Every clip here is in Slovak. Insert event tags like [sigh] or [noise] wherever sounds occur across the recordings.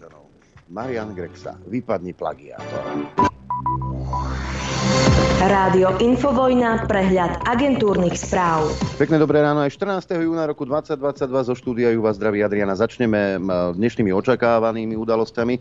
občanov. Marian Grexa, vypadni plagiátor. Rádio Infovojna, prehľad agentúrnych správ. Pekné dobré ráno, aj 14. júna roku 2022 zo štúdia ju vás zdraví Adriana. Začneme dnešnými očakávanými udalosťami.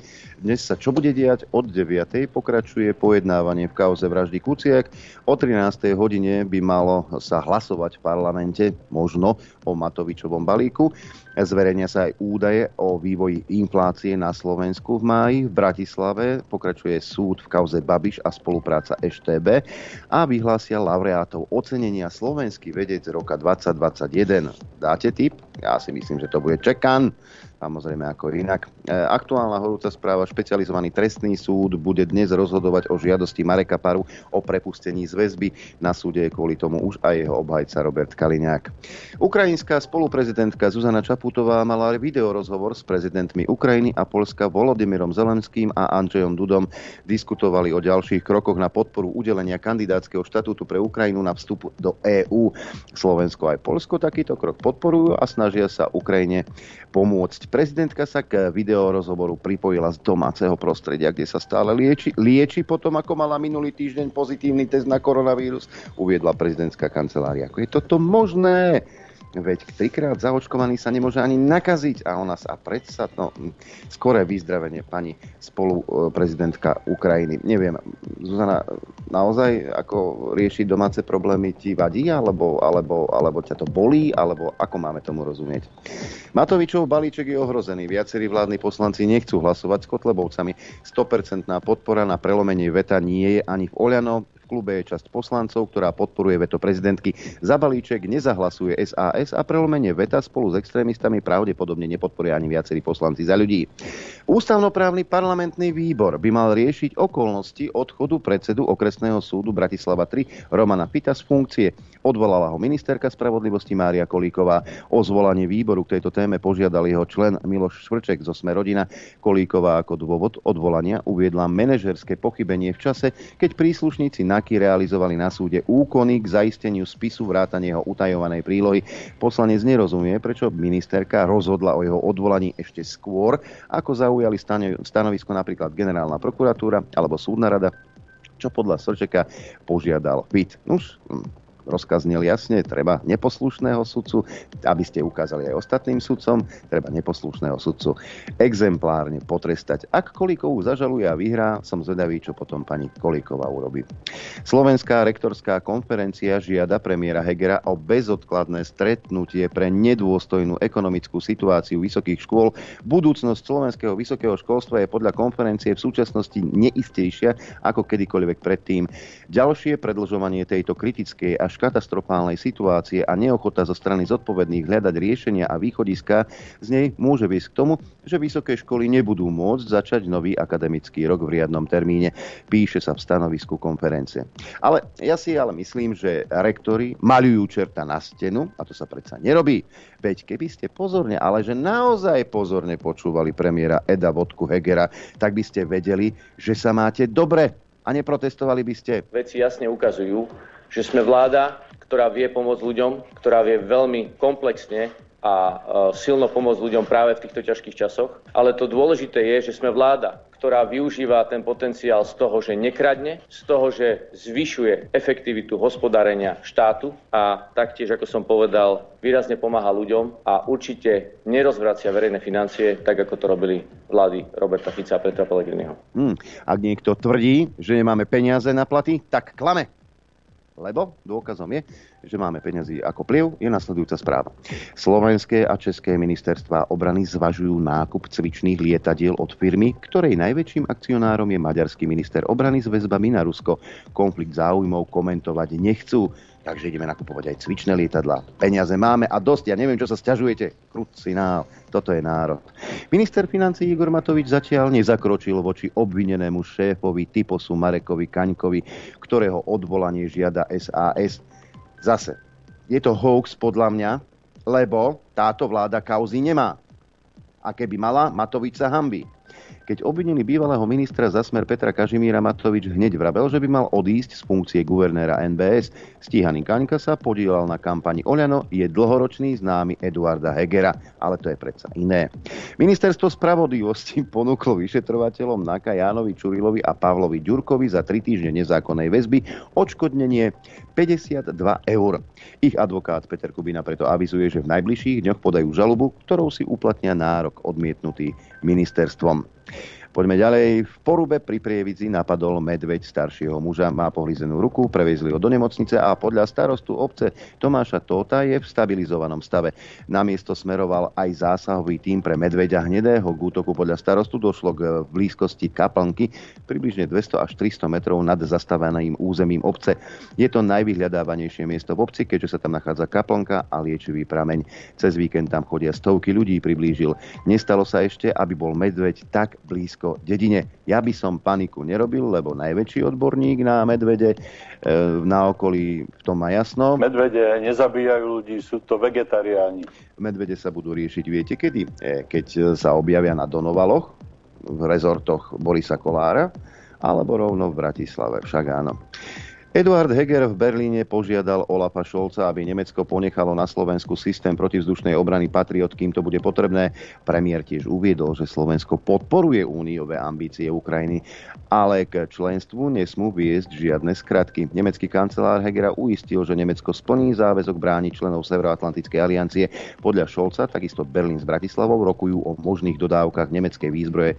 Dnes sa čo bude diať? Od 9. pokračuje pojednávanie v kauze vraždy Kuciak. O 13. hodine by malo sa hlasovať v parlamente možno o Matovičovom balíku. Zverejnia sa aj údaje o vývoji inflácie na Slovensku v máji. V Bratislave pokračuje súd v kauze Babiš a spolupráca EŠTB a vyhlásia laureátov ocenenia Slovenský vedec roka 2021. Dáte tip? Ja si myslím, že to bude Čekan samozrejme ako inak. E, aktuálna horúca správa, špecializovaný trestný súd bude dnes rozhodovať o žiadosti Mareka Paru o prepustení z väzby. Na súde je kvôli tomu už aj jeho obhajca Robert Kaliňák. Ukrajinská spoluprezidentka Zuzana Čaputová mala videorozhovor s prezidentmi Ukrajiny a Polska Volodymyrom Zelenským a Andrzejom Dudom. Diskutovali o ďalších krokoch na podporu udelenia kandidátskeho štatútu pre Ukrajinu na vstup do EÚ. Slovensko aj Polsko takýto krok podporujú a snažia sa Ukrajine pomôcť. Prezidentka sa k videorozhovoru pripojila z domáceho prostredia, kde sa stále lieči, lieči potom, ako mala minulý týždeň pozitívny test na koronavírus, uviedla prezidentská kancelária. Ako je toto možné? Veď trikrát zaočkovaný sa nemôže ani nakaziť a ona sa predsa, no, skoré vyzdravenie pani spolu e, Ukrajiny. Neviem, Zuzana, naozaj ako riešiť domáce problémy ti vadí, alebo, alebo, alebo ťa to bolí, alebo ako máme tomu rozumieť? Matovičov balíček je ohrozený. Viacerí vládni poslanci nechcú hlasovať s Kotlebovcami. 100% podpora na prelomenie veta nie je ani v Oľano, klube je časť poslancov, ktorá podporuje veto prezidentky. Za balíček nezahlasuje SAS a prelomenie veta spolu s extrémistami pravdepodobne nepodporia ani viacerí poslanci za ľudí. Ústavnoprávny parlamentný výbor by mal riešiť okolnosti odchodu predsedu okresného súdu Bratislava 3 Romana Pita z funkcie. Odvolala ho ministerka spravodlivosti Mária Kolíková. O zvolanie výboru k tejto téme požiadal jeho člen Miloš Švrček zo Sme rodina. Kolíková ako dôvod odvolania uviedla manažerské pochybenie v čase, keď príslušníci NAKY realizovali na súde úkony k zaisteniu spisu vrátane jeho utajovanej prílohy. Poslanec nerozumie, prečo ministerka rozhodla o jeho odvolaní ešte skôr, ako zaujali stanovisko napríklad generálna prokuratúra alebo súdna rada čo podľa Srčeka požiadal byt. Už rozkaz znel jasne, treba neposlušného sudcu, aby ste ukázali aj ostatným sudcom, treba neposlušného sudcu exemplárne potrestať. Ak Kolíkovú zažaluje a vyhrá, som zvedavý, čo potom pani Kolíková urobí. Slovenská rektorská konferencia žiada premiéra Hegera o bezodkladné stretnutie pre nedôstojnú ekonomickú situáciu vysokých škôl. Budúcnosť slovenského vysokého školstva je podľa konferencie v súčasnosti neistejšia ako kedykoľvek predtým. Ďalšie predlžovanie tejto kritickej až katastrofálnej situácie a neochota zo strany zodpovedných hľadať riešenia a východiska z nej môže viesť k tomu, že vysoké školy nebudú môcť začať nový akademický rok v riadnom termíne, píše sa v stanovisku konferencie. Ale ja si ale myslím, že rektori maľujú čerta na stenu a to sa predsa nerobí. Veď keby ste pozorne, ale že naozaj pozorne počúvali premiéra Eda Vodku Hegera, tak by ste vedeli, že sa máte dobre a neprotestovali by ste. Veci jasne ukazujú, že sme vláda, ktorá vie pomôcť ľuďom, ktorá vie veľmi komplexne a e, silno pomôcť ľuďom práve v týchto ťažkých časoch. Ale to dôležité je, že sme vláda, ktorá využíva ten potenciál z toho, že nekradne, z toho, že zvyšuje efektivitu hospodárenia štátu a taktiež, ako som povedal, výrazne pomáha ľuďom a určite nerozvracia verejné financie, tak ako to robili vlády Roberta Fica a Petra Pellegriniho. Hmm. Ak niekto tvrdí, že nemáme peniaze na platy, tak klame lebo dôkazom je, že máme peniazy ako pliv, je nasledujúca správa. Slovenské a české ministerstva obrany zvažujú nákup cvičných lietadiel od firmy, ktorej najväčším akcionárom je maďarský minister obrany s väzbami na Rusko. Konflikt záujmov komentovať nechcú. Takže ideme nakupovať aj cvičné lietadla. Peniaze máme a dosť. Ja neviem, čo sa stiažujete. Krucinál. Toto je národ. Minister financí Igor Matovič zatiaľ nezakročil voči obvinenému šéfovi typosu Marekovi Kaňkovi, ktorého odvolanie žiada SAS. Zase, je to hoax podľa mňa, lebo táto vláda kauzy nemá. A keby mala, Matovič sa hambí. Keď obvinili bývalého ministra za smer Petra Kažimíra Matovič hneď vravel, že by mal odísť z funkcie guvernéra NBS. Stíhaný Kaňka sa podielal na kampani Oľano, je dlhoročný známy Eduarda Hegera, ale to je predsa iné. Ministerstvo spravodlivosti [laughs] ponúklo vyšetrovateľom Naka Jánovi Čurilovi a Pavlovi Ďurkovi za tri týždne nezákonnej väzby odškodnenie 52 eur. Ich advokát Peter Kubina preto avizuje, že v najbližších dňoch podajú žalobu, ktorou si uplatnia nárok odmietnutý ministerstvom. Poďme ďalej. V Porube pri Prievidzi napadol medveď staršieho muža. Má pohlizenú ruku, previezli ho do nemocnice a podľa starostu obce Tomáša Tóta je v stabilizovanom stave. Na miesto smeroval aj zásahový tým pre medveďa hnedého. K útoku podľa starostu došlo k blízkosti kaplnky približne 200 až 300 metrov nad zastaveným územím obce. Je to najvyhľadávanejšie miesto v obci, keďže sa tam nachádza kaplnka a liečivý prameň. Cez víkend tam chodia stovky ľudí, priblížil. Nestalo sa ešte, aby bol medveď tak blízko blízko dedine. Ja by som paniku nerobil, lebo najväčší odborník na medvede e, na okolí v tom má jasno. Medvede nezabíjajú ľudí, sú to vegetariáni. Medvede sa budú riešiť, viete kedy? E, keď sa objavia na Donovaloch, v rezortoch Borisa Kolára, alebo rovno v Bratislave, však áno. Eduard Heger v Berlíne požiadal Olafa Šolca, aby Nemecko ponechalo na Slovensku systém protivzdušnej obrany Patriot, kým to bude potrebné. Premiér tiež uviedol, že Slovensko podporuje úniové ambície Ukrajiny, ale k členstvu nesmú viesť žiadne skratky. Nemecký kancelár Hegera uistil, že Nemecko splní záväzok brániť členov Severoatlantickej aliancie. Podľa Šolca takisto Berlín s Bratislavou rokujú o možných dodávkach nemeckej výzbroje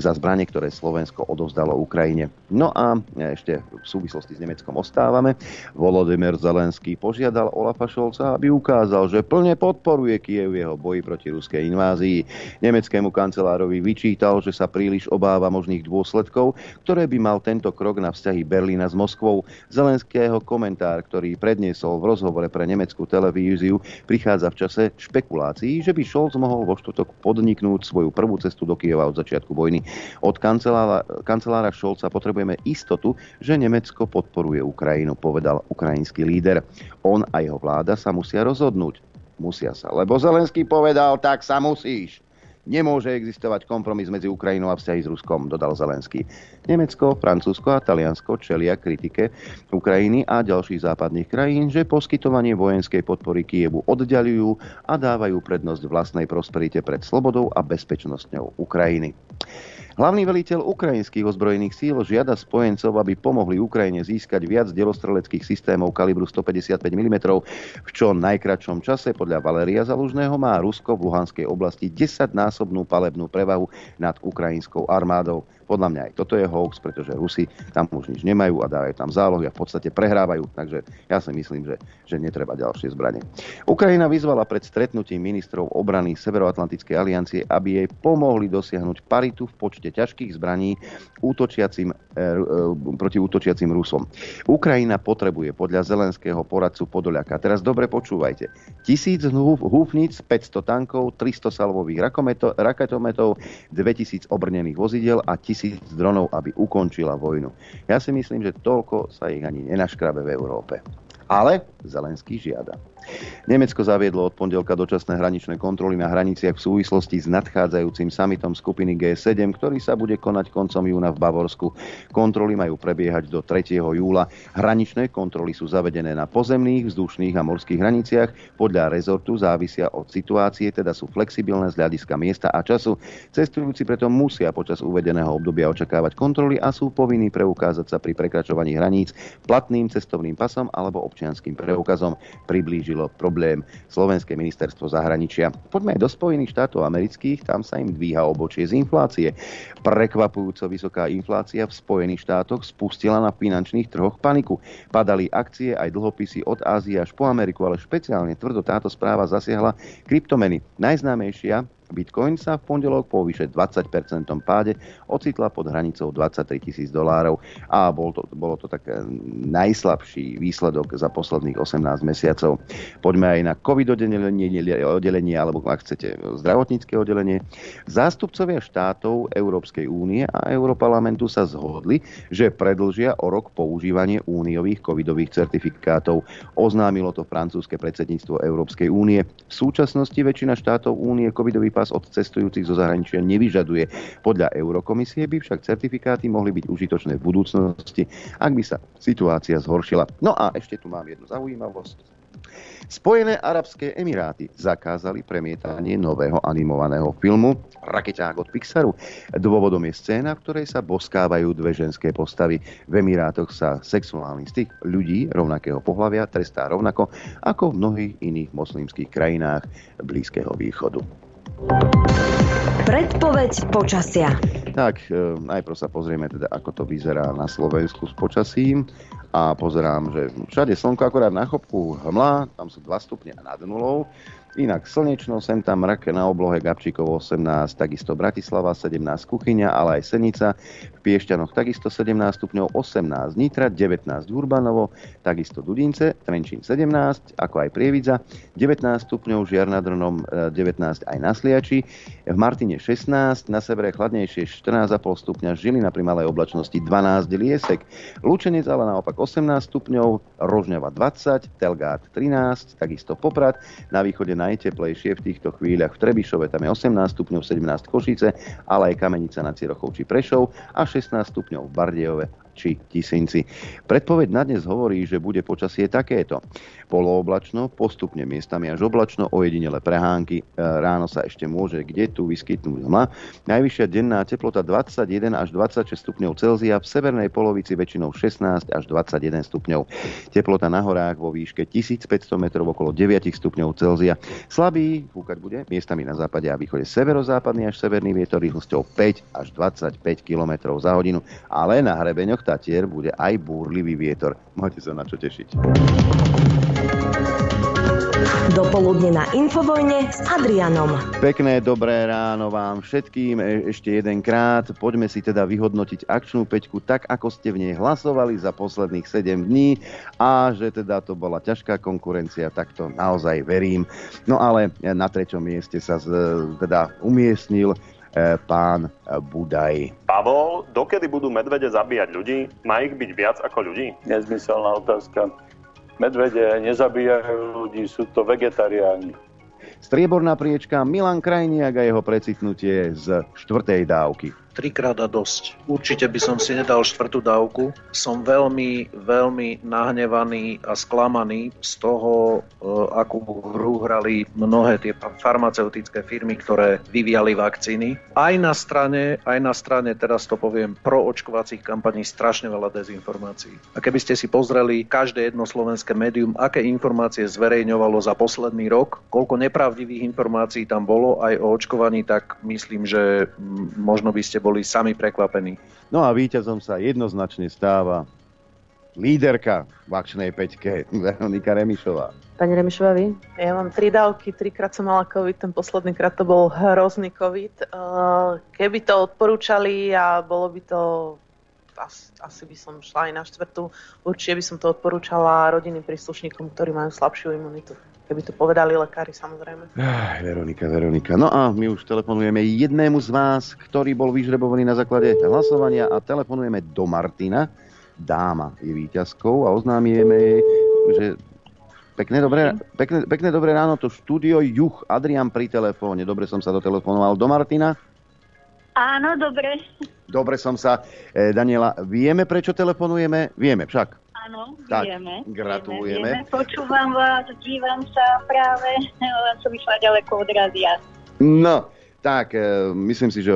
za zbranie, ktoré Slovensko odovzdalo Ukrajine. No a ešte v súvislosti s Nemeckom ostávame. Volodymyr Zelenský požiadal Olafa Šolca, aby ukázal, že plne podporuje Kiev jeho boji proti ruskej invázii. Nemeckému kancelárovi vyčítal, že sa príliš obáva možných dôsledkov, ktoré by mal tento krok na vzťahy Berlína s Moskvou. Zelenského komentár, ktorý predniesol v rozhovore pre nemeckú televíziu, prichádza v čase špekulácií, že by Scholz mohol vo štvrtok podniknúť svoju prvú cestu do Kieva od začiatku vojny. Od kancelára, kancelára Scholza potrebujeme istotu, že Nemecko podporuje podporuje Ukrajinu, povedal ukrajinský líder. On a jeho vláda sa musia rozhodnúť. Musia sa, lebo Zelenský povedal, tak sa musíš. Nemôže existovať kompromis medzi Ukrajinou a vzťahy s Ruskom, dodal Zelenský. Nemecko, Francúzsko a Taliansko čelia kritike Ukrajiny a ďalších západných krajín, že poskytovanie vojenskej podpory Kievu oddialujú a dávajú prednosť vlastnej prosperite pred slobodou a bezpečnosťou Ukrajiny. Hlavný veliteľ ukrajinských ozbrojených síl žiada spojencov, aby pomohli Ukrajine získať viac delostreleckých systémov kalibru 155 mm. V čo najkračšom čase podľa Valeria Zalužného má Rusko v Luhanskej oblasti 10-násobnú palebnú prevahu nad ukrajinskou armádou. Podľa mňa aj toto je hoax, pretože Rusi tam už nič nemajú a dávajú tam zálohy a v podstate prehrávajú. Takže ja si myslím, že, že netreba ďalšie zbranie. Ukrajina vyzvala pred stretnutím ministrov obrany Severoatlantickej aliancie, aby jej pomohli dosiahnuť paritu v počte ťažkých zbraní útočiacim, e, e, proti útočiacim Rusom. Ukrajina potrebuje podľa Zelenského poradcu Podoliaka. Teraz dobre počúvajte. Tisíc húfnic, 500 tankov, 300 salvových raketometov, 2000 obrnených vozidel a 1000 tisíc dronov, aby ukončila vojnu. Ja si myslím, že toľko sa ich ani nenaškrabe v Európe. Ale Zelenský žiada. Nemecko zaviedlo od pondelka dočasné hraničné kontroly na hraniciach v súvislosti s nadchádzajúcim samitom skupiny G7, ktorý sa bude konať koncom júna v Bavorsku. Kontroly majú prebiehať do 3. júla. Hraničné kontroly sú zavedené na pozemných, vzdušných a morských hraniciach. Podľa rezortu závisia od situácie, teda sú flexibilné z hľadiska miesta a času. Cestujúci preto musia počas uvedeného obdobia očakávať kontroly a sú povinní preukázať sa pri prekračovaní hraníc platným cestovným pasom alebo občianským preukazom. Priblíži vyriešilo problém Slovenské ministerstvo zahraničia. Poďme aj do Spojených štátov amerických, tam sa im dvíha obočie z inflácie. Prekvapujúco vysoká inflácia v Spojených štátoch spustila na finančných trhoch paniku. Padali akcie aj dlhopisy od Ázie až po Ameriku, ale špeciálne tvrdo táto správa zasiahla kryptomeny. Najznámejšia Bitcoin sa v pondelok po vyše 20% páde ocitla pod hranicou 23 tisíc dolárov a bol to, bolo to tak eh, najslabší výsledok za posledných 18 mesiacov. Poďme aj na COVID oddelenie, alebo ak chcete zdravotnícke oddelenie. Zástupcovia štátov Európskej únie a Európarlamentu sa zhodli, že predlžia o rok používanie úniových covidových certifikátov. Oznámilo to francúzske predsedníctvo Európskej únie. V súčasnosti väčšina štátov únie covidový pas od cestujúcich zo zahraničia nevyžaduje. Podľa Eurokomisie by však certifikáty mohli byť užitočné v budúcnosti, ak by sa situácia zhoršila. No a ešte tu mám jednu zaujímavosť. Spojené arabské emiráty zakázali premietanie nového animovaného filmu Rakeťák od Pixaru. Dôvodom je scéna, v ktorej sa boskávajú dve ženské postavy. V Emirátoch sa sexuálny styk ľudí rovnakého pohľavia trestá rovnako ako v mnohých iných moslimských krajinách Blízkeho východu. Predpoveď počasia. Tak, e, najprv sa pozrieme teda, ako to vyzerá na Slovensku s počasím a pozerám, že všade slnko, akorát na chopku hmla, tam sú 2 stupne nad nulou, Inak slnečno, sem tam mrak na oblohe Gabčíkovo 18, takisto Bratislava 17 Kuchyňa, ale aj Senica. V Piešťanoch takisto 17 stupňov, 18 Nitra, 19 Urbanovo, takisto Dudince, Trenčín 17, ako aj Prievidza, 19 stupňov, Žiar nad Ronom 19 e, aj na Sliači, v Martine 16, na severe chladnejšie 14,5 stupňa, Žilina pri malej oblačnosti 12 Liesek, Lučenec ale naopak 18 stupňov, Rožňava 20, Telgát 13, takisto Poprad, na východe najteplejšie v týchto chvíľach v Trebišove, tam je 18 stupňov, 17 Košice, ale aj Kamenica na Cirochov či Prešov a 16 stupňov v Bardejove či Tisinci. Predpoveď na dnes hovorí, že bude počasie takéto. Polooblačno, postupne miestami až oblačno, ojedinele prehánky. E, ráno sa ešte môže kde tu vyskytnúť hmla. Najvyššia denná teplota 21 až 26 stupňov Celzia, v severnej polovici väčšinou 16 až 21 stupňov. Teplota na horách vo výške 1500 metrov okolo 9 stupňov Celzia. Slabý fúkať bude miestami na západe a východe severozápadný až severný vietor rýchlosťou 5 až 25 km za hodinu, ale na hrebeňoch Tatier bude aj búrlivý vietor. Máte sa na čo tešiť. Dopoludne na Infovojne s Adrianom. Pekné dobré ráno vám všetkým e- ešte jedenkrát. Poďme si teda vyhodnotiť akčnú peťku tak, ako ste v nej hlasovali za posledných 7 dní a že teda to bola ťažká konkurencia, tak to naozaj verím. No ale na treťom mieste sa z, teda umiestnil E, pán Budaj. Pavol, dokedy budú medvede zabíjať ľudí? Má ich byť viac ako ľudí? Nezmyselná otázka. Medvede nezabíjajú ľudí, sú to vegetariáni. Strieborná priečka Milan Krajniak a jeho precitnutie z štvrtej dávky trikrát a dosť. Určite by som si nedal štvrtú dávku. Som veľmi, veľmi nahnevaný a sklamaný z toho, e, akú hru hrali mnohé tie farmaceutické firmy, ktoré vyvíjali vakcíny. Aj na strane, aj na strane, teraz to poviem, proočkovacích kampaní strašne veľa dezinformácií. A keby ste si pozreli každé jedno slovenské médium, aké informácie zverejňovalo za posledný rok, koľko nepravdivých informácií tam bolo aj o očkovaní, tak myslím, že možno by ste boli boli sami prekvapení. No a víťazom sa jednoznačne stáva líderka v akčnej peťke, [laughs] Veronika Remišová. Pani Remišová, vy? Ja mám tri dávky, trikrát som mala COVID, ten posledný krát to bol hrozný COVID. Keby to odporúčali a bolo by to asi, asi by som šla aj na štvrtú. Určite by som to odporúčala rodinným príslušníkom, ktorí majú slabšiu imunitu keby to povedali lekári samozrejme. Ah, Veronika, Veronika. No a my už telefonujeme jednému z vás, ktorý bol vyžrebovaný na základe hlasovania a telefonujeme do Martina. Dáma je výťazkou a oznámieme jej, že Pekné dobré, pekné, pekné dobré ráno, to štúdio Juch, Adrian pri telefóne. Dobre som sa dotelefonoval do Martina. Áno, dobre. Dobre som sa. E, Daniela, vieme, prečo telefonujeme? Vieme však. Áno, tak, vieme. Gratulujeme. Vieme, vieme. Počúvam vás, dívam sa práve, len som išla ďaleko od rádia. No, tak, e, myslím si, že,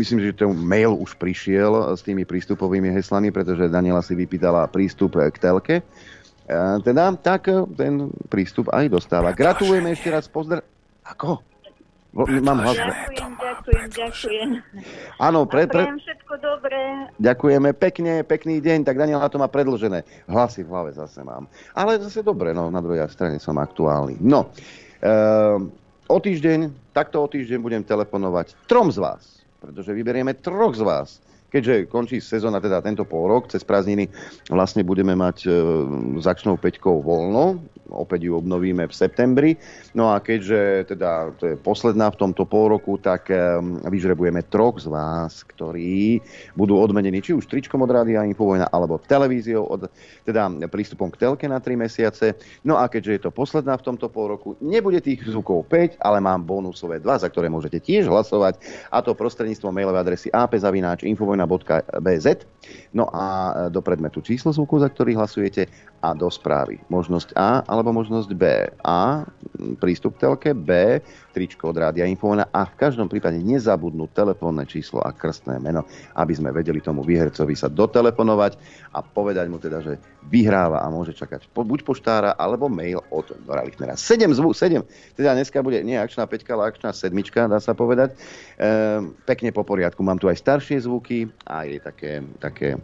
myslím, že ten mail už prišiel s tými prístupovými heslami, pretože Daniela si vypýtala prístup k telke. E, teda, tak ten prístup aj dostáva. Gratulujeme ešte raz, pozdrav... Ako? Mám hlas. Ďakujem, ďakujem, ďakujem. Áno, pre, pre... všetko dobré. Ďakujeme pekne, pekný deň. Tak Daniela to má predložené. Hlasy v hlave zase mám. Ale zase dobre, no na druhej strane som aktuálny. No, e, o týždeň, takto o týždeň budem telefonovať trom z vás. Pretože vyberieme troch z vás keďže končí sezóna, teda tento pol rok, cez prázdniny vlastne budeme mať e, začnou peťkou voľno, opäť ju obnovíme v septembri. No a keďže teda to je posledná v tomto pol roku, tak e, vyžrebujeme troch z vás, ktorí budú odmenení či už tričkom od Rádia Infovojna, alebo televíziou, od, teda prístupom k telke na 3 mesiace. No a keďže je to posledná v tomto pol roku, nebude tých zvukov 5, ale mám bonusové 2, za ktoré môžete tiež hlasovať, a to prostredníctvom mailovej adresy apzavináč.infovojna.bz No a do predmetu číslo zvuku, za ktorý hlasujete a do správy. Možnosť A alebo možnosť B. A prístup telke, B tričko od Rádia Infovena a v každom prípade nezabudnúť telefónne číslo a krstné meno, aby sme vedeli tomu výhercovi sa dotelefonovať a povedať mu teda, že vyhráva a môže čakať buď poštára alebo mail od Dora Lichnera. 7 zvuk, 7. Teda dneska bude nie akčná peťka, ale akčná sedmička, dá sa povedať. Ehm, pekne po poriadku. Mám tu aj staršie zvuky a je také, také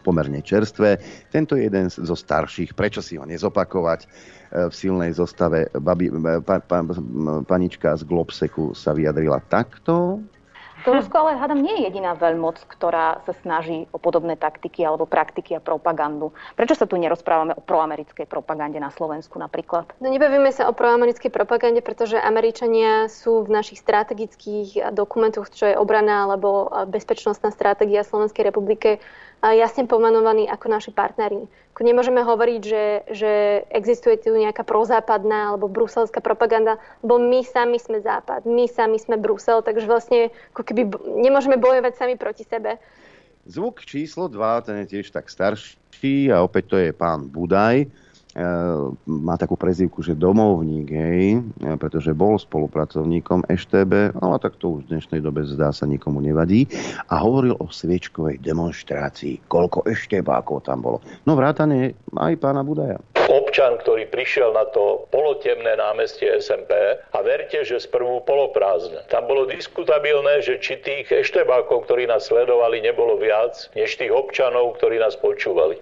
pomerne čerstvé. Tento je jeden zo starších, prečo si ho nezopakovať? E, v silnej zostave babi, e, pa, pa, panička z Globseku sa vyjadrila takto. To Rusko ale hádam nie je jediná veľmoc, ktorá sa snaží o podobné taktiky alebo praktiky a propagandu. Prečo sa tu nerozprávame o proamerickej propagande na Slovensku napríklad? No nebavíme sa o proamerickej propagande, pretože Američania sú v našich strategických dokumentoch, čo je obrana alebo bezpečnostná stratégia Slovenskej republike, jasne pomenovaní ako naši partneri. Nemôžeme hovoriť, že, že existuje tu nejaká prozápadná alebo bruselská propaganda, lebo my sami sme Západ, my sami sme Brusel, takže vlastne ako keby nemôžeme bojovať sami proti sebe. Zvuk číslo 2, ten je tiež tak starší a opäť to je pán Budaj má takú prezývku, že domovník, hej, pretože bol spolupracovníkom EŠTB, ale tak to už v dnešnej dobe zdá sa nikomu nevadí. A hovoril o sviečkovej demonstrácii, koľko EŠTBákov tam bolo. No vrátane aj pána Budaja. Občan, ktorý prišiel na to polotemné námestie SMP a verte, že sprvu poloprázdne. Tam bolo diskutabilné, že či tých eštebákov, ktorí nás sledovali, nebolo viac, než tých občanov, ktorí nás počúvali.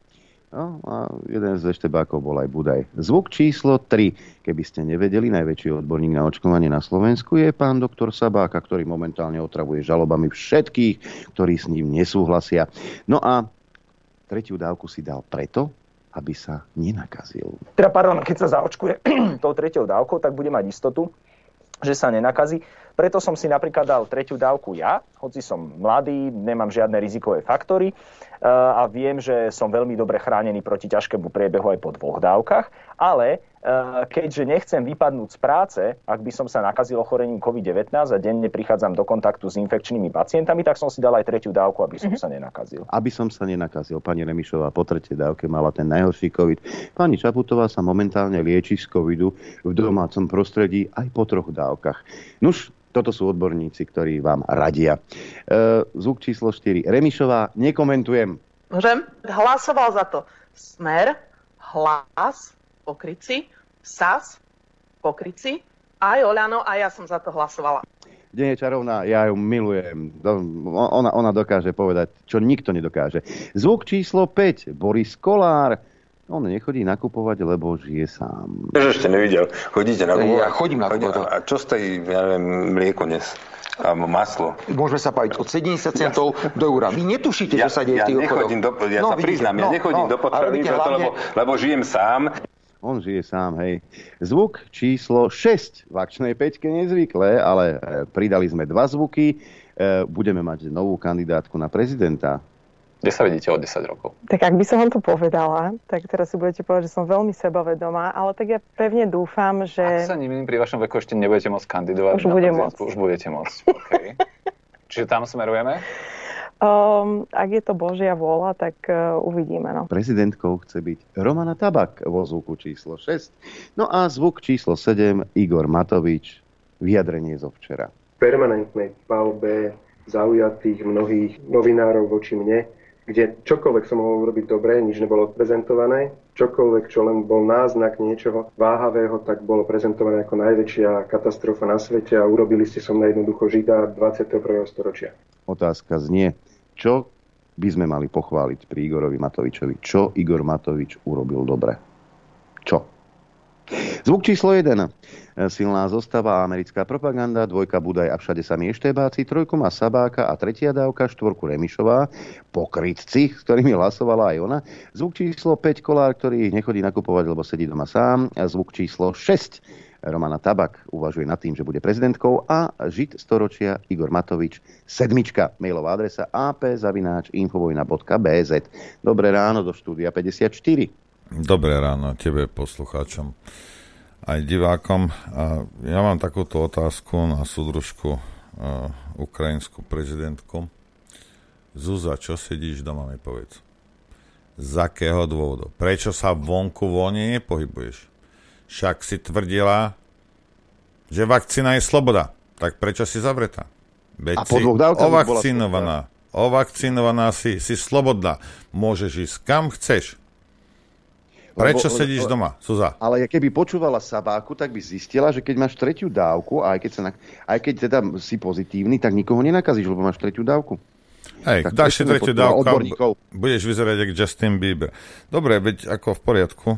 No, a jeden z eštebákov bol aj Budaj. Zvuk číslo 3, keby ste nevedeli, najväčší odborník na očkovanie na Slovensku je pán doktor Sabáka, ktorý momentálne otravuje žalobami všetkých, ktorí s ním nesúhlasia. No a tretiu dávku si dal preto, aby sa nenakazil. Teda, pardon, keď sa zaočkuje [clears throat] tou tretiou dávkou, tak bude mať istotu, že sa nenakazí. Preto som si napríklad dal tretiu dávku ja, hoci som mladý, nemám žiadne rizikové faktory a viem, že som veľmi dobre chránený proti ťažkému priebehu aj po dvoch dávkach, ale keďže nechcem vypadnúť z práce, ak by som sa nakazil ochorením COVID-19 a denne prichádzam do kontaktu s infekčnými pacientami, tak som si dal aj tretiu dávku, aby som mm-hmm. sa nenakazil. Aby som sa nenakazil. Pani Remišová po tretej dávke mala ten najhorší COVID. Pani Čaputová sa momentálne lieči z COVIDu v domácom prostredí aj po troch dávkach. Nuž, toto sú odborníci, ktorí vám radia. E, zvuk číslo 4. Remišová, nekomentujem. Môžem? Hlasoval za to Smer, Hlas, Pokryci, SAS, Pokryci, aj Oľano a ja som za to hlasovala. Nie je čarovná, ja ju milujem. Ona, ona dokáže povedať, čo nikto nedokáže. Zvuk číslo 5. Boris Kolár. On nechodí nakupovať, lebo žije sám. Že ešte nevidel. Chodíte nakupovať? Ja chodím nakupovať. A čo stojí, ja neviem, mlieko dnes? A maslo. Môžeme sa baviť od 70 centov ja, do eura. Vy netušíte, ja, čo sa deje ja v tých nechodím do, Ja no, sa vidíte, priznám, no, ja nechodím no, do potravy, hlavne... lebo, lebo žijem sám. On žije sám, hej. Zvuk číslo 6 v akčnej peťke nezvyklé, ale e, pridali sme dva zvuky. E, budeme mať novú kandidátku na prezidenta. Kde sa vidíte o 10 rokov? Tak ak by som vám to povedala, tak teraz si budete povedať, že som veľmi sebavedomá, ale tak ja pevne dúfam, že... Ak sa nemýlim, pri vašom veku ešte nebudete môcť kandidovať. Už budem môcť. Už budete môcť, okay. [laughs] Čiže tam smerujeme? Um, ak je to Božia vôľa, tak uh, uvidíme. No. Prezidentkou chce byť Romana Tabak vo zvuku číslo 6. No a zvuk číslo 7 Igor Matovič, vyjadrenie zo včera. Permanentnej palbe zaujatých mnohých novinárov voči mne kde čokoľvek som mohol urobiť dobre, nič nebolo odprezentované, čokoľvek, čo len bol náznak niečoho váhavého, tak bolo prezentované ako najväčšia katastrofa na svete a urobili ste som na jednoducho žida 21. storočia. Otázka znie, čo by sme mali pochváliť pri Igorovi Matovičovi? Čo Igor Matovič urobil dobre? Čo? Zvuk číslo 1. Silná zostava americká propaganda, dvojka Budaj a všade sa mieštebáci, trojku má Sabáka a tretia dávka, štvorku Remišová, pokrytci, s ktorými hlasovala aj ona. Zvuk číslo 5 Kolár, ktorý nechodí nakupovať, lebo sedí doma sám. Zvuk číslo 6 Romana Tabak uvažuje nad tým, že bude prezidentkou a žid storočia Igor Matovič sedmička. Mailová adresa ap.infovojna.bz Dobré ráno do štúdia 54. Dobré ráno tebe, poslucháčom aj divákom. A ja mám takúto otázku na súdružku uh, ukrajinskú prezidentku. Zuza, čo sedíš doma, mi povedz. Z akého dôvodu? Prečo sa vonku voľne nepohybuješ? Však si tvrdila, že vakcína je sloboda. Tak prečo si zavretá? Veď A bola ovakcinovaná. Ovakcinovaná si, si slobodná. Môžeš ísť kam chceš. Prečo Lebo- sedíš doma, Suza? Ale keby počúvala Sabáku, tak by zistila, že keď máš tretiu dávku, aj keď, sa na, aj keď teda si pozitívny, tak nikoho nenakazíš, lebo máš tretiu dávku. Hej, Tak dáš si tretiu dávku budeš vyzerať ako Justin Bieber. Dobre, veď ako v poriadku.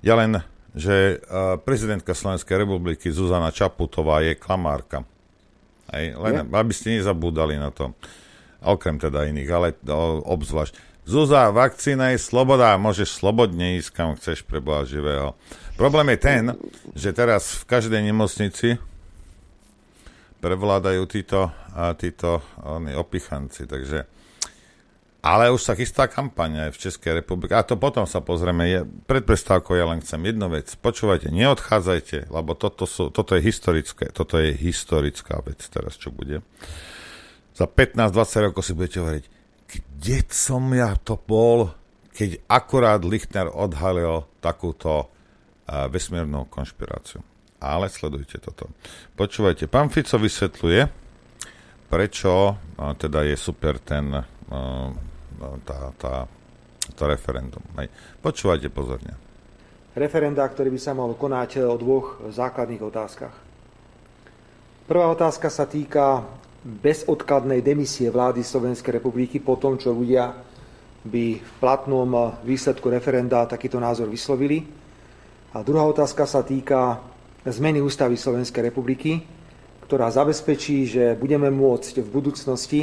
Ja len, že prezidentka Slovenskej republiky Zuzana Čaputová je klamárka. Hej, len aby ste nezabúdali na to. Okrem teda iných, ale obzvlášť. Zuza, vakcína je sloboda, môžeš slobodne ísť kam chceš pre živého. Problém je ten, že teraz v každej nemocnici prevládajú títo, a títo oni, opichanci, takže ale už sa chystá kampaň aj v Českej republike. A to potom sa pozrieme. Je, pred prestávkou ja len chcem jednu vec. Počúvajte, neodchádzajte, lebo toto, sú, toto je historické. Toto je historická vec teraz, čo bude. Za 15-20 rokov si budete hovoriť, kde som ja to bol, keď akurát Lichtner odhalil takúto uh, vesmírnu konšpiráciu. Ale sledujte toto. Počúvajte, pán Fico vysvetľuje, prečo uh, teda je super ten uh, tá, tá, to referendum. Počúvajte pozorne. referenda, ktorý by sa mal konať o dvoch základných otázkach. Prvá otázka sa týka bezodkladnej demisie vlády Slovenskej republiky po tom, čo ľudia by v platnom výsledku referenda takýto názor vyslovili. A druhá otázka sa týka zmeny ústavy Slovenskej republiky, ktorá zabezpečí, že budeme môcť v budúcnosti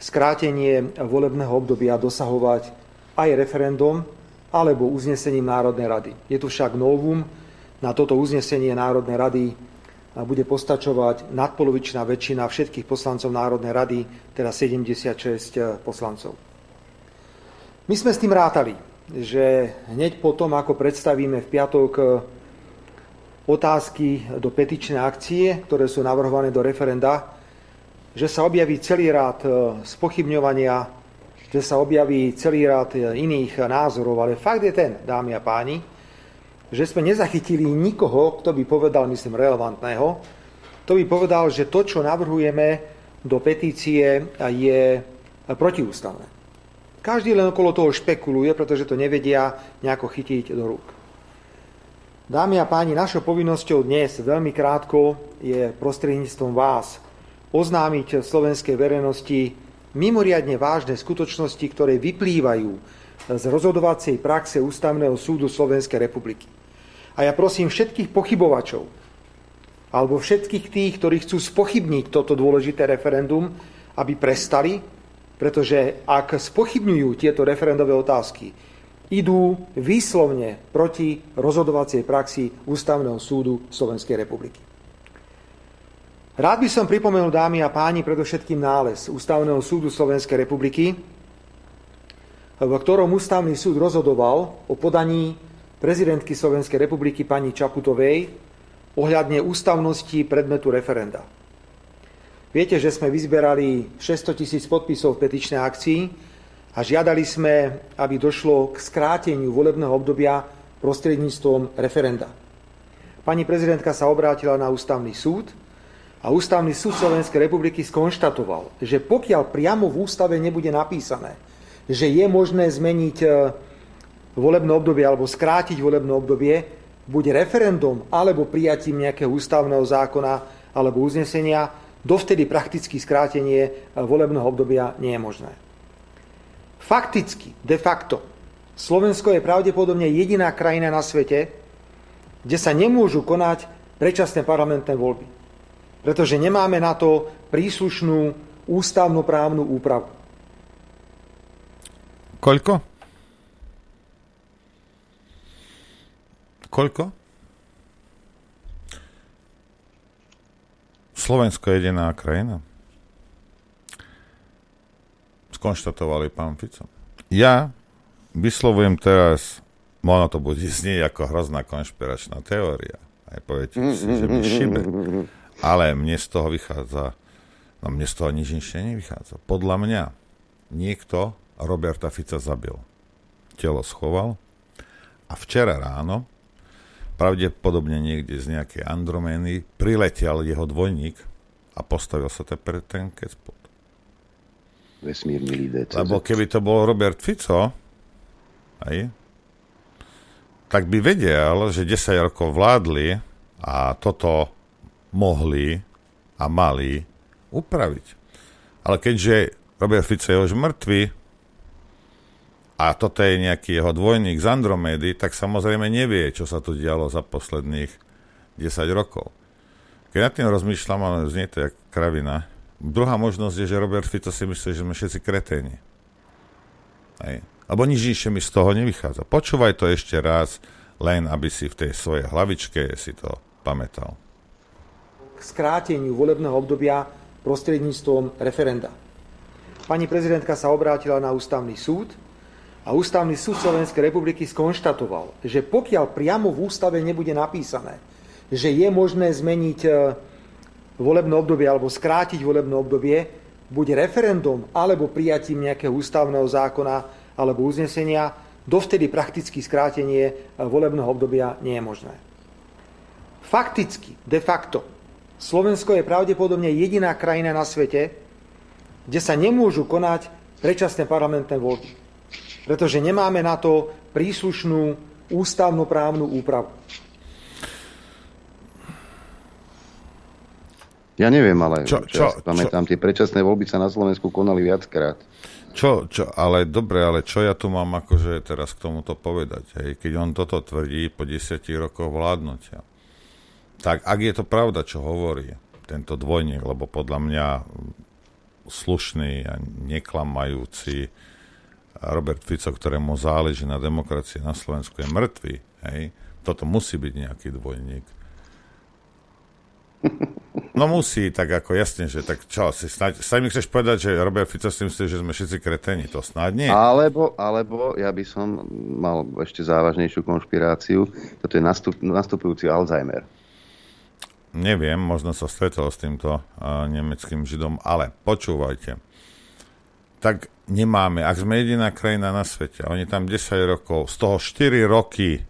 skrátenie volebného obdobia dosahovať aj referendum alebo uznesením Národnej rady. Je tu však novum, na toto uznesenie Národnej rady bude postačovať nadpolovičná väčšina všetkých poslancov Národnej rady, teda 76 poslancov. My sme s tým rátali, že hneď potom, ako predstavíme v piatok otázky do petičnej akcie, ktoré sú navrhované do referenda, že sa objaví celý rád spochybňovania, že sa objaví celý rád iných názorov, ale fakt je ten, dámy a páni, že sme nezachytili nikoho, kto by povedal, myslím, relevantného, to by povedal, že to, čo navrhujeme do petície, je protiústavné. Každý len okolo toho špekuluje, pretože to nevedia nejako chytiť do rúk. Dámy a páni, našou povinnosťou dnes veľmi krátko je prostredníctvom vás oznámiť slovenskej verejnosti mimoriadne vážne skutočnosti, ktoré vyplývajú z rozhodovacej praxe Ústavného súdu Slovenskej republiky. A ja prosím všetkých pochybovačov, alebo všetkých tých, ktorí chcú spochybniť toto dôležité referendum, aby prestali, pretože ak spochybňujú tieto referendové otázky, idú výslovne proti rozhodovacej praxi Ústavného súdu Slovenskej republiky. Rád by som pripomenul, dámy a páni, predovšetkým nález Ústavného súdu Slovenskej republiky, v ktorom Ústavný súd rozhodoval o podaní prezidentky Slovenskej republiky pani Čaputovej ohľadne ústavnosti predmetu referenda. Viete, že sme vyzberali 600 tisíc podpisov v petičnej akcii a žiadali sme, aby došlo k skráteniu volebného obdobia prostredníctvom referenda. Pani prezidentka sa obrátila na ústavný súd a ústavný súd Slovenskej republiky skonštatoval, že pokiaľ priamo v ústave nebude napísané, že je možné zmeniť volebné obdobie alebo skrátiť volebné obdobie, buď referendum alebo prijatím nejakého ústavného zákona alebo uznesenia, dovtedy prakticky skrátenie volebného obdobia nie je možné. Fakticky, de facto, Slovensko je pravdepodobne jediná krajina na svete, kde sa nemôžu konať predčasné parlamentné voľby. Pretože nemáme na to príslušnú ústavnoprávnu úpravu. Koľko? Koľko? Slovensko je jediná krajina. Skonštatovali pán Fico. Ja vyslovujem teraz, ono to bude znieť ako hrozná konšpiračná teória. Aj poviete si, že mi šibe. Ale mne z toho vychádza, no mne z toho nič nič nevychádza. Podľa mňa niekto Roberta Fica zabil. Telo schoval a včera ráno pravdepodobne niekde z nejakej Andromény priletel jeho dvojník a postavil sa te pre ten kecpot. Vesmírny lídec. Lebo keby to bol Robert Fico, aj, tak by vedel, že 10 rokov vládli a toto mohli a mali upraviť. Ale keďže Robert Fico je už mŕtvy a toto je nejaký jeho dvojník z Andromédy, tak samozrejme nevie, čo sa tu dialo za posledných 10 rokov. Keď nad tým rozmýšľam, ale znie to jak kravina. Druhá možnosť je, že Robert Fico si myslí, že sme všetci kreténi. Hej. Lebo nič inšie mi z toho nevychádza. Počúvaj to ešte raz, len aby si v tej svojej hlavičke si to pamätal. K skráteniu volebného obdobia prostredníctvom referenda. Pani prezidentka sa obrátila na ústavný súd, a Ústavný súd Slovenskej republiky skonštatoval, že pokiaľ priamo v ústave nebude napísané, že je možné zmeniť e, volebné obdobie alebo skrátiť volebné obdobie, buď referendum alebo prijatím nejakého ústavného zákona alebo uznesenia, dovtedy prakticky skrátenie e, volebného obdobia nie je možné. Fakticky, de facto, Slovensko je pravdepodobne jediná krajina na svete, kde sa nemôžu konať predčasné parlamentné voľby pretože nemáme na to príslušnú ústavnoprávnu úpravu. Ja neviem, ale čo, čo, ja pamätám, čo? tie predčasné voľby sa na Slovensku konali viackrát. Čo, čo, ale dobre, ale čo ja tu mám akože teraz k tomuto povedať, hej? keď on toto tvrdí po desiatich rokoch vládnutia. Tak ak je to pravda, čo hovorí tento dvojník, lebo podľa mňa slušný a neklamajúci Robert Fico, ktorému záleží na demokracii na Slovensku, je mŕtvý. Hej? Toto musí byť nejaký dvojník. No musí, tak ako jasne, že tak čo, si snáď, sa mi chceš povedať, že Robert Fico si myslí, že sme všetci kreteni, to snáď nie. Alebo, alebo ja by som mal ešte závažnejšiu konšpiráciu, toto je nastup, nastupujúci Alzheimer. Neviem, možno sa stretol s týmto uh, nemeckým židom, ale počúvajte. Tak nemáme, ak sme jediná krajina na svete, a oni tam 10 rokov, z toho 4 roky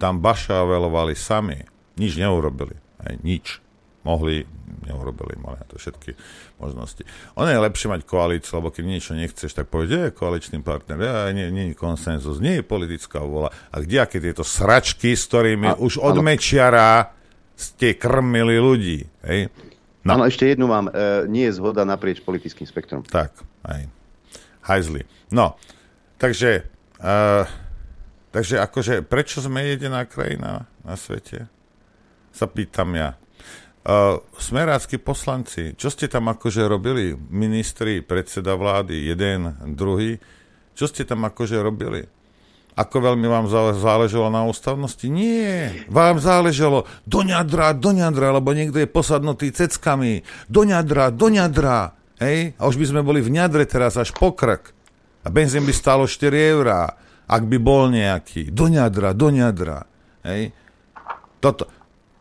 tam bašavelovali sami, nič neurobili, aj nič. Mohli, neurobili, mali na to všetky možnosti. Ono je lepšie mať koalíciu, lebo keď niečo nechceš, tak povede, je koaličný partner, ja, nie, nie je konsenzus, nie je politická vola. A kde aké tieto sračky, s ktorými a, už od Mečiara ste krmili ľudí. Hej? No. Áno, ešte jednu mám. E, nie je zhoda naprieč politickým spektrom. Tak, aj hajzli. No, takže, uh, takže akože, prečo sme jediná krajina na svete? Sa pýtam ja. Uh, smerácky poslanci, čo ste tam akože robili? Ministri, predseda vlády, jeden, druhý. Čo ste tam akože robili? Ako veľmi vám záležalo na ústavnosti? Nie, vám záležalo do ňadra, do ňadra, lebo niekto je posadnutý ceckami. Do ňadra, do ňadra. Hej? A už by sme boli v ňadre teraz až po krk. A benzín by stalo 4 eurá, ak by bol nejaký. Do ňadra, do ňadra. Hej? Toto,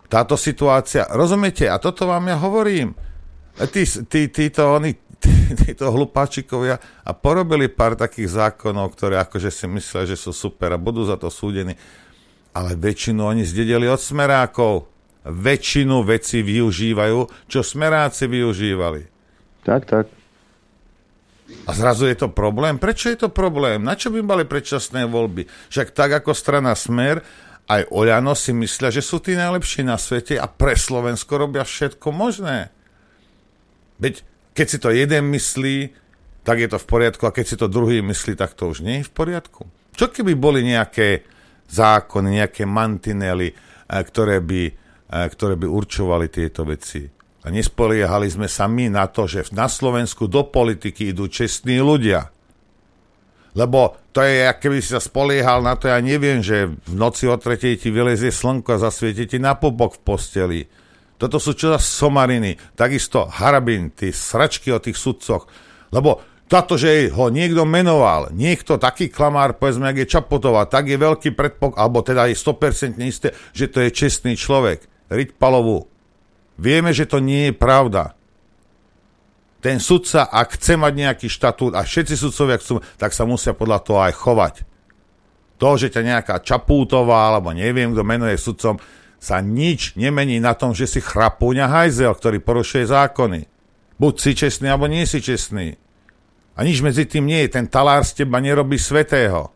táto situácia, rozumiete? A toto vám ja hovorím. Tí, tí, títo, oni, tí, títo hlupáčikovia a porobili pár takých zákonov, ktoré akože si myslia, že sú super a budú za to súdení. Ale väčšinu oni zdedeli od smerákov. Väčšinu veci využívajú, čo smeráci využívali. Tak, tak. A zrazu je to problém? Prečo je to problém? Na čo by mali predčasné voľby? Však tak ako strana Smer, aj Oľano si myslia, že sú tí najlepší na svete a pre Slovensko robia všetko možné. Veď keď si to jeden myslí, tak je to v poriadku a keď si to druhý myslí, tak to už nie je v poriadku. Čo keby boli nejaké zákony, nejaké mantinely, ktoré by, ktoré by určovali tieto veci. Nespoliehali sme sa my na to, že na Slovensku do politiky idú čestní ľudia. Lebo to je, keby si sa spoliehal na to, ja neviem, že v noci o tretej ti vylezie slnko a zasvieti ti na popok v posteli. Toto sú čo za somariny. Takisto harabin, tí sračky o tých sudcoch. Lebo táto, že ho niekto menoval, niekto taký klamár, povedzme, ak je Čapotová, tak je veľký predpok, alebo teda je 100% isté, že to je čestný človek. Riť Palovu. Vieme, že to nie je pravda. Ten sudca, ak chce mať nejaký štatút a všetci sudcovia chcú, tak sa musia podľa toho aj chovať. To, že ťa nejaká Čapútová, alebo neviem, kto menuje sudcom, sa nič nemení na tom, že si chrapúňa hajzel, ktorý porušuje zákony. Buď si čestný, alebo nie si čestný. A nič medzi tým nie je. Ten talár z teba nerobí svetého.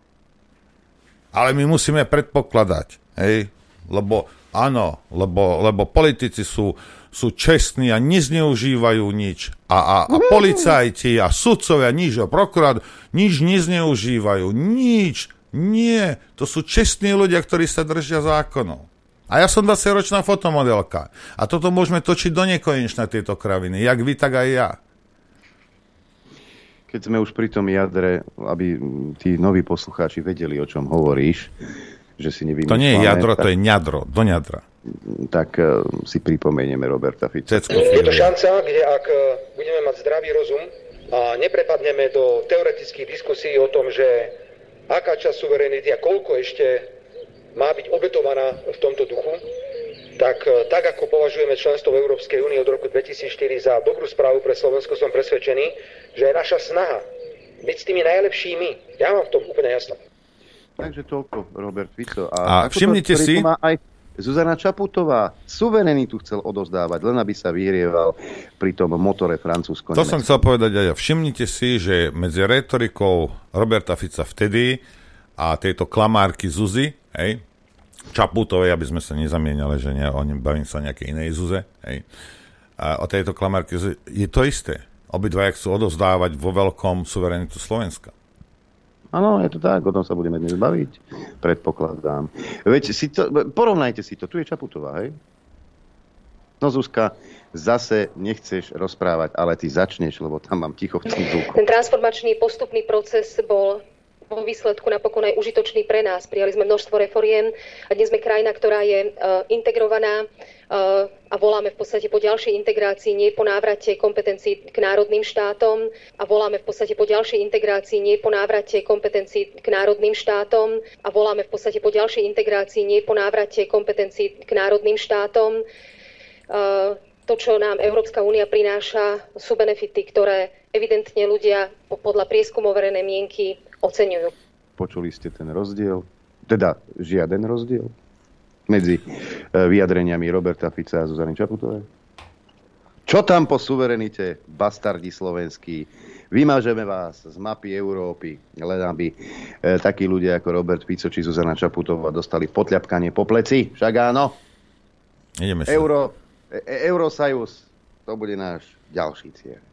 Ale my musíme predpokladať, hej? Lebo áno, lebo, lebo politici sú, sú čestní a nezneužívajú nič. A, a, a policajti a sudcovia nič, a prokurát nič nezneužívajú. Nič. Nie. To sú čestní ľudia, ktorí sa držia zákonov. A ja som 20-ročná fotomodelka. A toto môžeme točiť do nekonečna tieto kraviny. Jak vy, tak aj ja keď sme už pri tom jadre, aby tí noví poslucháči vedeli, o čom hovoríš, že si nevymýšľame. To nie je jadro, tak, to je ňadro, do ňadra. Tak uh, si pripomenieme Roberta Fica. Je to šanca, kde ak e, budeme mať zdravý rozum a neprepadneme do teoretických diskusí o tom, že aká časť suverenity a koľko ešte má byť obetovaná v tomto duchu, tak, e, tak ako považujeme členstvo v Európskej únii od roku 2004 za dobrú správu pre Slovensko, som presvedčený, že je naša snaha byť s tými najlepšími. Ja mám v tom úplne jasno. Takže toľko, Robert Fico. A, a všimnite si... Má aj Zuzana Čaputová suverenitu chcel odozdávať, len aby sa vyrieval pri tom motore francúzsko To som chcel povedať aj ja. Všimnite si, že medzi retorikou Roberta Fica vtedy a tejto klamárky Zuzy, hej, Čaputovej, aby sme sa nezamieniali, že ne, oni bavím sa o nejakej inej Zuze. Hej. A o tejto klamárke je to isté. Obidva chcú odovzdávať vo veľkom suverenitu Slovenska. Áno, je to tak, o tom sa budeme dnes baviť, predpokladám. Veď si to, porovnajte si to, tu je Čaputová, hej? No Zuzka, zase nechceš rozprávať, ale ty začneš, lebo tam mám ticho v Ten transformačný postupný proces bol vo výsledku napokon aj užitočný pre nás. Prijali sme množstvo reforiem a dnes sme krajina, ktorá je uh, integrovaná uh, a voláme v podstate po ďalšej integrácii, nie po návrate kompetencií k národným štátom a voláme v podstate po ďalšej integrácii, nie po návrate kompetencií k národným štátom a voláme v podstate po ďalšej integrácii, nie po návrate kompetencií k národným štátom. Uh, to, čo nám Európska únia prináša, sú benefity, ktoré evidentne ľudia podľa prieskumov verejnej mienky oceňujú. Počuli ste ten rozdiel? Teda žiaden rozdiel medzi e, vyjadreniami Roberta Fica a Zuzany Čaputovej? Čo tam po suverenite, bastardi slovenskí? Vymažeme vás z mapy Európy, len aby e, takí ľudia ako Robert Fico či Zuzana Čaputová dostali potľapkanie po pleci. Však áno? Ideme sa. Euro, e, e Eurosajus, to bude náš ďalší cieľ.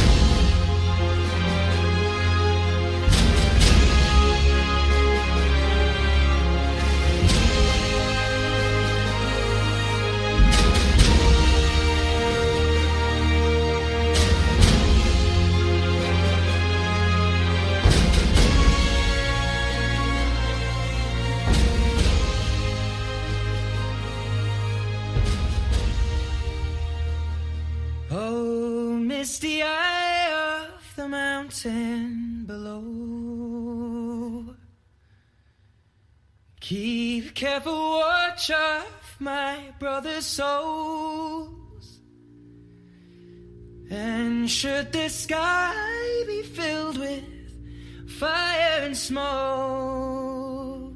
Mountain below. Keep careful watch of my brother's souls. And should the sky be filled with fire and smoke,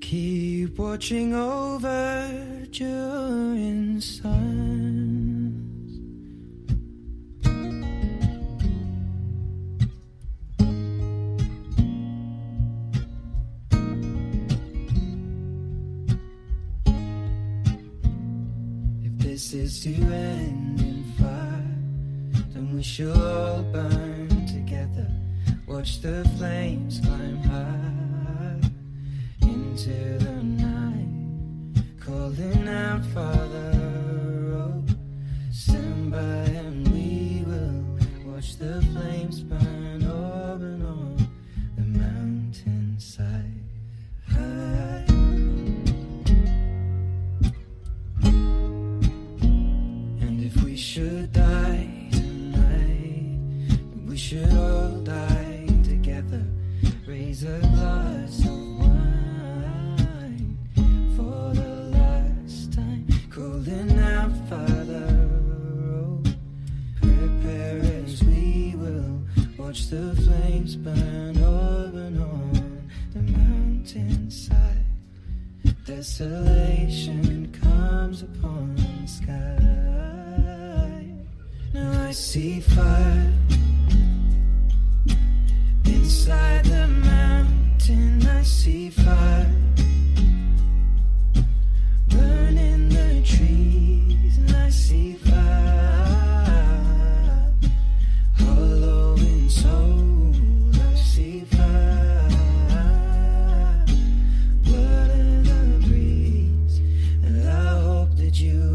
keep watching over during sun. Is to end in fire, then we shall all burn together. Watch the flames climb high into the night, calling out, Father, oh, stand by and we will watch the flames burn over on the mountainside. High. Should die tonight, we should all die together. Raise a glass of wine for the last time. Calling out, Father, oh, prepare as we will watch the flames burn over and on the mountainside. Desolation comes upon the sky. Now I see fire inside the mountain. I see fire burning the trees, and I see fire hollow in soul. I see fire blood in the breeze, and I hope that you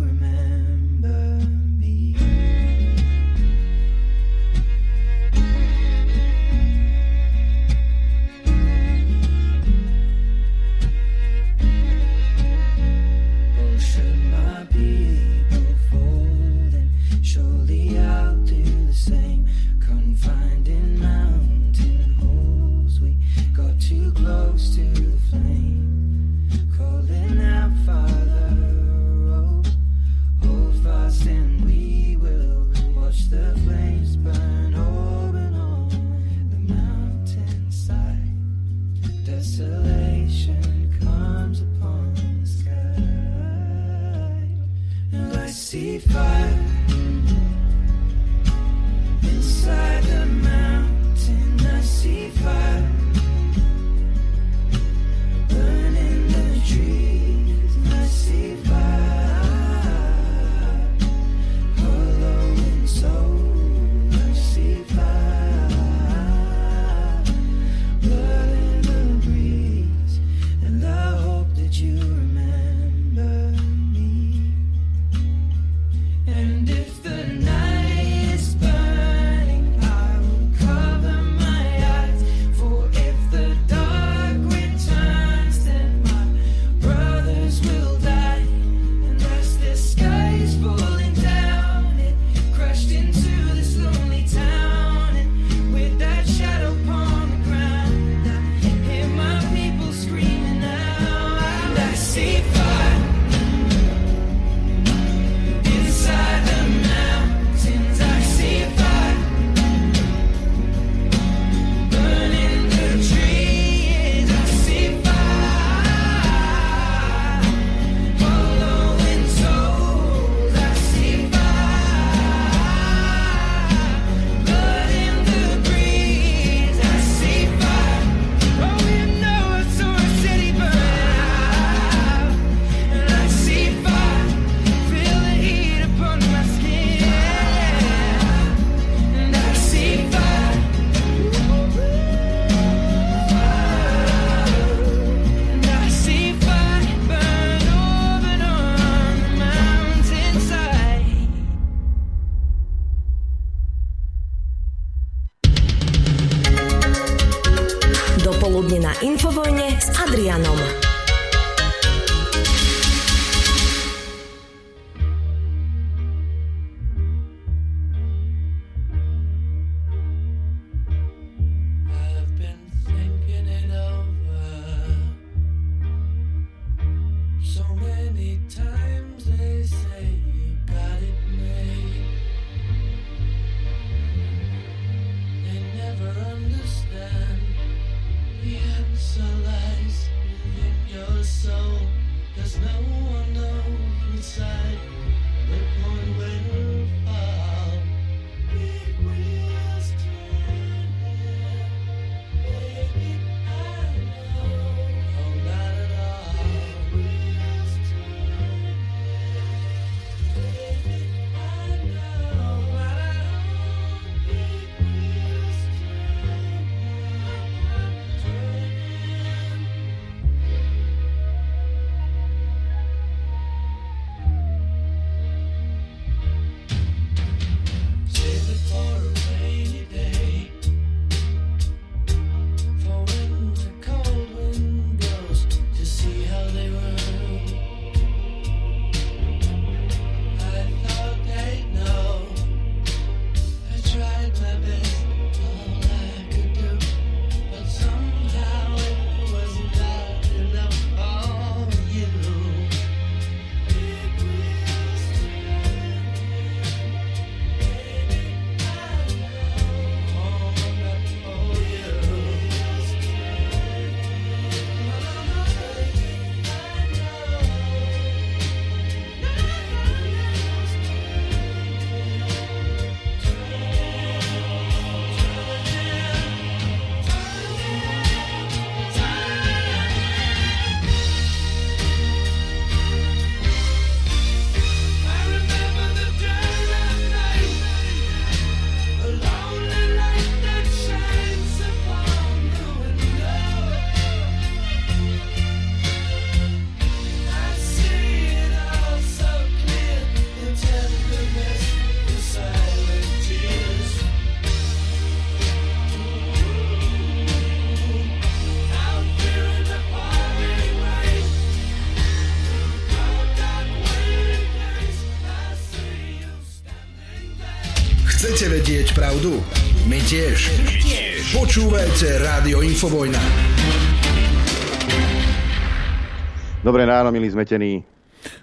inside the mountain. I see fire so many times. They say you got it made. They never understand. The answer lies within your soul. Cause no one knows inside vedieť pravdu? My tiež. Počúvajte Rádio Infovojna. Dobré ráno, milí zmetení.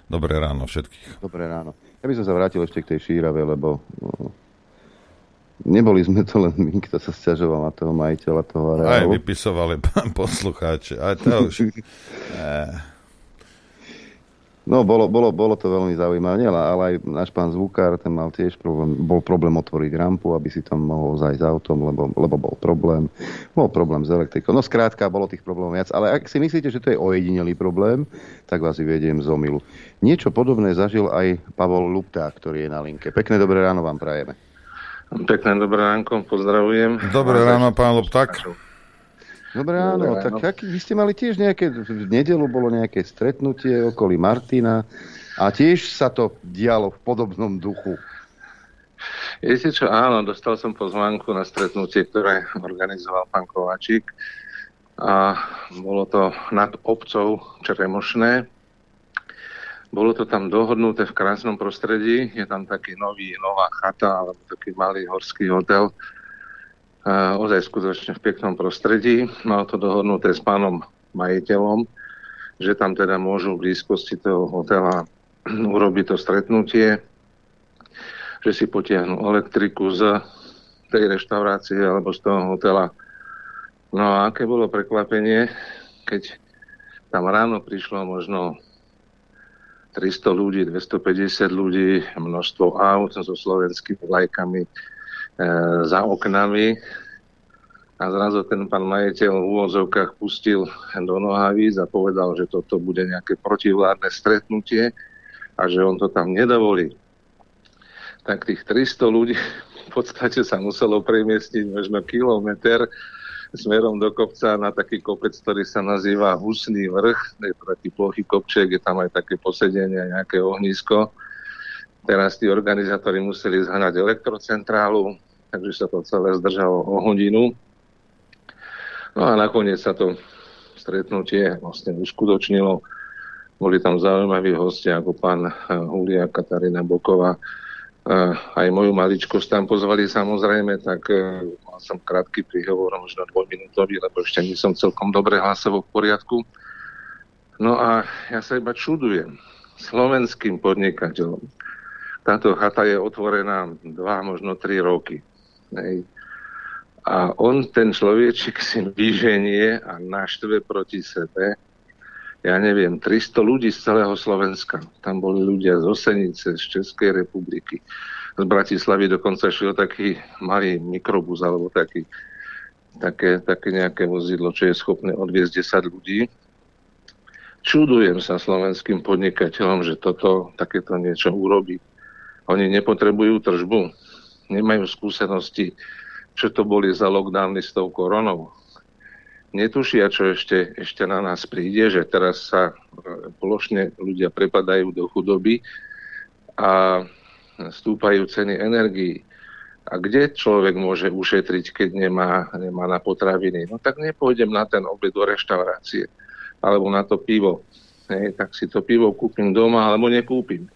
Dobré ráno všetkých. Dobré ráno. Ja by som sa vrátil ešte k tej šírave, lebo no, neboli sme to len my, kto sa stiažoval na toho majiteľa toho Aj areálu. vypisovali pán poslucháči. Aj to už... [laughs] No, bolo, bolo, bolo to veľmi zaujímavé, ale aj náš pán zvukár, ten mal tiež problém, bol problém otvoriť rampu, aby si tam mohol zajsť autom, lebo, lebo bol problém. Bol problém s elektrikou. No skrátka, bolo tých problémov viac. Ale ak si myslíte, že to je ojedinelý problém, tak vás vyvediem z omilu. Niečo podobné zažil aj Pavol Lupták, ktorý je na linke. Pekné dobré ráno vám prajeme. Pekné dobré ránko, pozdravujem. Dobré ráno, pán Loptak. Dobré ráno, Dobré tak ráno. aký, vy ste mali tiež nejaké, v nedelu bolo nejaké stretnutie okolí Martina a tiež sa to dialo v podobnom duchu. Viete čo, áno, dostal som pozvánku na stretnutie, ktoré organizoval pán Kovačík a bolo to nad obcov Čeremošné. Bolo to tam dohodnuté v krásnom prostredí, je tam taký nový, nová chata alebo taký malý horský hotel, ozaj skutočne v peknom prostredí. Malo to dohodnuté s pánom majiteľom, že tam teda môžu v blízkosti toho hotela [clears throat] urobiť to stretnutie, že si potiahnu elektriku z tej reštaurácie alebo z toho hotela. No a aké bolo prekvapenie, keď tam ráno prišlo možno 300 ľudí, 250 ľudí, množstvo aut so slovenskými vlajkami za oknami a zrazu ten pán majiteľ v úvozovkách pustil do nohavíc a povedal, že toto bude nejaké protivládne stretnutie a že on to tam nedovolí. Tak tých 300 ľudí v podstate sa muselo premiestniť možno kilometr smerom do kopca na taký kopec, ktorý sa nazýva Husný vrch. Je to taký plochý kopček, je tam aj také posedenie, nejaké ohnisko. Teraz tí organizátori museli zhanať elektrocentrálu, takže sa to celé zdržalo o hodinu. No a nakoniec sa to stretnutie vlastne uskutočnilo. Boli tam zaujímaví hostia ako pán eh, Hulia, Katarína Boková. Eh, Aj moju maličkosť tam pozvali samozrejme, tak eh, mal som krátky príhovor, možno dvojminútový, lebo ešte nie som celkom dobre hlasovo v poriadku. No a ja sa iba čudujem slovenským podnikateľom. Táto chata je otvorená dva, možno tri roky. Hej. A on, ten človečik si vyženie a naštve proti sebe, ja neviem, 300 ľudí z celého Slovenska. Tam boli ľudia z Osenice, z Českej republiky. Z Bratislavy dokonca šiel taký malý mikrobus, alebo taký, také, také nejaké vozidlo, čo je schopné odviezť 10 ľudí. Čudujem sa slovenským podnikateľom, že toto, takéto niečo urobí. Oni nepotrebujú tržbu, nemajú skúsenosti, čo to boli za lockdowny s tou koronou. Netušia, čo ešte, ešte na nás príde, že teraz sa e, plošne ľudia prepadajú do chudoby a stúpajú ceny energií. A kde človek môže ušetriť, keď nemá, nemá na potraviny? No tak nepôjdem na ten obed do reštaurácie alebo na to pivo. Hej, tak si to pivo kúpim doma alebo nekúpim.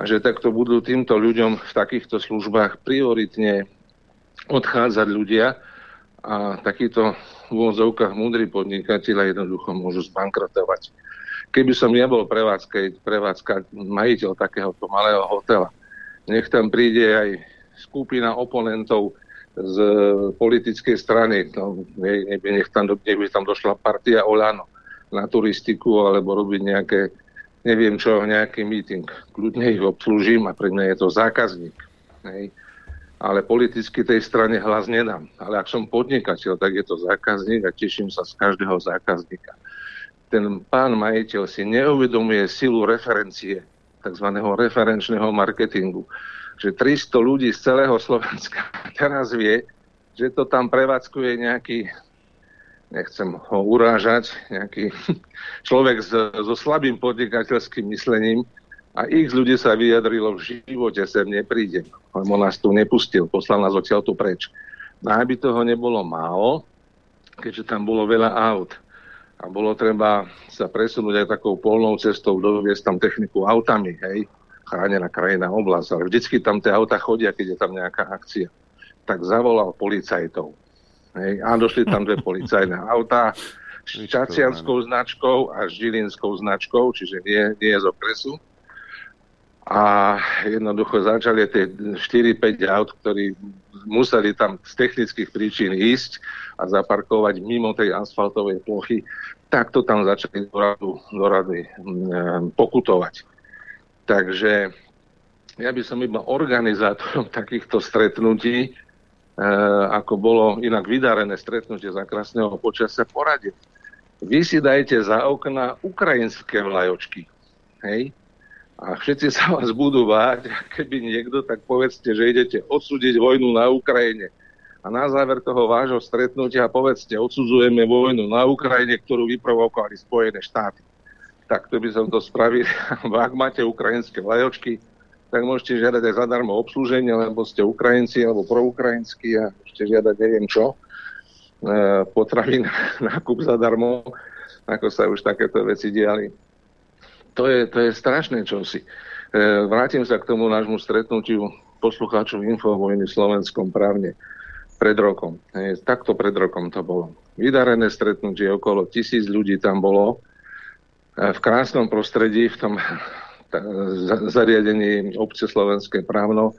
A že takto budú týmto ľuďom v takýchto službách prioritne odchádzať ľudia a takíto v úvodzovkách múdri podnikatelia jednoducho môžu zbankrotovať. Keby som ja bol prevádzka, prevádzka majiteľ takéhoto malého hotela, nech tam príde aj skupina oponentov z politickej strany, no, ne- nech, tam, nech by tam došla partia Olano na turistiku alebo robiť nejaké, neviem čo, nejaký meeting. Kľudne ich obslúžim a pre mňa je to zákazník. Hej ale politicky tej strane hlas nedám. Ale ak som podnikateľ, tak je to zákazník a teším sa z každého zákazníka. Ten pán majiteľ si neuvedomuje silu referencie, tzv. referenčného marketingu, že 300 ľudí z celého Slovenska [laughs] teraz vie, že to tam prevádzkuje nejaký, nechcem ho urážať, nejaký [laughs] človek s, so slabým podnikateľským myslením, a x ľudí sa vyjadrilo, v živote sem nepríde, lebo nás tu nepustil, poslal nás odtiaľ tu preč. No aby toho nebolo málo, keďže tam bolo veľa aut a bolo treba sa presunúť aj takou polnou cestou, doviesť tam techniku autami, hej, chránená krajina oblasť, ale vždycky tam tie auta chodia, keď je tam nejaká akcia. Tak zavolal policajtov. Hej, a došli tam dve [laughs] policajné autá s čacianskou značkou a s žilinskou značkou, čiže nie, nie z okresu. A jednoducho začali tie 4-5 aut, ktorí museli tam z technických príčin ísť a zaparkovať mimo tej asfaltovej plochy, tak to tam začali do, radu, do rady mm, pokutovať. Takže ja by som iba organizátorom [laughs] takýchto stretnutí, ako bolo inak vydarené stretnutie za krásneho počasia, poradil. Vy si dajte za okna ukrajinské vlajočky. Hej? A všetci sa vás budú báť, keby niekto, tak povedzte, že idete odsúdiť vojnu na Ukrajine. A na záver toho vášho stretnutia povedzte, odsudzujeme vojnu na Ukrajine, ktorú vyprovokovali Spojené štáty. Tak to by som to spravil. [laughs] Ak máte ukrajinské vlajočky, tak môžete žiadať aj zadarmo obslúženie, lebo ste Ukrajinci alebo proukrajinskí a môžete žiadať neviem čo. E, potravín, nákup [laughs] zadarmo, ako sa už takéto veci diali to je, to je strašné čosi. E, vrátim sa k tomu nášmu stretnutiu poslucháčov Infovojny v Slovenskom právne pred rokom. E, takto pred rokom to bolo. Vydarené stretnutie, okolo tisíc ľudí tam bolo. E, v krásnom prostredí, v tom [laughs] zariadení obce Slovenské právno.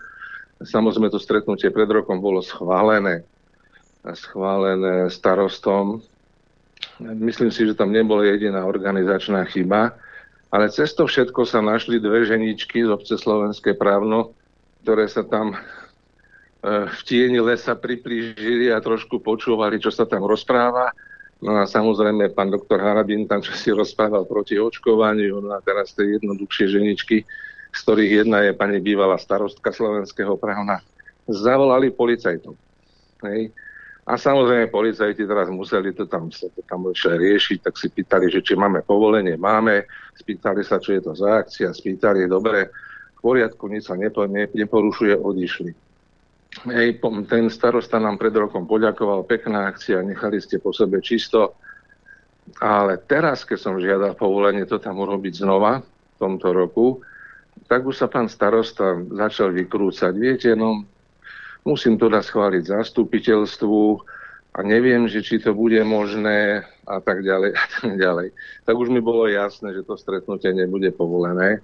Samozrejme to stretnutie pred rokom bolo schválené. Schválené starostom. Myslím si, že tam nebola jediná organizačná chyba ale cez to všetko sa našli dve ženičky z obce Slovenské právno, ktoré sa tam e, v tieni lesa priplížili a trošku počúvali, čo sa tam rozpráva. No a samozrejme, pán doktor Harabin tam čo [laughs] si rozprával proti očkovaniu, no a teraz tie jednoduchšie ženičky, z ktorých jedna je pani bývalá starostka slovenského právna, zavolali policajtov. Hej. A samozrejme, policajti teraz museli to tam, sa to tam riešiť, tak si pýtali, že či máme povolenie. Máme. Spýtali sa, čo je to za akcia. Spýtali, dobre, v poriadku, nič sa nepo, ne, neporušuje, odišli. Hej, ten starosta nám pred rokom poďakoval, pekná akcia, nechali ste po sebe čisto. Ale teraz, keď som žiadal povolenie to tam urobiť znova, v tomto roku, tak už sa pán starosta začal vykrúcať. Viete, no musím to schváliť zastupiteľstvu a neviem, že či to bude možné a tak ďalej a tak ďalej. Tak už mi bolo jasné, že to stretnutie nebude povolené.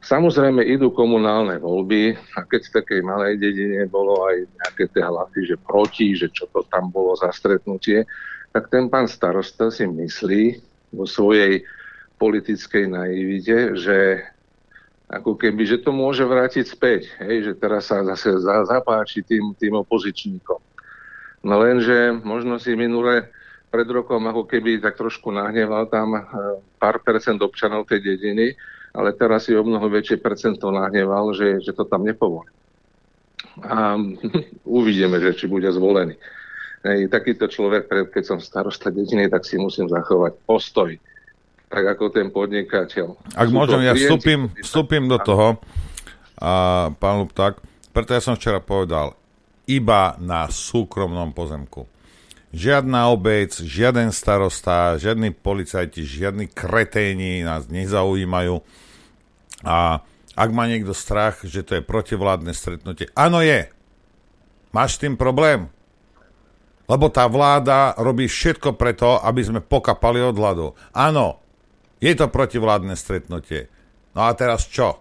Samozrejme idú komunálne voľby a keď v takej malej dedine bolo aj nejaké tie hlasy, že proti, že čo to tam bolo za stretnutie, tak ten pán starosta si myslí vo svojej politickej naivite, že ako keby, že to môže vrátiť späť, hej, že teraz sa zase za, zapáči tým, tým opozičníkom. No lenže možno si minule pred rokom ako keby tak trošku nahneval tam e, pár percent občanov tej dediny, ale teraz si o mnoho väčšie percento nahneval, že, že to tam nepovolí. A [laughs] uvidíme, že či bude zvolený. Hej, takýto človek, keď som starosta dediny, tak si musím zachovať postoj tak ako ten podnikateľ. Ak Sú môžem, ja vstúpim, vstúpim do toho, a, pán Lupták, preto ja som včera povedal, iba na súkromnom pozemku. Žiadna obec, žiaden starosta, žiadni policajti, žiadni kreténi nás nezaujímajú. A ak má niekto strach, že to je protivládne stretnutie, áno je. Máš s tým problém? Lebo tá vláda robí všetko preto, aby sme pokapali od hladu. Áno, je to protivládne stretnutie. No a teraz čo?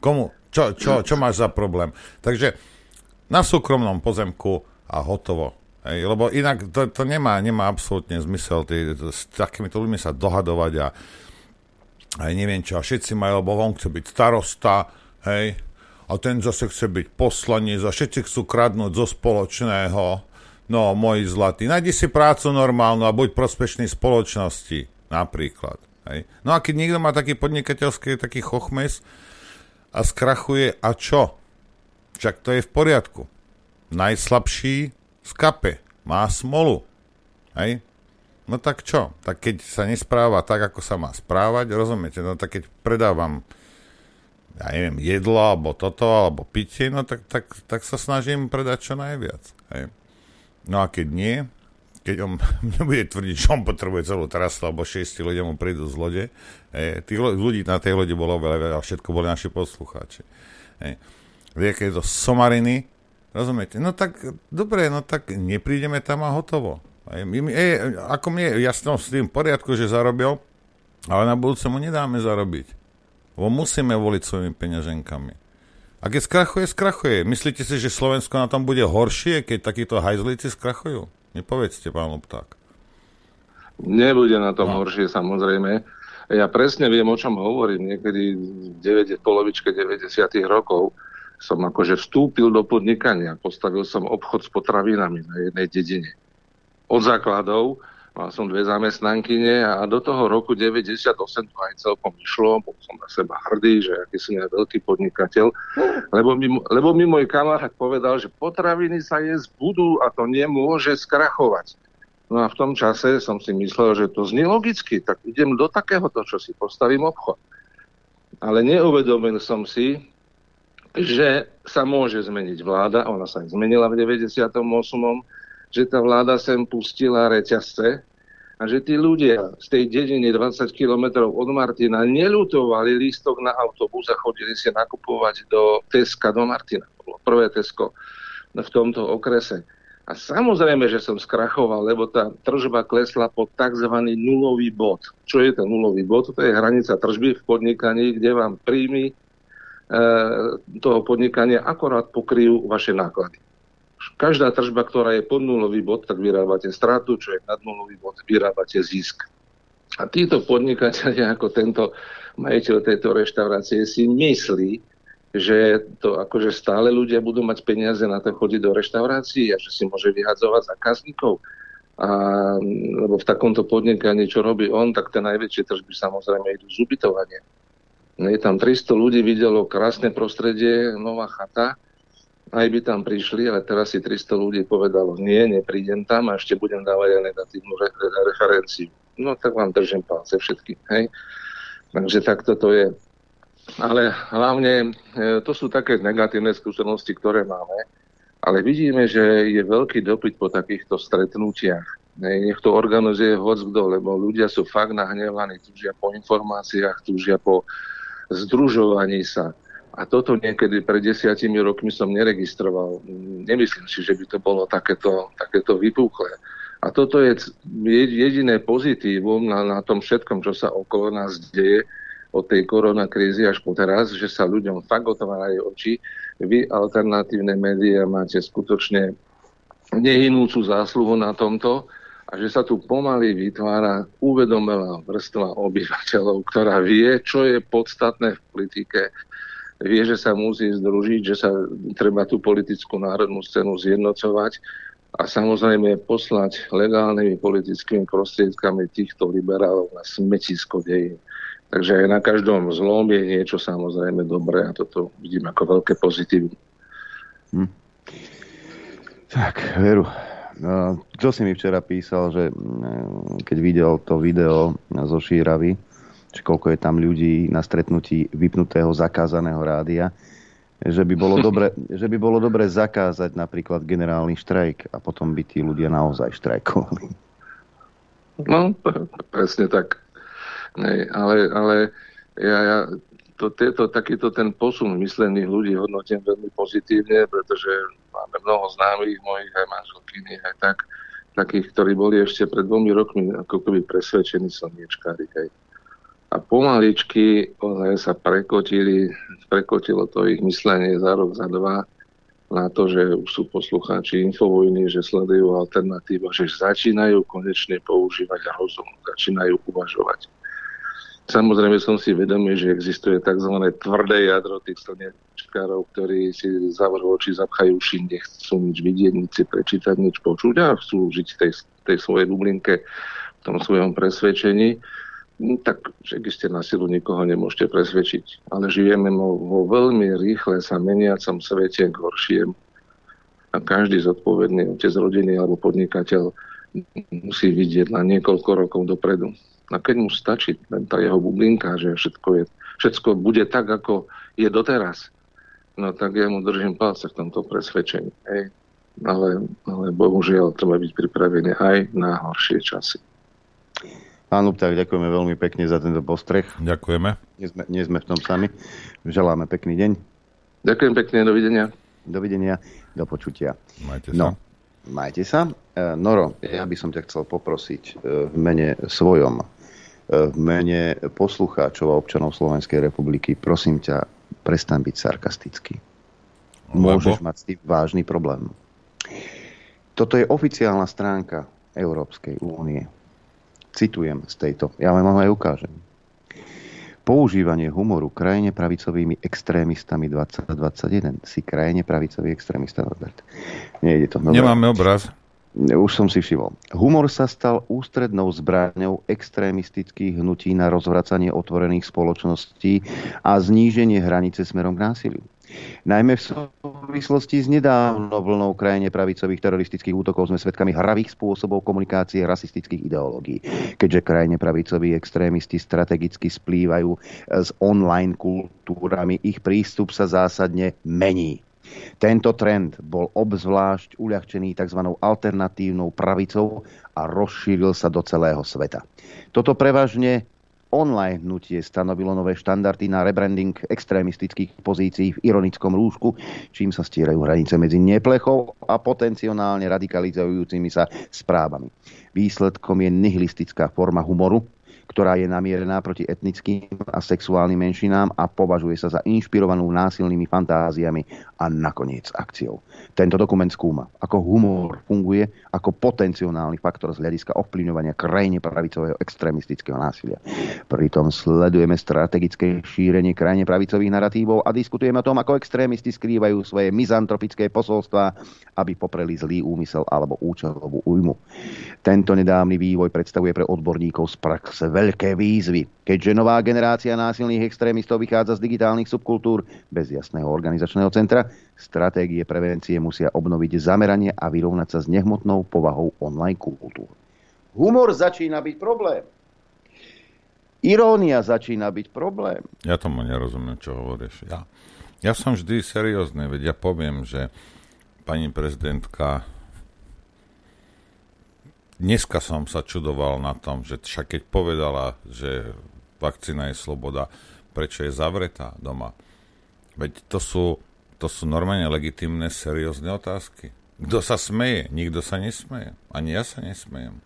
Komu? Čo, čo, čo máš za problém? Takže na súkromnom pozemku a hotovo. Hej, lebo inak to, to nemá, nemá absolútne zmysel tý, to, s takýmito ľuďmi sa dohadovať a aj neviem čo, a všetci majú, lebo on chce byť starosta, hej, a ten zase chce byť poslanec a všetci chcú kradnúť zo spoločného. No, môj zlatý, nájdi si prácu normálnu a buď prospešný spoločnosti. Napríklad. Hej. No a keď niekto má taký podnikateľský, taký chochmes a skrachuje, a čo? Však to je v poriadku. Najslabší skape. Má smolu. Hej? No tak čo? Tak keď sa nespráva tak, ako sa má správať, rozumiete? No tak keď predávam ja neviem, jedlo, alebo toto, alebo pitie, no tak, tak, tak sa snažím predať čo najviac. Hej. No a keď nie, keď on [laughs] nebude tvrdiť, že on potrebuje celú trasu, alebo šiesti ľudia mu prídu z lode. E, tých ľudí na tej lodi bolo veľa, a všetko boli naši poslucháči. E, vie, keď to somariny, rozumiete? No tak, dobre, no tak neprídeme tam a hotovo. E, e, ako mne, ja som s tým poriadku, že zarobil, ale na budúce mu nedáme zarobiť. Lebo musíme voliť svojimi peňaženkami. A keď skrachuje, skrachuje. Myslíte si, že Slovensko na tom bude horšie, keď takíto hajzlíci skrachujú? Nepovedzte, pán Lupták. Nebude na tom no. horšie, samozrejme. Ja presne viem, o čom hovorím. Niekedy v 9, polovičke 90. rokov som akože vstúpil do podnikania. Postavil som obchod s potravinami na jednej dedine. Od základov mal som dve zamestnankyne a do toho roku 98 to aj celkom išlo. Bol som na seba hrdý, že aký som ja veľký podnikateľ. Lebo mi, lebo mi môj kamarát povedal, že potraviny sa jesť budú a to nemôže skrachovať. No a v tom čase som si myslel, že to znie logicky, tak idem do takéhoto, čo si postavím obchod. Ale neuvedomil som si, že sa môže zmeniť vláda, ona sa aj zmenila v 98 že tá vláda sem pustila reťazce a že tí ľudia z tej dediny 20 km od Martina nelutovali lístok na autobus a chodili si nakupovať do Teska do Martina. Bolo prvé Tesko v tomto okrese. A samozrejme, že som skrachoval, lebo tá tržba klesla pod tzv. nulový bod. Čo je ten nulový bod? To je hranica tržby v podnikaní, kde vám príjmy toho podnikania akorát pokryjú vaše náklady každá tržba, ktorá je pod nulový bod, tak vyrábate stratu, čo je nad nulový bod, vyrábate zisk. A títo podnikatelia, ako tento majiteľ tejto reštaurácie, si myslí, že to akože stále ľudia budú mať peniaze na to chodiť do reštaurácií a že si môže vyhadzovať zákazníkov. A, lebo v takomto podnikaní, čo robí on, tak tie najväčšie tržby samozrejme idú z ubytovania. Je tam 300 ľudí, videlo krásne prostredie, nová chata, aj by tam prišli, ale teraz si 300 ľudí povedalo, nie, neprídem tam a ešte budem dávať aj negatívnu re- referenciu. No tak vám držím palce všetky. Hej? Takže takto to je. Ale hlavne e, to sú také negatívne skúsenosti, ktoré máme. Ale vidíme, že je veľký dopyt po takýchto stretnutiach. Nech to organizuje hoc kto, lebo ľudia sú fakt nahnevaní, túžia po informáciách, túžia po združovaní sa. A toto niekedy pred desiatimi rokmi som neregistroval. Nemyslím si, že by to bolo takéto, takéto vypúchle. A toto je jediné pozitívum na, na tom všetkom, čo sa okolo nás deje od tej koronakrízy až po teraz, že sa ľuďom fakt otvárajú oči. Vy, alternatívne médiá, máte skutočne nehynúcu zásluhu na tomto a že sa tu pomaly vytvára uvedomelá vrstva obyvateľov, ktorá vie, čo je podstatné v politike, vie, že sa musí združiť, že sa treba tú politickú národnú scénu zjednocovať a samozrejme poslať legálnymi politickými prostriedkami týchto liberálov na smetisko dejín. Takže na každom zlom je niečo samozrejme dobré a toto vidím ako veľké pozitívum. Hm. Tak, Veru, kto si mi včera písal, že keď videl to video zo Šíravy, či koľko je tam ľudí na stretnutí vypnutého zakázaného rádia, že by bolo dobre, [laughs] že by bolo dobre zakázať napríklad generálny štrajk a potom by tí ľudia naozaj štrajkovali. No, presne tak. Nej, ale, ale ja, ja to, tieto, takýto ten posun myslených ľudí hodnotím veľmi pozitívne, pretože máme mnoho známych mojich aj manželkyní, aj tak, takých, ktorí boli ešte pred dvomi rokmi ako keby presvedčení slniečkári. Hej a pomaličky sa prekotili, prekotilo to ich myslenie za rok, za dva na to, že už sú poslucháči infovojny, že sledujú alternatíva, že začínajú konečne používať rozum, začínajú uvažovať. Samozrejme som si vedomý, že existuje tzv. tvrdé jadro tých slnečkárov, ktorí si zavrú oči, zapchajú uši, nechcú nič vidieť, nič si prečítať, nič počuť a chcú žiť tej, tej svojej bublinke, v tom svojom presvedčení. No, tak však ste na silu nikoho nemôžete presvedčiť. Ale žijeme vo veľmi rýchle sa meniacom svete k horšiemu. A každý zodpovedný otec rodiny alebo podnikateľ musí vidieť na niekoľko rokov dopredu. A keď mu stačí len tá jeho bublinka, že všetko, je, všetko bude tak, ako je doteraz, no tak ja mu držím palce v tomto presvedčení. Hej. ale, ale bohužiaľ treba byť pripravený aj na horšie časy. Pán Lupták, ďakujeme veľmi pekne za tento postreh. Ďakujeme. Nie sme, nie sme v tom sami. Želáme pekný deň. Ďakujem pekne, dovidenia. Dovidenia, do počutia. Majte No, majte sa. E, Noro, ja by som ťa chcel poprosiť e, v mene svojom, v mene poslucháčov a občanov Slovenskej republiky, prosím ťa, prestaň byť sarkastický. Môžeš mať s tým vážny problém. Toto je oficiálna stránka Európskej únie. Citujem z tejto. Ja vám aj ukážem. Používanie humoru krajine pravicovými extrémistami 2021. Si krajine pravicový extrémista, Norbert. Nejde to. Dobre. Nemáme obraz. Už som si všimol. Humor sa stal ústrednou zbraňou extrémistických hnutí na rozvracanie otvorených spoločností a zníženie hranice smerom k násiliu. Najmä v súvislosti s nedávno vlnou krajine pravicových teroristických útokov sme svedkami hravých spôsobov komunikácie rasistických ideológií. Keďže krajine pravicoví extrémisti strategicky splývajú s online kultúrami, ich prístup sa zásadne mení. Tento trend bol obzvlášť uľahčený tzv. alternatívnou pravicou a rozšíril sa do celého sveta. Toto prevažne online hnutie stanovilo nové štandardy na rebranding extrémistických pozícií v ironickom rúšku, čím sa stierajú hranice medzi neplechou a potenciálne radikalizujúcimi sa správami. Výsledkom je nihilistická forma humoru, ktorá je namierená proti etnickým a sexuálnym menšinám a považuje sa za inšpirovanú násilnými fantáziami a nakoniec akciou. Tento dokument skúma, ako humor funguje ako potenciálny faktor z hľadiska ovplyvňovania krajine pravicového extrémistického násilia. Pritom sledujeme strategické šírenie krajine pravicových narratívov a diskutujeme o tom, ako extrémisti skrývajú svoje mizantropické posolstvá, aby popreli zlý úmysel alebo účelovú újmu. Tento nedávny vývoj predstavuje pre odborníkov z praxe veľké výzvy, keďže nová generácia násilných extrémistov vychádza z digitálnych subkultúr bez jasného organizačného centra, stratégie prevencie musia obnoviť zameranie a vyrovnať sa s nehmotnou povahou online kultúr. Humor začína byť problém. Irónia začína byť problém. Ja tomu nerozumiem, čo hovoríš. Ja, ja som vždy seriózny, veď ja poviem, že pani prezidentka dneska som sa čudoval na tom, že však keď povedala, že vakcína je sloboda, prečo je zavretá doma. Veď to sú, to sú normálne legitimné, seriózne otázky. Kto sa smeje? Nikto sa nesmeje. Ani ja sa nesmejem.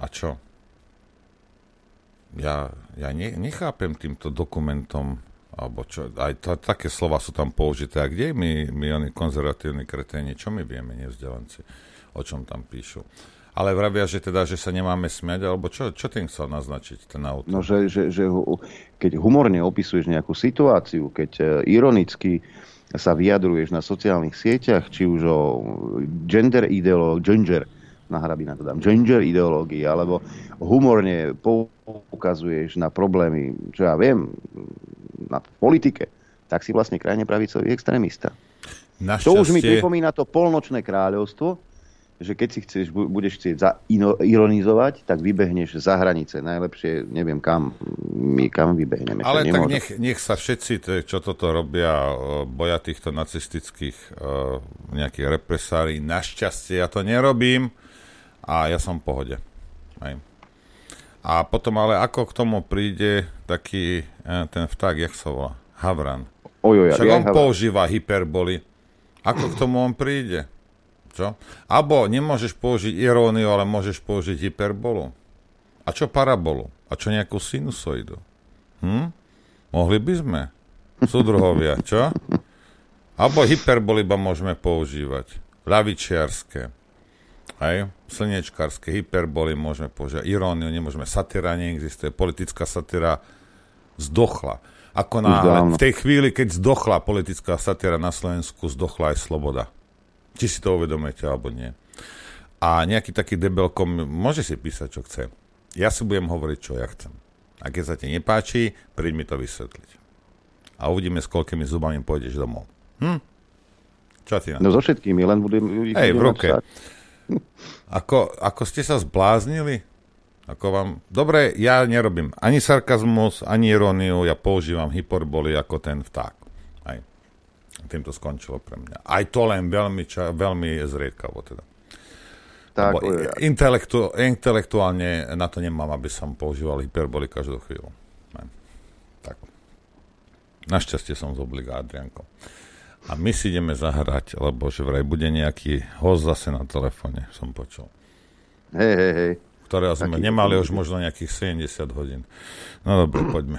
A čo? Ja, ja ne, nechápem týmto dokumentom, alebo čo, aj to, také slova sú tam použité. A kde my, my oni konzervatívni kreténi, čo my vieme, nevzdelanci, o čom tam píšu? Ale vravia, že teda, že sa nemáme smiať, alebo čo, čo tým chcel naznačiť ten autor? No, že, že, že keď humorne opisuješ nejakú situáciu, keď e, ironicky sa vyjadruješ na sociálnych sieťach, či už o gender ideológii, gender, na hrabina to dám, gender ideológii, alebo humorne poukazuješ na problémy, čo ja viem, na politike, tak si vlastne krajne pravicový extrémista. To už mi Našťastie- pripomína to polnočné kráľovstvo, že keď si chceš, bu- budeš chcieť ironizovať, tak vybehneš za hranice. Najlepšie, neviem kam, my kam vybehneme. Ale tak nemôžem. nech, nech sa všetci, čo toto robia, boja týchto nacistických nejakých represárií, našťastie ja to nerobím a ja som v pohode. Hej. A potom ale ako k tomu príde taký eh, ten vták, jak sa volá? Havran. Ojoj, Však on používa hyperboly. Ako k tomu on príde? Čo? Abo nemôžeš použiť iróniu, ale môžeš použiť hyperbolu. A čo parabolu? A čo nejakú sinusoidu? Hm? Mohli by sme? Súdruhovia, [laughs] čo? Abo hyperboli iba môžeme používať. Ľavičiarské. Hej? Slnečkárske, hyperboly môžeme používať. Iróniu nemôžeme. Satyra neexistuje. Politická satyra zdochla. Ako náhle, v tej chvíli, keď zdochla politická satyra na Slovensku, zdochla aj sloboda. Či si to uvedomujete, alebo nie. A nejaký taký debelkom môže si písať, čo chce. Ja si budem hovoriť, čo ja chcem. A keď sa ti nepáči, príď mi to vysvetliť. A uvidíme, s koľkými zubami pôjdeš domov. Hm? Čo ty na No so všetkými, len budem... Hej, v ruke. Ako, ako ste sa zbláznili? Ako vám... Dobre, ja nerobím ani sarkazmus, ani iróniu, ja používam hyperboly ako ten vták. Tým to skončilo pre mňa. Aj to len veľmi, ča, veľmi zriedkavo teda. Tak, Lebo intelektu, intelektuálne na to nemám, aby som používal hyperboli každú chvíľu. Tak. Našťastie som z obliga Adrianko. A my si ideme zahrať, lebo že vraj bude nejaký host zase na telefóne, som počul. Hej, hej, hej. Ktorého sme Taký nemali už možno nejakých 70 hodín. No dobre, poďme.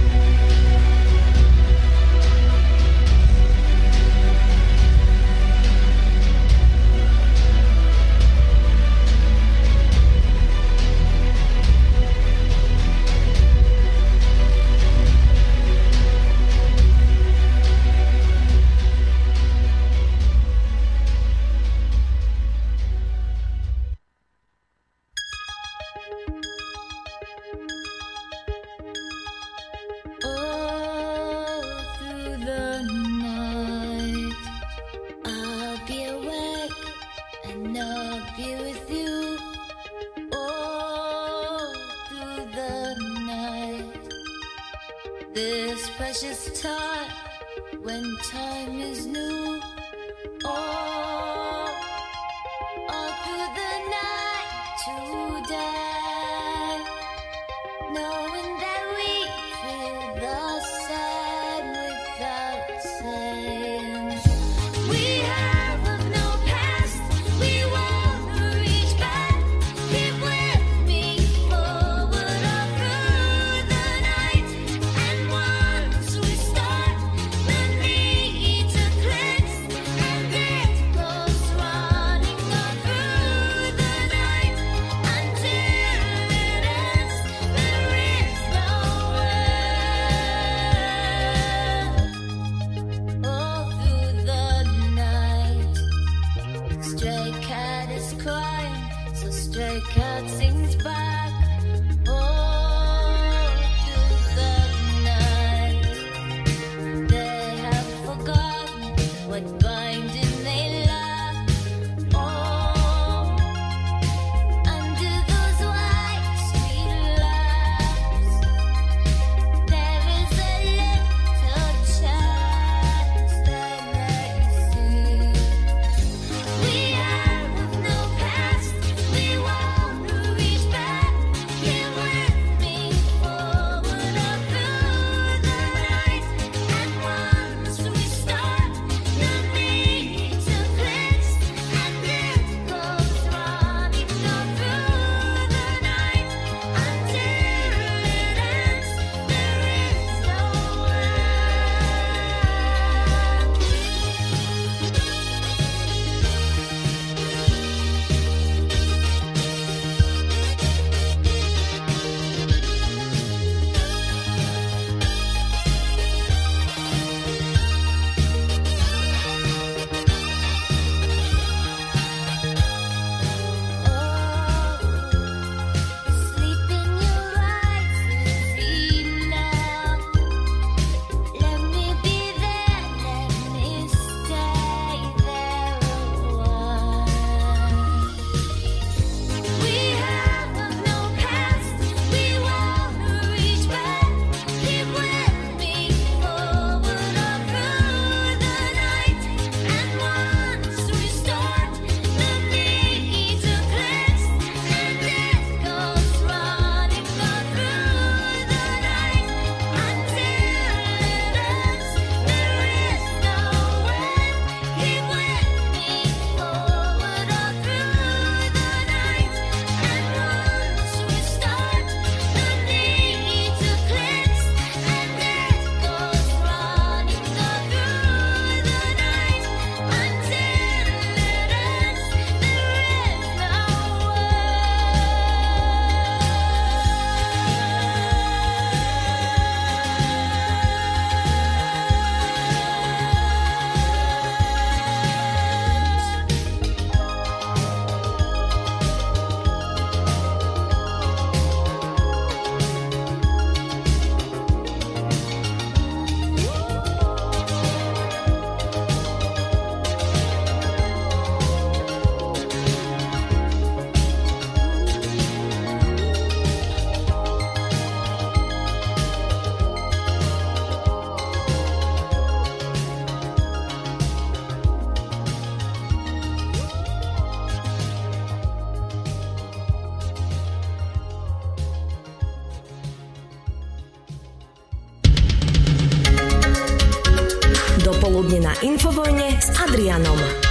popoludne na Infovojne s Adrianom.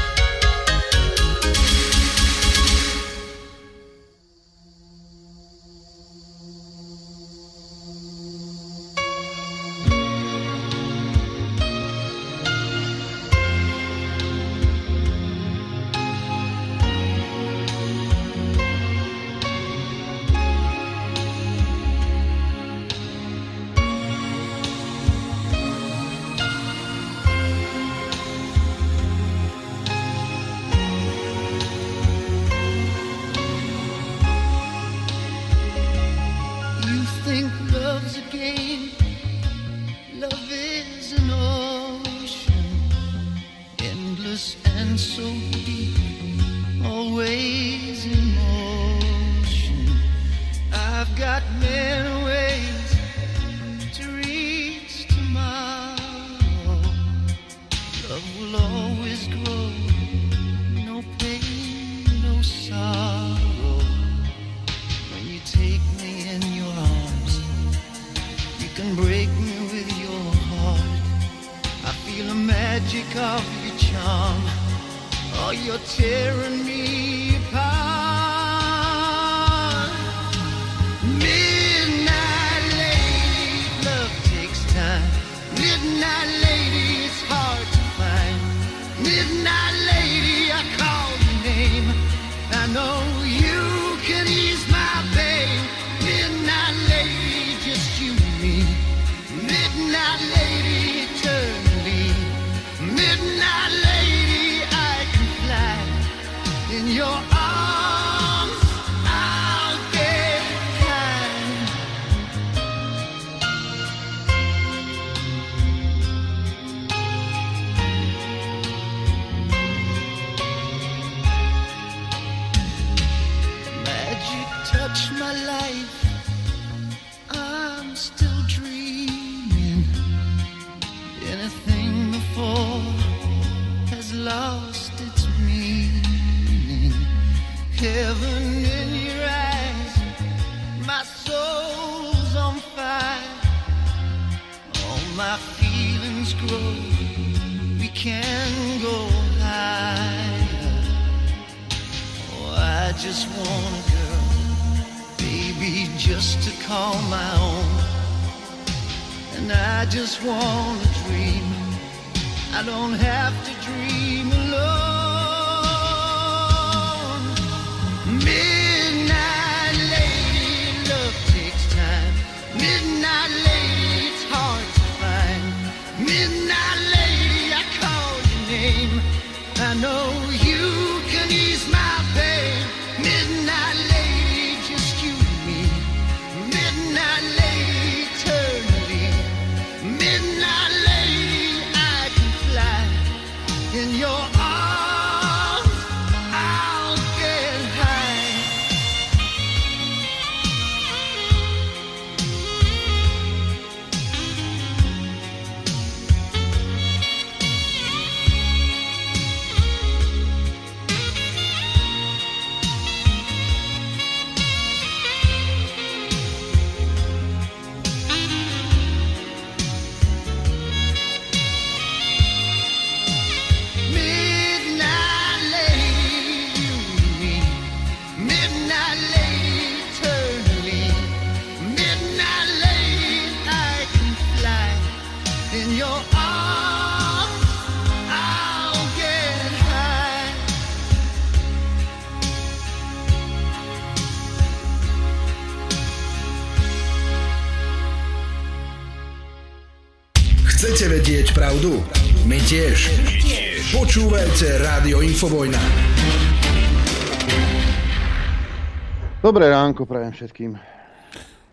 Dobré ránko prajem všetkým.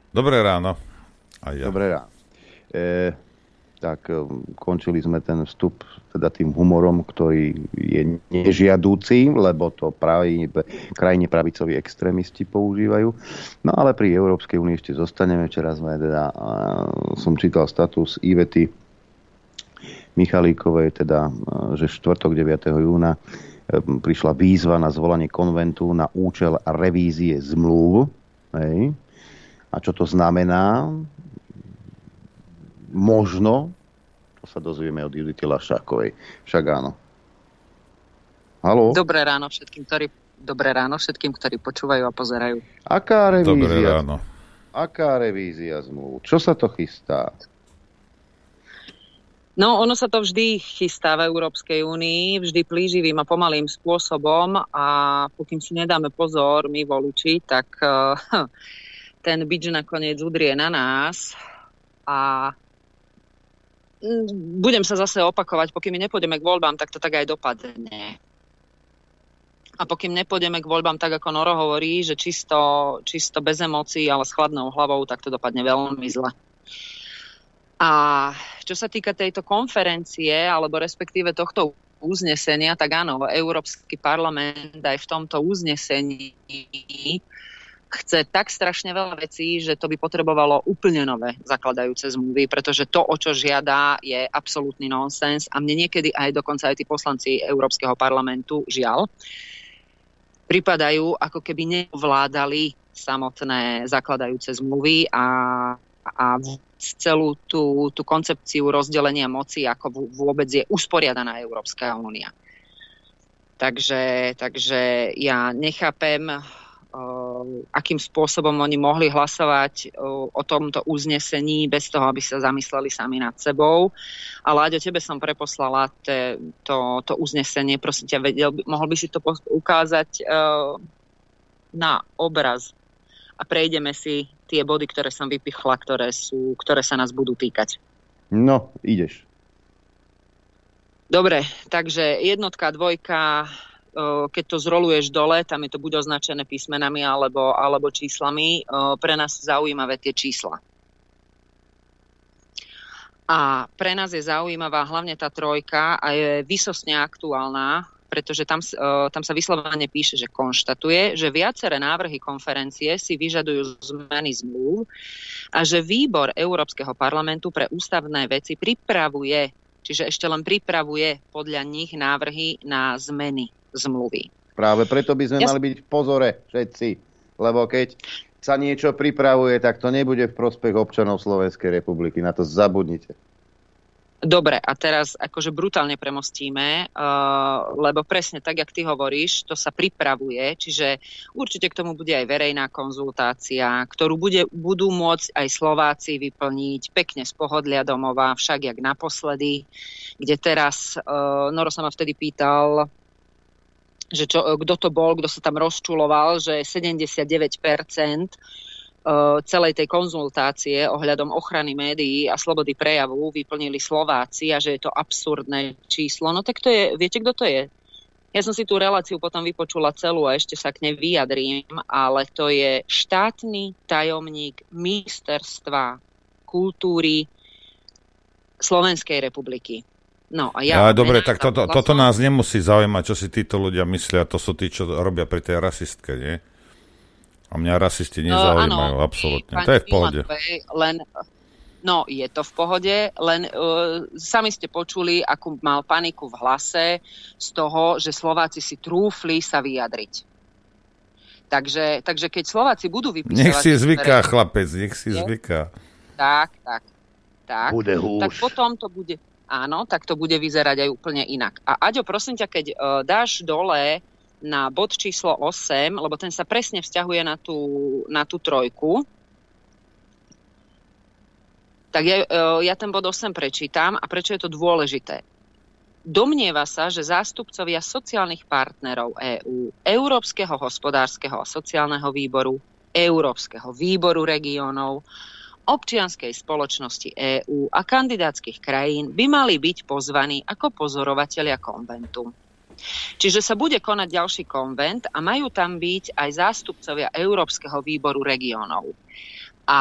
Dobré ráno. Aj ja. Dobré ráno. E, tak e, končili sme ten vstup teda tým humorom, ktorý je nežiadúci, lebo to pravi, krajine pravicoví extrémisti používajú. No ale pri Európskej únii ešte zostaneme. Včera sme teda, e, som čítal status Ivety Michalíkovej, teda, e, že štvrtok 9. júna Ehm, prišla výzva na zvolanie konventu na účel revízie zmluv. Hej. A čo to znamená? Možno, to sa dozvieme od Judity Lašákovej. Však áno. Halo? Dobré ráno všetkým, ktorí, dobré ráno všetkým, ktorí počúvajú a pozerajú. Aká revízia? Dobré ráno. Aká revízia zmluv? Čo sa to chystá? No, ono sa to vždy chystá v Európskej únii, vždy plíživým a pomalým spôsobom a pokým si nedáme pozor, my voliči, tak uh, [laughs] ten bič nakoniec udrie na nás a mm, budem sa zase opakovať, pokým nepôjdeme k voľbám, tak to tak aj dopadne. A pokým nepôjdeme k voľbám tak, ako Noro hovorí, že čisto, čisto bez emócií, ale s chladnou hlavou, tak to dopadne veľmi zle. A čo sa týka tejto konferencie, alebo respektíve tohto uznesenia, tak áno, Európsky parlament aj v tomto uznesení chce tak strašne veľa vecí, že to by potrebovalo úplne nové zakladajúce zmluvy, pretože to, o čo žiada, je absolútny nonsens a mne niekedy aj dokonca aj tí poslanci Európskeho parlamentu, žiaľ, pripadajú, ako keby nevládali samotné zakladajúce zmluvy a, a celú tú, tú koncepciu rozdelenia moci, ako vôbec je usporiadaná Európska únia. Takže, takže ja nechápem, akým spôsobom oni mohli hlasovať o tomto uznesení bez toho, aby sa zamysleli sami nad sebou. A Láďo, tebe som preposlala te, to, to uznesenie. Prosím ťa, vedel, mohol by si to ukázať na obraz a prejdeme si tie body, ktoré som vypichla, ktoré, sú, ktoré sa nás budú týkať. No, ideš. Dobre, takže jednotka, dvojka, keď to zroluješ dole, tam je to buď označené písmenami alebo, alebo číslami. Pre nás sú zaujímavé tie čísla. A pre nás je zaujímavá hlavne tá trojka a je vysosne aktuálna, pretože tam, tam sa vyslovene píše, že konštatuje, že viaceré návrhy konferencie si vyžadujú zmeny zmluv a že výbor Európskeho parlamentu pre ústavné veci pripravuje, čiže ešte len pripravuje podľa nich návrhy na zmeny zmluvy. Práve preto by sme ja... mali byť v pozore všetci, lebo keď sa niečo pripravuje, tak to nebude v prospech občanov Slovenskej republiky. Na to zabudnite. Dobre, a teraz akože brutálne premostíme, uh, lebo presne tak, jak ty hovoríš, to sa pripravuje, čiže určite k tomu bude aj verejná konzultácia, ktorú bude, budú môcť aj Slováci vyplniť pekne z pohodlia domova, však jak naposledy, kde teraz, uh, Noro sa ma vtedy pýtal, že kto to bol, kto sa tam rozčuloval, že 79% celej tej konzultácie ohľadom ochrany médií a slobody prejavu vyplnili Slováci a že je to absurdné číslo. No tak to je, viete, kto to je? Ja som si tú reláciu potom vypočula celú a ešte sa k nej vyjadrím, ale to je štátny tajomník ministerstva kultúry Slovenskej republiky. No, a ja, ja dobre, tak toto, toto nás nemusí zaujímať, čo si títo ľudia myslia. To sú tí, čo robia pri tej rasistke, nie? A mňa rasisti nezaujímajú, uh, absolútne. To je v pohode. Len, no, je to v pohode, len uh, sami ste počuli, akú mal paniku v hlase z toho, že Slováci si trúfli sa vyjadriť. Takže, takže keď Slováci budú vypísať... Nech si zvyká, ktoré... chlapec, nech si je? zvyká. Tak, tak, tak. Bude húš. Tak potom to bude... Áno, tak to bude vyzerať aj úplne inak. A Aďo, prosím ťa, keď uh, dáš dole na bod číslo 8, lebo ten sa presne vzťahuje na tú, na tú trojku. Tak ja, e, ja ten bod 8 prečítam a prečo je to dôležité. Domnieva sa, že zástupcovia sociálnych partnerov EÚ, Európskeho hospodárskeho a sociálneho výboru, Európskeho výboru regiónov, občianskej spoločnosti EÚ a kandidátskych krajín by mali byť pozvaní ako pozorovatelia konventu. Čiže sa bude konať ďalší konvent a majú tam byť aj zástupcovia Európskeho výboru regiónov. A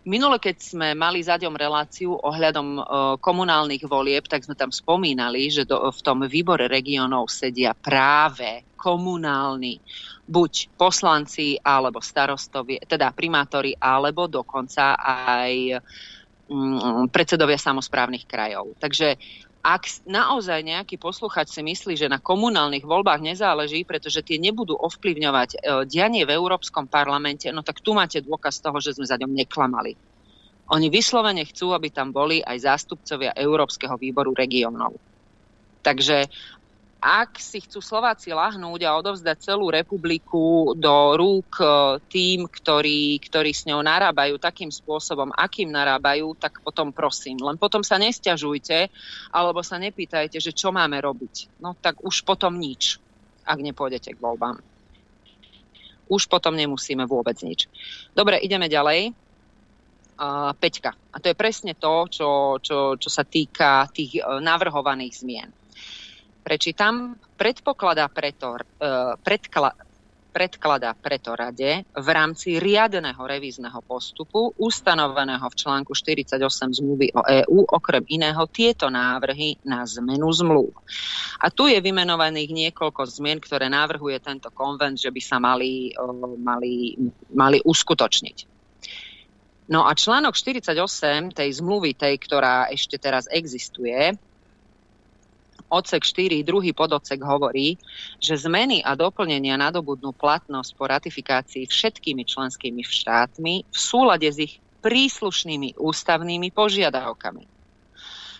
Minule, keď sme mali za reláciu ohľadom e, komunálnych volieb, tak sme tam spomínali, že do, v tom výbore regiónov sedia práve komunálni buď poslanci alebo starostovie, teda primátori, alebo dokonca aj mm, predsedovia samozprávnych krajov. Takže ak naozaj nejaký posluchač si myslí, že na komunálnych voľbách nezáleží, pretože tie nebudú ovplyvňovať e, dianie v Európskom parlamente, no tak tu máte dôkaz toho, že sme za ňom neklamali. Oni vyslovene chcú, aby tam boli aj zástupcovia Európskeho výboru regiónov. Takže ak si chcú Slováci lahnúť a odovzdať celú republiku do rúk e, tým, ktorí, ktorí s ňou narábajú takým spôsobom, akým narábajú, tak potom prosím. Len potom sa nestiažujte, alebo sa nepýtajte, že čo máme robiť. No tak už potom nič, ak nepôjdete k voľbám. Už potom nemusíme vôbec nič. Dobre, ideme ďalej. Uh, Peťka. A to je presne to, čo, čo, čo sa týka tých uh, navrhovaných zmien prečítam, predpokladá preto, e, predkla, predkladá preto rade v rámci riadneho revízneho postupu ustanoveného v článku 48 zmluvy o EÚ okrem iného tieto návrhy na zmenu zmluv. A tu je vymenovaných niekoľko zmien, ktoré navrhuje tento konvent, že by sa mali, o, mali, mali uskutočniť. No a článok 48 tej zmluvy, tej, ktorá ešte teraz existuje, odsek 4, druhý pododsek hovorí, že zmeny a doplnenia nadobudnú platnosť po ratifikácii všetkými členskými štátmi v súlade s ich príslušnými ústavnými požiadavkami.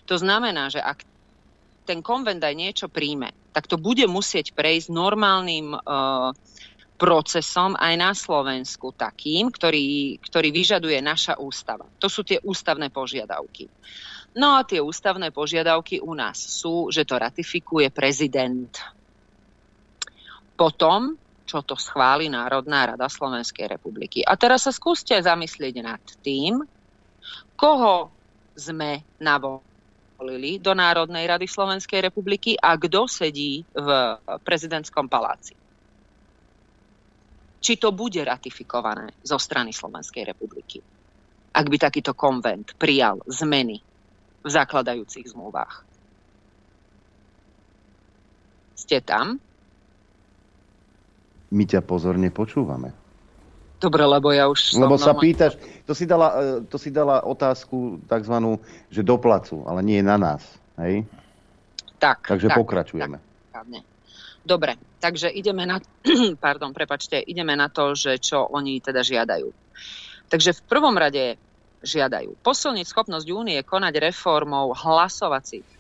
To znamená, že ak ten konvent aj niečo príjme, tak to bude musieť prejsť normálnym uh, procesom aj na Slovensku takým, ktorý, ktorý vyžaduje naša ústava. To sú tie ústavné požiadavky. No a tie ústavné požiadavky u nás sú, že to ratifikuje prezident. Potom, čo to schváli Národná rada Slovenskej republiky. A teraz sa skúste zamyslieť nad tým, koho sme navolili do Národnej rady Slovenskej republiky a kto sedí v prezidentskom paláci. Či to bude ratifikované zo strany Slovenskej republiky. Ak by takýto konvent prijal zmeny v zakladajúcich zmluvách. Ste tam? My ťa pozorne počúvame. Dobre, lebo ja už. Lebo sa pýtaš, to si, dala, e, to si dala otázku takzvanú, že do placu, ale nie na nás. Hej? Tak, Takže tak, pokračujeme. Správne. Dobre, takže ideme na, [clears throat] pardon, prepačte, ideme na to, že čo oni teda žiadajú. Takže v prvom rade žiadajú posilniť schopnosť únie konať reformou hlasovacích e,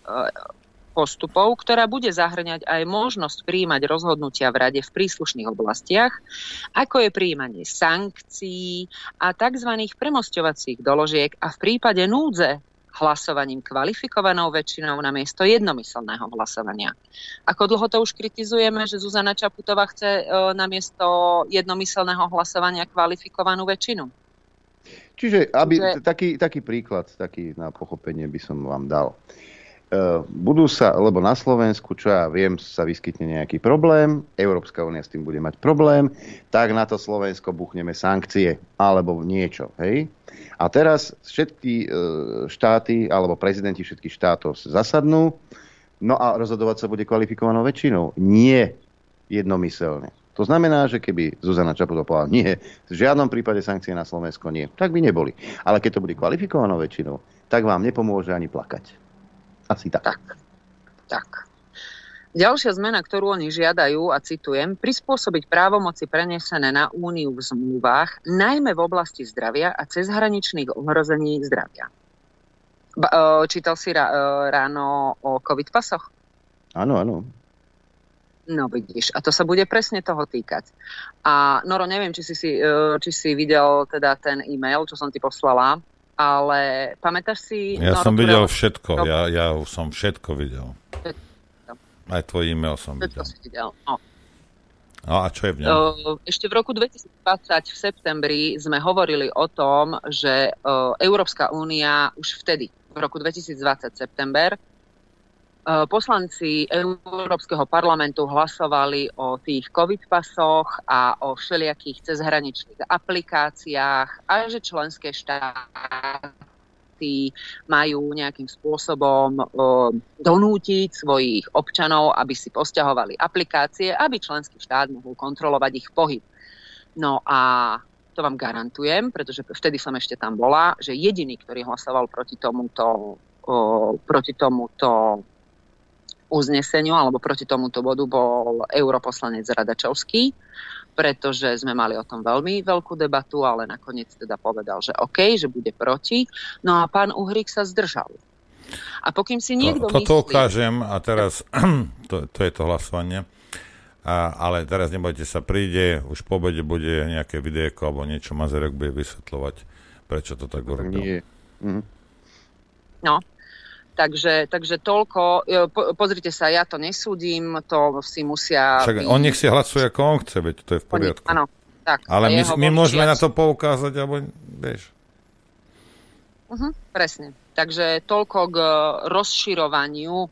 postupov, ktorá bude zahrňať aj možnosť príjmať rozhodnutia v rade v príslušných oblastiach, ako je príjmanie sankcií a tzv. premosťovacích doložiek a v prípade núdze hlasovaním kvalifikovanou väčšinou na miesto jednomyselného hlasovania. Ako dlho to už kritizujeme, že Zuzana Čaputová chce e, na miesto jednomyselného hlasovania kvalifikovanú väčšinu? Čiže aby, Čiže- taký, taký príklad, taký na pochopenie by som vám dal. E, budú sa, lebo na Slovensku, čo ja viem, sa vyskytne nejaký problém, Európska únia s tým bude mať problém, tak na to Slovensko buchneme sankcie alebo niečo. Hej? A teraz všetky e, štáty alebo prezidenti všetkých štátov sa zasadnú, no a rozhodovať sa bude kvalifikovanou väčšinou. Nie jednomyselne. To znamená, že keby Zuzana Čaputová povedala nie, v žiadnom prípade sankcie na Slovensko nie, tak by neboli. Ale keď to bude kvalifikovanou väčšinou, tak vám nepomôže ani plakať. Asi tak. Tak. tak. Ďalšia zmena, ktorú oni žiadajú, a citujem, prispôsobiť právomoci prenesené na úniu v zmluvách, najmä v oblasti zdravia a cezhraničných ohrození zdravia. Ba, e, čítal si e, ráno o COVID pasoch? Áno, áno. No vidíš, a to sa bude presne toho týkať. A Noro, neviem, či si, si, e, či si videl teda ten e-mail, čo som ti poslala, ale pamätáš si... Ja Noro, som videl ktorého- všetko, ja, ja som všetko videl. Aj tvoj e-mail som Všetko videl. si videl. No. No a čo je v ňom? Uh, Ešte v roku 2020 v septembri sme hovorili o tom, že uh, Európska únia už vtedy, v roku 2020 september, poslanci Európskeho parlamentu hlasovali o tých COVID pasoch a o všelijakých cezhraničných aplikáciách a že členské štáty majú nejakým spôsobom uh, donútiť svojich občanov, aby si posťahovali aplikácie, aby členský štát mohol kontrolovať ich pohyb. No a to vám garantujem, pretože vtedy som ešte tam bola, že jediný, ktorý hlasoval proti tomuto, proti tomuto uzneseniu alebo proti tomuto bodu bol europoslanec Radačovský, pretože sme mali o tom veľmi veľkú debatu, ale nakoniec teda povedal, že OK, že bude proti. No a pán Uhrik sa zdržal. A pokým si niekto to, toto myslí... ukážem a teraz, [clears throat] to, to je to hlasovanie, a, ale teraz nebojte sa, príde, už po obede bude nejaké videjko alebo niečo, Mazerek bude vysvetľovať, prečo to tak urobil. Nie. Mhm. No, takže, takže toľko. E, Po, pozrite sa, ja to nesúdim, to si musia... Však on nech si hlasuje, ako on chce, veď to je v poriadku. Áno, tak. Ale my, my môžeme na to poukázať, alebo vieš. Uh-huh, presne. Takže toľko k rozširovaniu e,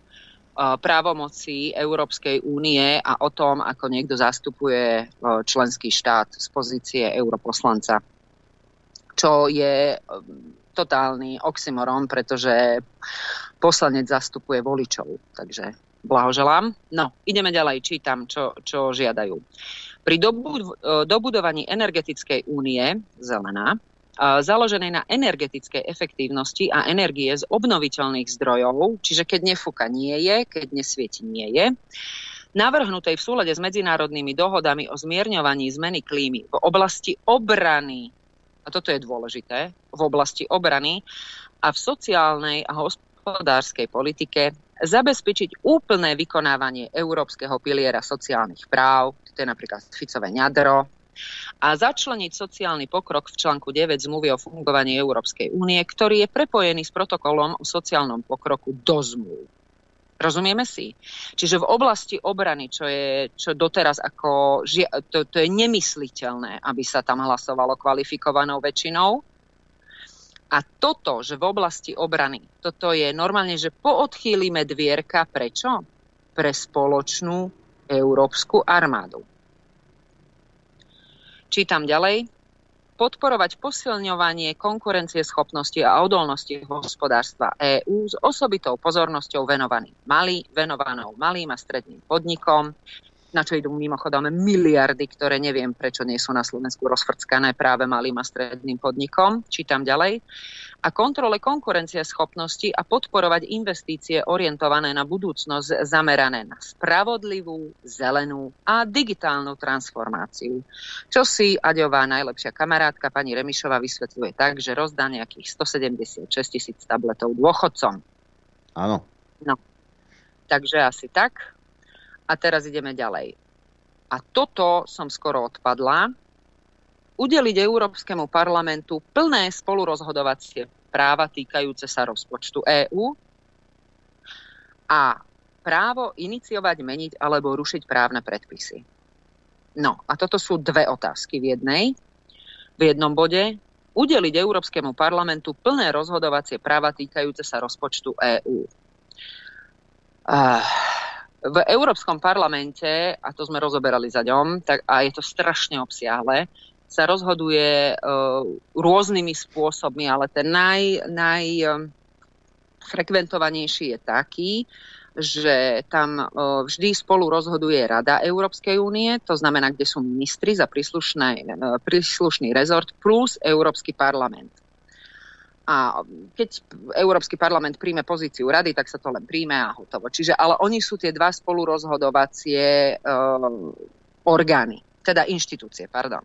právomocí Európskej únie a o tom, ako niekto zastupuje e, členský štát z pozície europoslanca. Čo je totálny oxymoron, pretože poslanec zastupuje voličov. Takže blahoželám. No, ideme ďalej, čítam, čo, čo žiadajú. Pri e, dobudovaní energetickej únie, zelená, e, založenej na energetickej efektívnosti a energie z obnoviteľných zdrojov, čiže keď nefúka nie je, keď nesvieti nie je, navrhnutej v súlade s medzinárodnými dohodami o zmierňovaní zmeny klímy v oblasti obrany, a toto je dôležité, v oblasti obrany a v sociálnej a hospodárskej politike zabezpečiť úplné vykonávanie európskeho piliera sociálnych práv, to je napríklad Ficové ňadro, a začleniť sociálny pokrok v článku 9 zmluvy o fungovaní Európskej únie, ktorý je prepojený s protokolom o sociálnom pokroku do zmluv. Rozumieme si? Čiže v oblasti obrany, čo je čo doteraz ako, to, to je nemysliteľné, aby sa tam hlasovalo kvalifikovanou väčšinou. A toto, že v oblasti obrany, toto je normálne, že poodchýlime dvierka, prečo? Pre spoločnú európsku armádu. Čítam ďalej. Podporovať posilňovanie konkurencieschopnosti a odolnosti hospodárstva EÚ s osobitou pozornosťou venovaným malý, venovanou malým a stredným podnikom, na čo idú mimochodom miliardy, ktoré neviem, prečo nie sú na Slovensku rozfrckané práve malým a stredným podnikom. Čítam ďalej. A kontrole konkurencie schopnosti a podporovať investície orientované na budúcnosť zamerané na spravodlivú, zelenú a digitálnu transformáciu. Čo si Aďová najlepšia kamarátka pani Remišová vysvetľuje tak, že rozdá nejakých 176 tisíc tabletov dôchodcom. Áno. No, takže asi tak. A teraz ideme ďalej. A toto som skoro odpadla. Udeliť Európskemu parlamentu plné spolurozhodovacie práva týkajúce sa rozpočtu EÚ a právo iniciovať, meniť alebo rušiť právne predpisy. No a toto sú dve otázky v jednej. V jednom bode udeliť Európskemu parlamentu plné rozhodovacie práva týkajúce sa rozpočtu EÚ. Uh, v Európskom parlamente, a to sme rozoberali za ňom, tak, a je to strašne obsiahle, sa rozhoduje uh, rôznymi spôsobmi, ale ten naj, naj um, frekventovanejší je taký, že tam uh, vždy spolu rozhoduje Rada Európskej únie, to znamená, kde sú ministri za príslušné, uh, príslušný rezort plus Európsky parlament. A keď Európsky parlament príjme pozíciu rady, tak sa to len príjme a hotovo. Čiže, ale oni sú tie dva spolurozhodovacie uh, orgány, teda inštitúcie, pardon.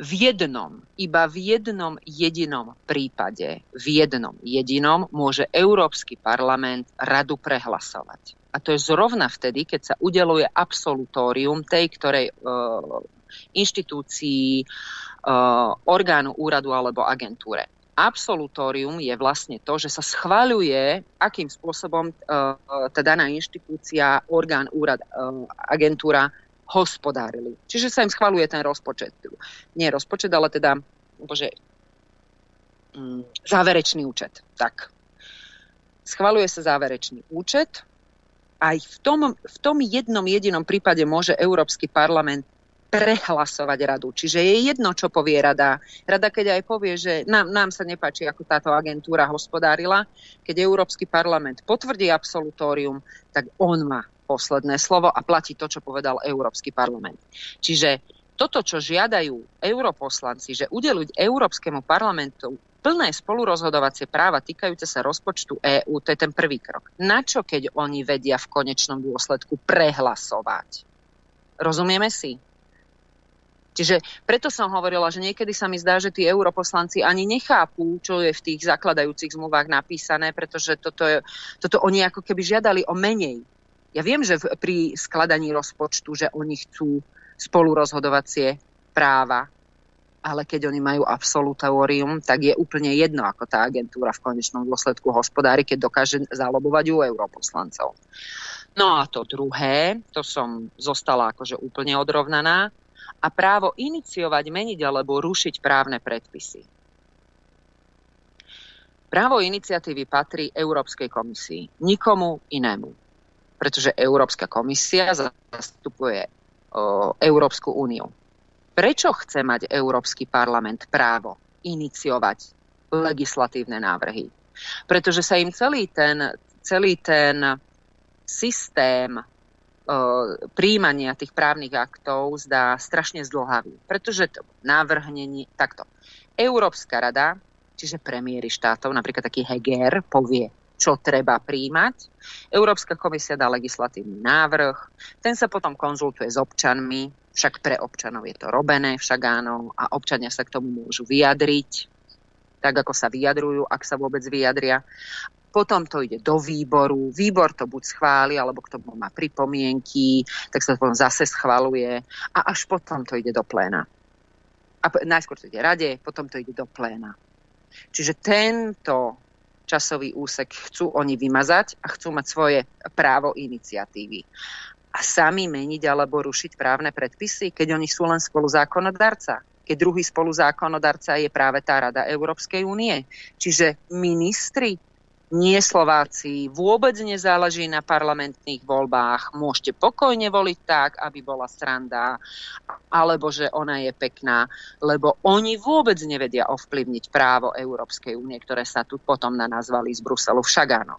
V jednom, iba v jednom jedinom prípade, v jednom jedinom môže Európsky parlament radu prehlasovať. A to je zrovna vtedy, keď sa udeluje absolutórium tej, ktorej uh, inštitúcii, uh, orgánu, úradu alebo agentúre absolutórium je vlastne to, že sa schváľuje, akým spôsobom uh, tá daná inštitúcia, orgán, úrad, uh, agentúra hospodárili. Čiže sa im schváľuje ten rozpočet. Nie rozpočet, ale teda bože, um, záverečný účet. Tak. Schváľuje sa záverečný účet. Aj v tom, v tom jednom jedinom prípade môže Európsky parlament prehlasovať radu. Čiže je jedno, čo povie rada. Rada, keď aj povie, že nám, nám sa nepáči, ako táto agentúra hospodárila, keď Európsky parlament potvrdí absolutórium, tak on má posledné slovo a platí to, čo povedal Európsky parlament. Čiže toto, čo žiadajú europoslanci, že udeluť Európskemu parlamentu plné spolurozhodovacie práva týkajúce sa rozpočtu EÚ, to je ten prvý krok. Na čo, keď oni vedia v konečnom dôsledku prehlasovať? Rozumieme si? Čiže preto som hovorila, že niekedy sa mi zdá, že tí europoslanci ani nechápu, čo je v tých zakladajúcich zmluvách napísané, pretože toto, je, toto oni ako keby žiadali o menej. Ja viem, že v, pri skladaní rozpočtu, že oni chcú spolurozhodovacie práva, ale keď oni majú absolutórium, tak je úplne jedno, ako tá agentúra v konečnom dôsledku hospodári, keď dokáže zalobovať u europoslancov. No a to druhé, to som zostala akože úplne odrovnaná, a právo iniciovať, meniť alebo rušiť právne predpisy. Právo iniciatívy patrí Európskej komisii, nikomu inému. Pretože Európska komisia zastupuje o, Európsku úniu. Prečo chce mať Európsky parlament právo iniciovať legislatívne návrhy? Pretože sa im celý ten, celý ten systém príjmania tých právnych aktov zdá strašne zdlhavý. Pretože to návrhnenie, takto. Európska rada, čiže premiéry štátov, napríklad taký Heger, povie, čo treba príjmať. Európska komisia dá legislatívny návrh, ten sa potom konzultuje s občanmi, však pre občanov je to robené, však áno, a občania sa k tomu môžu vyjadriť, tak ako sa vyjadrujú, ak sa vôbec vyjadria potom to ide do výboru, výbor to buď schváli, alebo k tomu má pripomienky, tak sa to potom zase schvaluje a až potom to ide do pléna. A najskôr to ide rade, potom to ide do pléna. Čiže tento časový úsek chcú oni vymazať a chcú mať svoje právo iniciatívy. A sami meniť alebo rušiť právne predpisy, keď oni sú len spoluzákonodarca keď druhý spoluzákonodarca je práve tá Rada Európskej únie. Čiže ministri nie Slováci, vôbec nezáleží na parlamentných voľbách, môžete pokojne voliť tak, aby bola sranda, alebo že ona je pekná, lebo oni vôbec nevedia ovplyvniť právo Európskej únie, ktoré sa tu potom na nazvali z Bruselu však áno.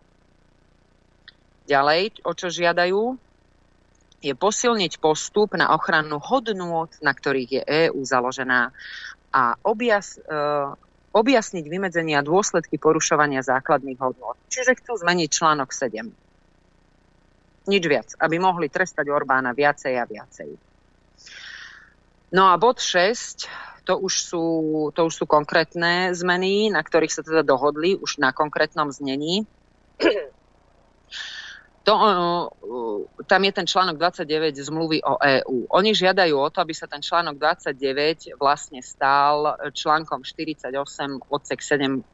Ďalej, o čo žiadajú, je posilniť postup na ochranu hodnôt, na ktorých je EÚ založená a objas, e, objasniť vymedzenia dôsledky porušovania základných hodnot. Čiže chcú zmeniť článok 7. Nič viac, aby mohli trestať Orbána viacej a viacej. No a bod 6, to už sú, to už sú konkrétne zmeny, na ktorých sa teda dohodli už na konkrétnom znení. To, tam je ten článok 29 zmluvy o EÚ. Oni žiadajú o to, aby sa ten článok 29 vlastne stál článkom 48 odsek 7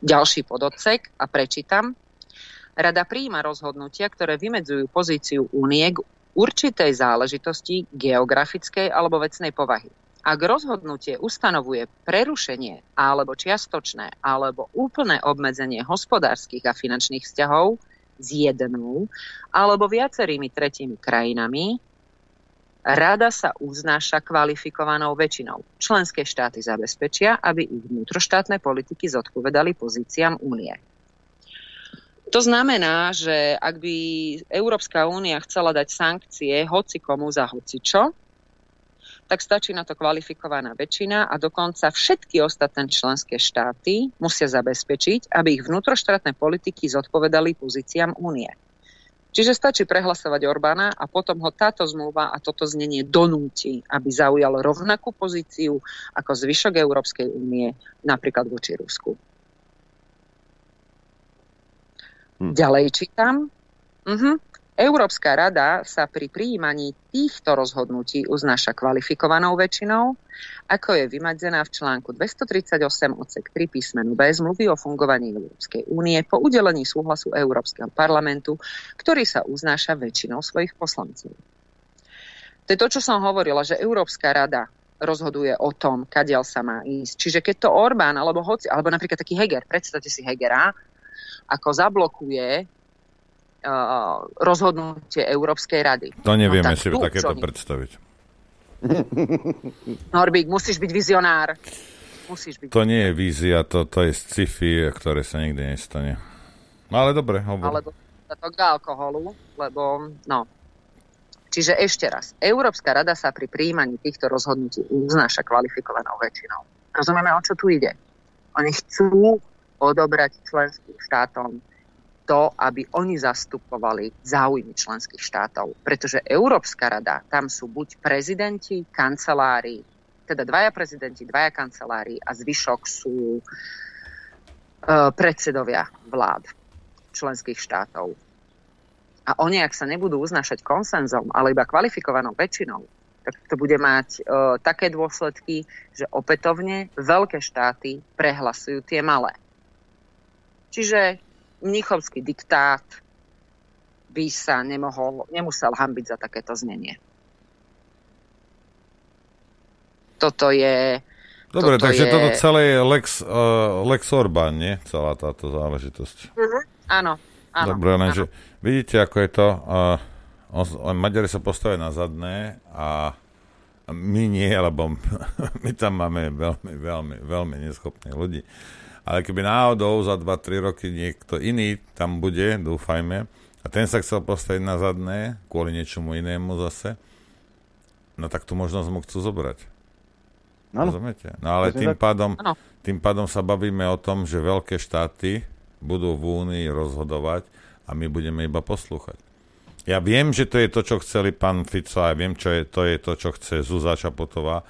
ďalší pododsek a prečítam. Rada príjma rozhodnutia, ktoré vymedzujú pozíciu únie k určitej záležitosti geografickej alebo vecnej povahy. Ak rozhodnutie ustanovuje prerušenie alebo čiastočné alebo úplné obmedzenie hospodárskych a finančných vzťahov, s jednou alebo viacerými tretími krajinami, Rada sa uznáša kvalifikovanou väčšinou. Členské štáty zabezpečia, aby ich vnútroštátne politiky zodpovedali pozíciám únie. To znamená, že ak by Európska únia chcela dať sankcie hoci komu za hocičo, tak stačí na to kvalifikovaná väčšina a dokonca všetky ostatné členské štáty musia zabezpečiť, aby ich vnútroštátne politiky zodpovedali pozíciám únie. Čiže stačí prehlasovať Orbána a potom ho táto zmluva a toto znenie donúti, aby zaujal rovnakú pozíciu ako zvyšok Európskej únie, napríklad voči Rusku. Hm. Ďalej čítam. Uh-huh. Európska rada sa pri prijímaní týchto rozhodnutí uznáša kvalifikovanou väčšinou, ako je vymedzená v článku 238 odsek 3 písmenu B zmluvy o fungovaní Európskej únie po udelení súhlasu Európskeho parlamentu, ktorý sa uznáša väčšinou svojich poslancov. To je to, čo som hovorila, že Európska rada rozhoduje o tom, kadiaľ sa má ísť. Čiže keď to Orbán, alebo, hoci, alebo napríklad taký Heger, predstavte si Hegera, ako zablokuje rozhodnutie Európskej rady. To nevieme no, si takéto nie. predstaviť. [laughs] Norbík, musíš byť vizionár. Musíš byť. To nie je vízia, to, to je sci-fi, ktoré sa nikdy nestane. No ale dobre, hovor. Alebo to k alkoholu, lebo no. Čiže ešte raz, Európska rada sa pri príjmaní týchto rozhodnutí uznáša kvalifikovanou väčšinou. Rozumieme, o čo tu ide? Oni chcú odobrať členským štátom to, aby oni zastupovali záujmy členských štátov. Pretože Európska rada, tam sú buď prezidenti, kancelári, teda dvaja prezidenti, dvaja kancelári a zvyšok sú e, predsedovia vlád členských štátov. A oni, ak sa nebudú uznášať konsenzom, ale iba kvalifikovanou väčšinou, tak to bude mať e, také dôsledky, že opätovne veľké štáty prehlasujú tie malé. Čiže mnichovský diktát by sa nemohol, nemusel hambiť za takéto znenie. Toto je... Dobre, toto takže je... toto celé je Lex, uh, Lex Orbán, nie? Celá táto záležitosť. Mhm, Áno, áno. Dobre, lenže vidíte, ako je to. Uh, on, on, Maďari sa postavia na zadné a my nie, lebo [laughs] my tam máme veľmi, veľmi, veľmi neschopných ľudí. Ale keby náhodou za 2-3 roky niekto iný tam bude, dúfajme, a ten sa chcel postaviť na zadné, kvôli niečomu inému zase, no tak tú možnosť mu chcú zobrať. Áno. Rozumiete? No ale tým pádom, tým pádom sa bavíme o tom, že veľké štáty budú v Únii rozhodovať a my budeme iba poslúchať. Ja viem, že to je to, čo chceli pán Fico a ja viem, čo je, to je to, čo chce Zuzá Čapotová,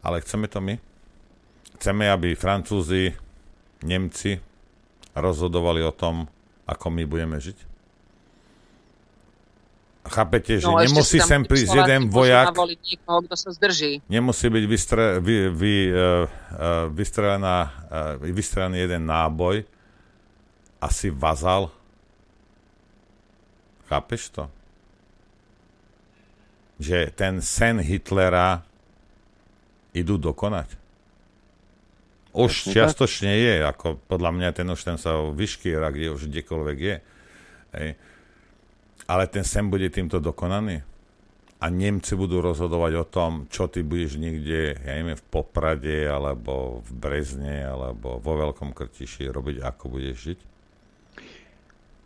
ale chceme to my? Chceme, aby Francúzi, Nemci rozhodovali o tom, ako my budeme žiť? Chápete, že No, nemusí sem prísť Slováci jeden vojak, niekoho, kto sa zdrží. nemusí byť vystre, vy, vy, uh, vystrelená, uh, vystrelený jeden náboj, asi vazal. Chápeš to? Že ten sen Hitlera idú dokonať. Už čiastočne je, ako podľa mňa ten už ten sa vyškiera, kde už kdekoľvek je. Hej. Ale ten sen bude týmto dokonaný. A Nemci budú rozhodovať o tom, čo ty budeš niekde, ja neviem, v Poprade, alebo v Brezne, alebo vo Veľkom Krtiši robiť, ako budeš žiť.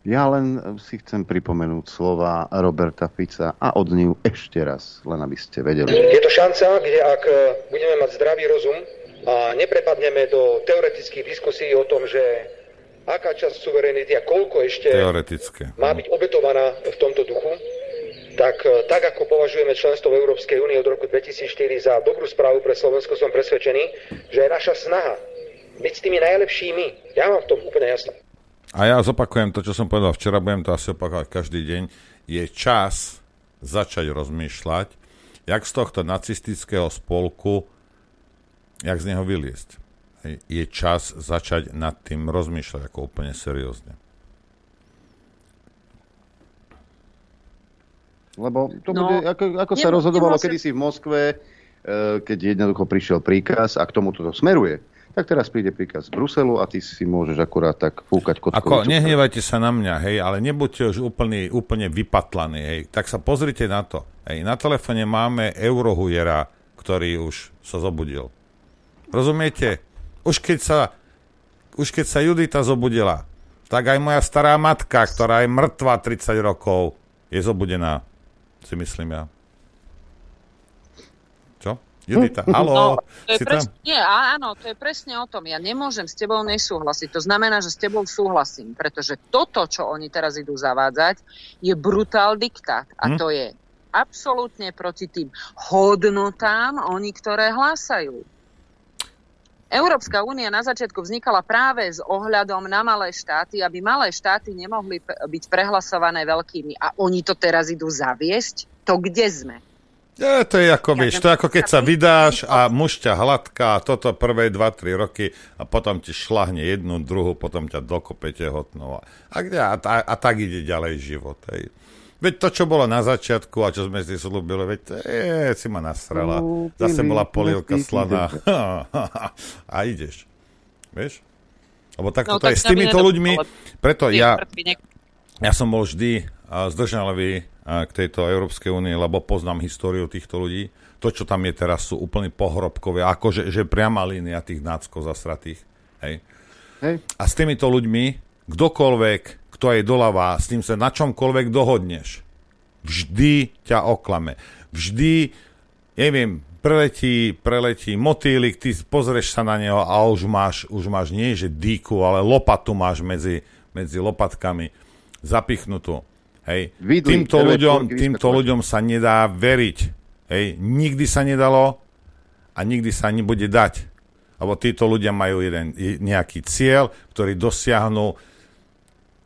Ja len si chcem pripomenúť slova Roberta Fica a odniu ešte raz, len aby ste vedeli. Je to šanca, kde ak budeme mať zdravý rozum a neprepadneme do teoretických diskusí o tom, že aká časť suverenity a koľko ešte Teoretické. má byť obetovaná v tomto duchu, tak, e, tak ako považujeme členstvo v Európskej únie od roku 2004 za dobrú správu pre Slovensko, som presvedčený, že je naša snaha byť s tými najlepšími. Ja mám v tom úplne jasno. A ja zopakujem to, čo som povedal včera, budem to asi opakovať každý deň. Je čas začať rozmýšľať, jak z tohto nacistického spolku, jak z neho vyliesť. Je čas začať nad tým rozmýšľať ako úplne seriózne. Lebo to No, bude, ako, ako sa rozhodovalo nemôže- kedysi v Moskve, e, keď jednoducho prišiel príkaz a k tomu toto smeruje. Tak teraz príde príkaz z Bruselu a ty si môžeš akurát tak fúkať Ako, kockovicu. nehnevajte sa na mňa, hej, ale nebuďte už úplne, úplne vypatlaní, hej. Tak sa pozrite na to. Hej, na telefóne máme eurohujera, ktorý už sa zobudil. Rozumiete? Už keď sa, už keď sa Judita zobudila, tak aj moja stará matka, ktorá je mŕtva 30 rokov, je zobudená. Si myslím ja. Čo? Judita, halo, [laughs] No, to je si pres... tam? Nie, áno, to je presne o tom. Ja nemôžem s tebou nesúhlasiť. To znamená, že s tebou súhlasím, pretože toto, čo oni teraz idú zavádzať, je brutál diktát. A Hm? to je absolútne proti tým hodnotám, oni, ktoré hlásajú. Európska únia na začiatku vznikala práve s ohľadom na malé štáty, aby malé štáty nemohli byť prehlasované veľkými. A oni to teraz idú zaviesť? To kde sme? Ja, to je ako, vieš, to je ako keď sa vydáš a muž ťa hladká toto prvé 2-3 roky a potom ti šlahne jednu, druhú, potom ťa dokope tehotnou. A, a, a, a tak ide ďalej život. Hej. Veď to, čo bolo na začiatku a čo sme si slúbili, veď to je, si ma nasrala. Zase bola polievka slaná. [laughs] a ideš. Vieš? Lebo tak No, to je tak s mňa by týmito ľuďmi. Preto ja, ja som bol vždy zdržanlivý k tejto Európskej únie, lebo poznám históriu týchto ľudí. To, čo tam je teraz, sú úplne pohrobkové, akože že priama línia tých náckov zasratých. Hej. Hej. A s týmito ľuďmi, kdokoľvek, kto je doľava, s ním sa na čomkoľvek dohodneš, vždy ťa oklame. Vždy, neviem, preletí, preletí motýlik, ty pozrieš sa na neho a už máš, už máš nie že dýku, ale lopatu máš medzi, medzi lopatkami. zapichnutú. Hej. Vidli, týmto ľuďom, týmto ľuďom sa nedá veriť. Hej. Nikdy sa nedalo a nikdy sa nebude dať. Lebo títo ľudia majú jeden nejaký cieľ, ktorý dosiahnu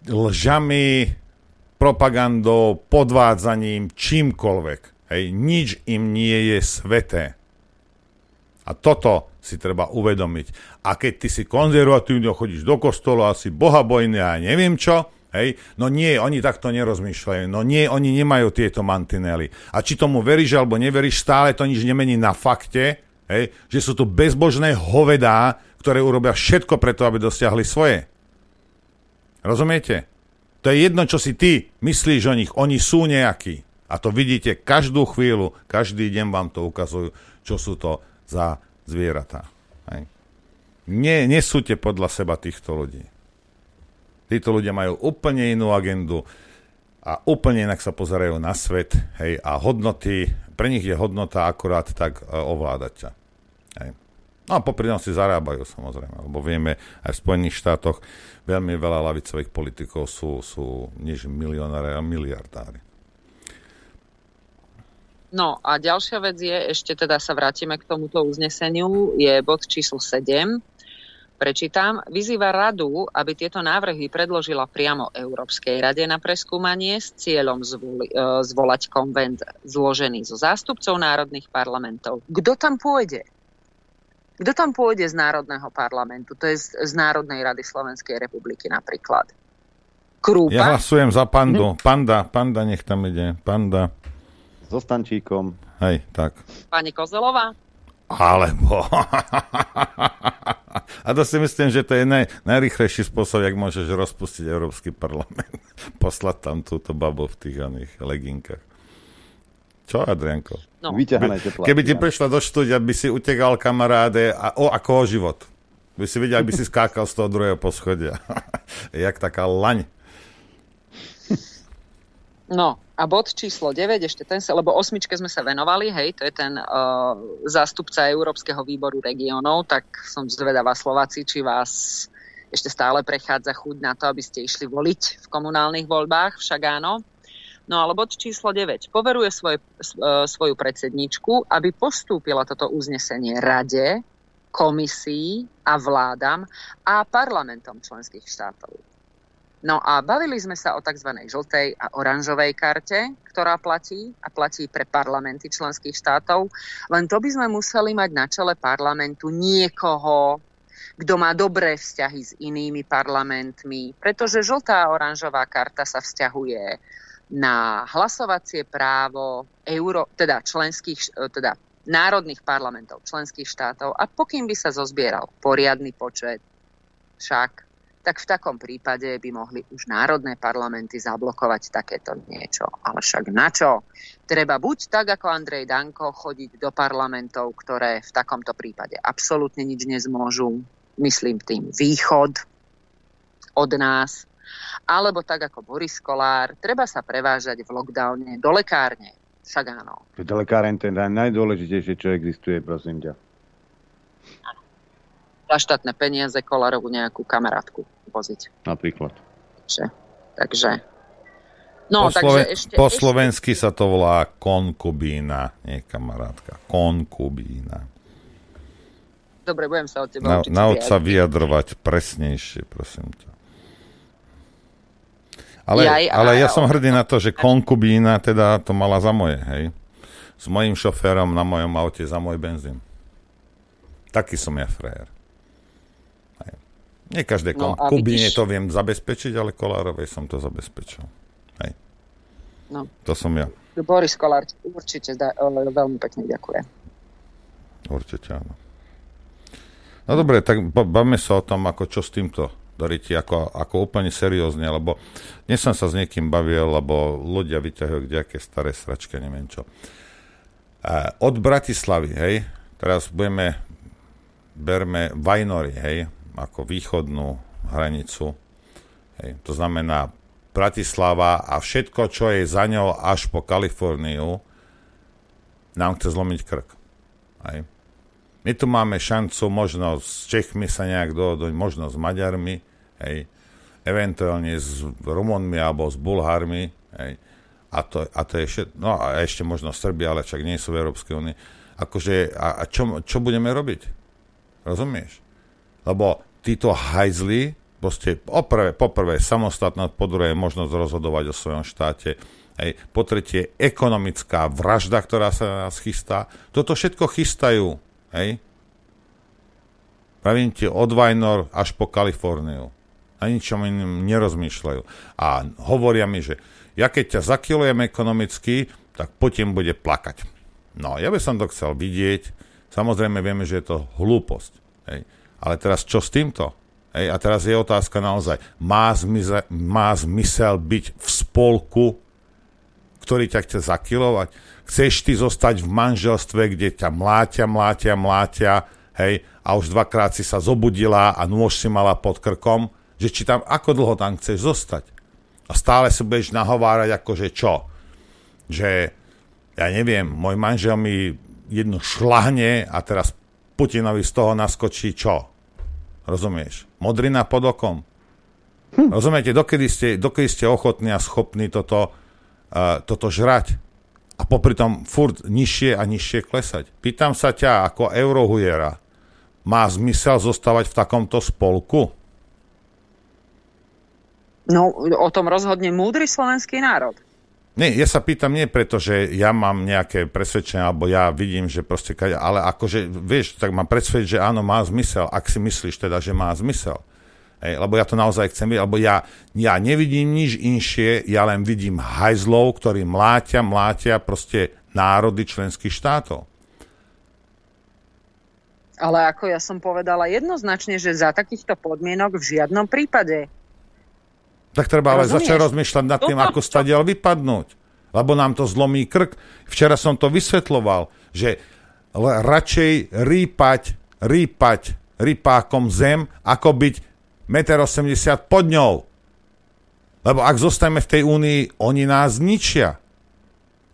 lžami, propagandou, podvádzaním, čímkoľvek. Hej. Nič im nie je sveté. A toto si treba uvedomiť. A keď ty si konzervatívne chodíš do kostola, asi bohabojný a neviem čo, hej, no nie, oni takto nerozmýšľajú. No nie, oni nemajú tieto mantinely. A či tomu veríš alebo neveríš, stále to nič nemení na fakte, hej, že sú tu bezbožné hovedá, ktoré urobia všetko preto, aby dosiahli svoje. Rozumiete? To je jedno, čo si ty myslíš o nich. Oni sú nejakí. A to vidíte každú chvíľu, každý deň vám to ukazujú, čo sú to za zvieratá. Nie, nesúďte podľa seba týchto ľudí. Títo ľudia majú úplne inú agendu a úplne inak sa pozerajú na svet hej, a hodnoty, pre nich je hodnota akurát tak e, ovládať ťa. Hej. No a popri tom si zarábajú samozrejme, lebo vieme, aj v Spojených štátoch veľmi veľa lavicových politikov sú, sú než milionári a miliardári. No a ďalšia vec je, ešte teda sa vrátime k tomuto uzneseniu, je bod číslo 7. Prečítam. Vyzýva radu, aby tieto návrhy predložila priamo Európskej rade na preskúmanie s cieľom zvoli, e, zvolať konvent zložený zo zástupcov národných parlamentov. Kto tam pôjde? Kto tam pôjde z Národného parlamentu? To je z, z Národnej rady Slovenskej republiky napríklad. Krúpa? Ja hlasujem za pandu. Panda, panda nech tam ide. Panda. So Stančíkom. Hej, tak. Pani Kozelová? Alebo... [laughs] A to si myslím, že to je naj, najrychlejší spôsob, jak môžeš rozpustiť Európsky parlament. [laughs] Poslať tam túto babu v tých oných leginkách. Čo, Adrianko? No. Vyťahané By- tepláky, Keby ti áno. prišla do štúdia, by si utekal kamaráde a o, ako o život. By si videl, ak by si skákal z toho druhého poschodia. [laughs] Jak taká laň. [laughs] No a bod číslo 9, ešte ten sa, lebo osmičke sme sa venovali, hej, to je ten uh, zástupca Európskeho výboru regiónov, tak som zvedavá Slováci, či vás ešte stále prechádza chuť na to, aby ste išli voliť v komunálnych voľbách, však áno. No ale bod číslo 9. Poveruje svoj, s- e, svoju predsedničku, aby postúpila toto uznesenie rade, komisii a vládam a parlamentom členských štátov. No a bavili sme sa o tzv. žltej a oranžovej karte, ktorá platí a platí pre parlamenty členských štátov. Len to by sme museli mať na čele parlamentu niekoho, kto má dobré vzťahy s inými parlamentmi, pretože žltá a oranžová karta sa vzťahuje na hlasovacie právo euro, teda členských, e, teda národných parlamentov členských štátov a pokým by sa zozbieral poriadny počet, však tak v takom prípade by mohli už národné parlamenty zablokovať takéto niečo. Ale však na čo? Treba buď tak, ako Andrej Danko, chodiť do parlamentov, ktoré v takomto prípade absolútne nič nezmôžu, myslím tým východ od nás, alebo tak ako Boris Kolár, treba sa prevážať v lockdowne do lekárne. Však áno. To je naj- najdôležitejšie, čo existuje, prosím ťa. Za štátne peniaze Kolárovu nejakú kamarátku voziť. Napríklad. Takže, takže No, po, takže Sloven- ešte, po ešte, slovensky sa to volá konkubína, nie kamarátka. Konkubína. Dobre, budem sa od teba Na, učiť. nauč sa vyjadrovať presnejšie, prosím ťa. Ale, Jaj, ale ja som hrdý na to, že konkubína teda to mala za moje, hej. S mojím šoférom na mojom aute za môj benzín. Taký som ja frajer. Hej. Nie každé No konkubíne vidíš- to viem zabezpečiť, ale Kolárovej som to zabezpečil. Hej. No. To som ja. Boris Kolár určite da, veľmi pekne ďakuje. Určite áno. No dobre, tak ba- bavme sa o tom, ako čo s týmto daríte, ako, ako úplne seriózne, lebo dnes som sa s niekým bavil, lebo ľudia vyťahujú kdejaké staré sračky, neviem čo. A od Bratislavy, hej, teraz budeme, berme Vajnory, hej, ako východnú hranicu, hej, to znamená Bratislava a všetko, čo je za ňou až po Kaliforniu, nám chce zlomiť krk. Hej. My tu máme šancu možno s Čechmi sa nejak dohodnúť, možno s Maďarmi. Hej. eventuálne s Rumunmi alebo s Bulhármi, hej, a to, a to je ešte, no a ešte možno Srbia, ale však nie sú v Európskej únii. Akože, a, a čo, čo budeme robiť? Rozumieš? Lebo títo hajzli, proste poprvé, poprvé samostatnosť, po druhé možnosť rozhodovať o svojom štáte, hej, po tretie ekonomická vražda, ktorá sa nás chystá. Toto všetko chystajú, hej. Pravím ti od Vajnor až po Kaliforniu. A ničom iným nerozmýšľajú. A hovoria mi, že ja keď ťa zakilujem ekonomicky, tak potom bude plakať. No, ja by som to chcel vidieť. Samozrejme vieme, že je to hlúposť. Hej. Ale teraz čo s týmto? Hej, a teraz je otázka naozaj, má zmysel, má zmysel byť v spolku, ktorý ťa chce zakilovať? Chceš ty zostať v manželstve, kde ťa mláťa, mláťa, mláťa, hej, a už dvakrát si sa zobudila a nôž si mala pod krkom, že či tam, ako dlho tam chceš zostať? A stále si budeš nahovárať akože čo? Že, ja neviem, môj manžel mi jednu šlahne a teraz Putinovi z toho naskočí čo? Rozumieš? Modrina pod okom. Hm. Rozumiete, dokedy ste, dokedy ste ochotní a schopní toto, uh, toto žrať a popri tom furt nižšie a nižšie klesať. Pýtam sa ťa ako eurohujera, má zmysel zostávať v takomto spolku? No, o tom rozhodne múdry slovenský národ. Nie, ja sa pýtam nie preto, že ja mám nejaké presvedčenie, alebo ja vidím, že proste, ale akože, vieš, tak mám presvedčiť, že áno, má zmysel, ak si myslíš teda, že má zmysel. Hej, lebo ja to naozaj chcem vidieť, lebo ja, ja nevidím nič inšie, ja len vidím hajzlov, ktorí mláťa, mláťa proste národy členských štátov. Ale ako ja som povedala jednoznačne, že za takýchto podmienok v žiadnom prípade. Tak treba ale Rozumieš? začať rozmýšľať nad tým, ako stadiaľ vypadnúť. Lebo nám to zlomí krk. Včera som to vysvetloval, že radšej rýpať, rýpať rýpákom zem, ako byť 1,80 m pod ňou. Lebo ak zostaneme v tej únii, oni nás ničia.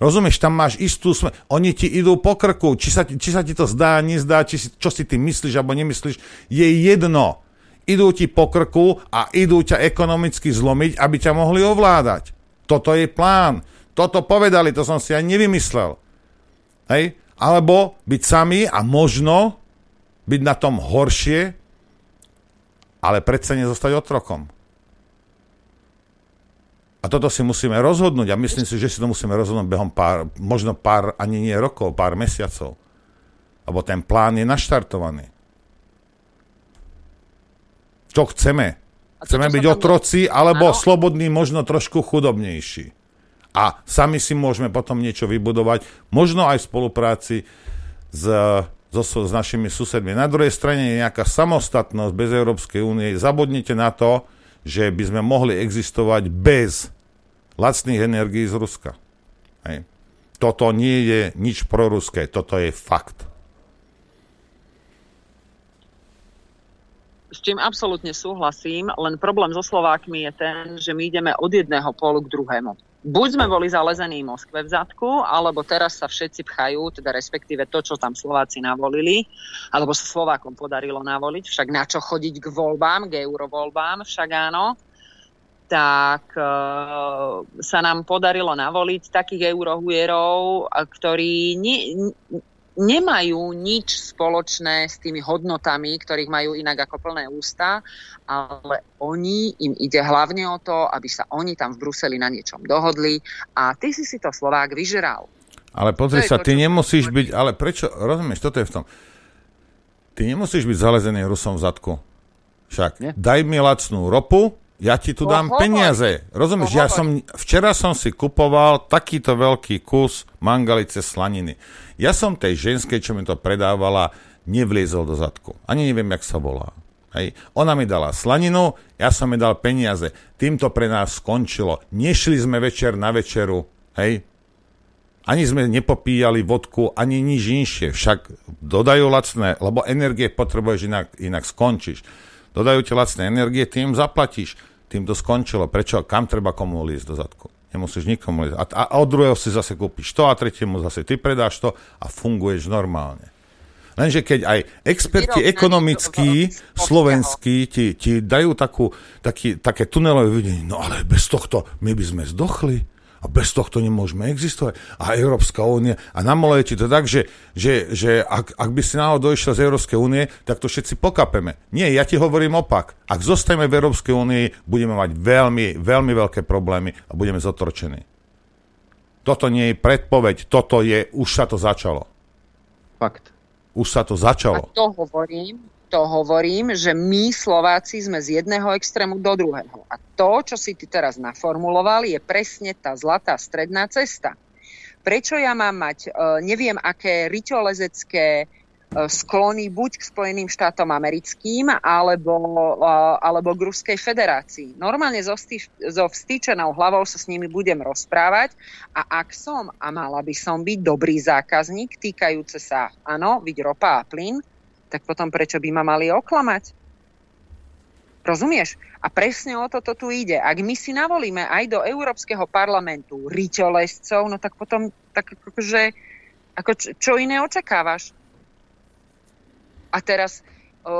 Rozumieš, tam máš istú... Sme- oni ti idú po krku. Či sa, či sa ti to zdá, nezdá, či si, čo si ty myslíš alebo nemyslíš, je jedno. Idú ti po krku a idú ťa ekonomicky zlomiť, aby ťa mohli ovládať. Toto je plán. Toto povedali, to som si aj nevymyslel. Hej? Alebo byť sami a možno byť na tom horšie, ale predsa nezostať otrokom. A toto si musíme rozhodnúť a myslím si, že si to musíme rozhodnúť behom pár, možno pár, ani nie rokov, pár mesiacov. Lebo ten plán je naštartovaný. Čo chceme? Chceme byť otroci, alebo slobodní, možno trošku chudobnejší. A sami si môžeme potom niečo vybudovať, možno aj v spolupráci s, so, s našimi susedmi. Na druhej strane je nejaká samostatnosť bez Európskej únie. Zabudnite na to, že by sme mohli existovať bez lacných energií z Ruska. Hej. Toto nie je nič proruské, toto je fakt. S čím absolútne súhlasím, len problém so Slovákmi je ten, že my ideme od jedného polu k druhému. Buď sme boli zalezení Moskve v zadku, alebo teraz sa všetci pchajú, teda respektíve to, čo tam Slováci navolili, alebo sa Slovákom podarilo navoliť, však na čo chodiť k voľbám, k eurovoľbám, však áno, tak e, sa nám podarilo navoliť takých eurohujerov, ktorí ne, nemajú nič spoločné s tými hodnotami, ktorých majú inak ako plné ústa, ale oni, im ide hlavne o to, aby sa oni tam v Bruseli na niečom dohodli a ty si si to Slovák vyžeral. Ale pozri sa, to, ty nemusíš byť, ale prečo, rozumieš, toto je v tom. Ty nemusíš byť zalezený Rusom v zadku. Však, daj mi lacnú ropu, ja ti tu To dám hovor. peniaze. Rozumieš, To ja som, včera som si kupoval takýto veľký kus mangalice slaniny. Ja som tej ženskej, čo mi to predávala, nevliezol do zadku. Ani neviem, jak sa volá. Hej. Ona mi dala slaninu, ja som mi dal peniaze. Týmto pre nás skončilo. Nešli sme večer na večeru. Hej. Ani sme nepopíjali vodku, ani nič inšie. Však dodajú lacné, lebo energie potrebuješ, inak, inak skončíš. Dodajú ti lacné energie, ty im zaplatíš. Tým to skončilo. Prečo? Kam treba komu lísť do zadku? Nemusíš nikomu lísť. A, a, a od druhého si zase kúpiš to a tretiemu zase ty predáš to a funguješ normálne. Lenže keď aj experti ekonomickí, slovenskí ti, ti dajú takú, taký, také tunelové videnie, no ale bez tohto my by sme zdochli a bez tohto nemôžeme existovať. A Európska únia, a namoluje ti to tak, že, že, že ak, ak by si náhodou došiel z Európskej únie, tak to všetci pokapeme. Nie, ja ti hovorím opak. Ak zostaneme v Európskej únii, budeme mať veľmi, veľmi veľké problémy a budeme zotročení. Toto nie je predpoveď, toto je, už sa to začalo. Fakt. Už sa to A začalo. to hovorím, to hovorím, že my Slováci sme z jedného extrému do druhého. A to, čo si ty teraz naformuloval, je presne tá zlatá stredná cesta. Prečo ja mám mať, e, neviem, aké ryťolezecké e, sklony buď k Spojeným štátom americkým, alebo, e, alebo k Ruskej federácii. Normálne so, stý, so vstýčenou hlavou sa s nimi budem rozprávať a ak som, a mala by som byť dobrý zákazník týkajúce sa, áno, viď ropa a plyn, tak potom prečo by ma mali oklamať? Rozumieš? A presne o toto tu ide. Ak my si navolíme aj do Európskeho parlamentu riťolescov, no tak potom, tak akože, ako čo, čo iné očakávaš? A teraz, o, o,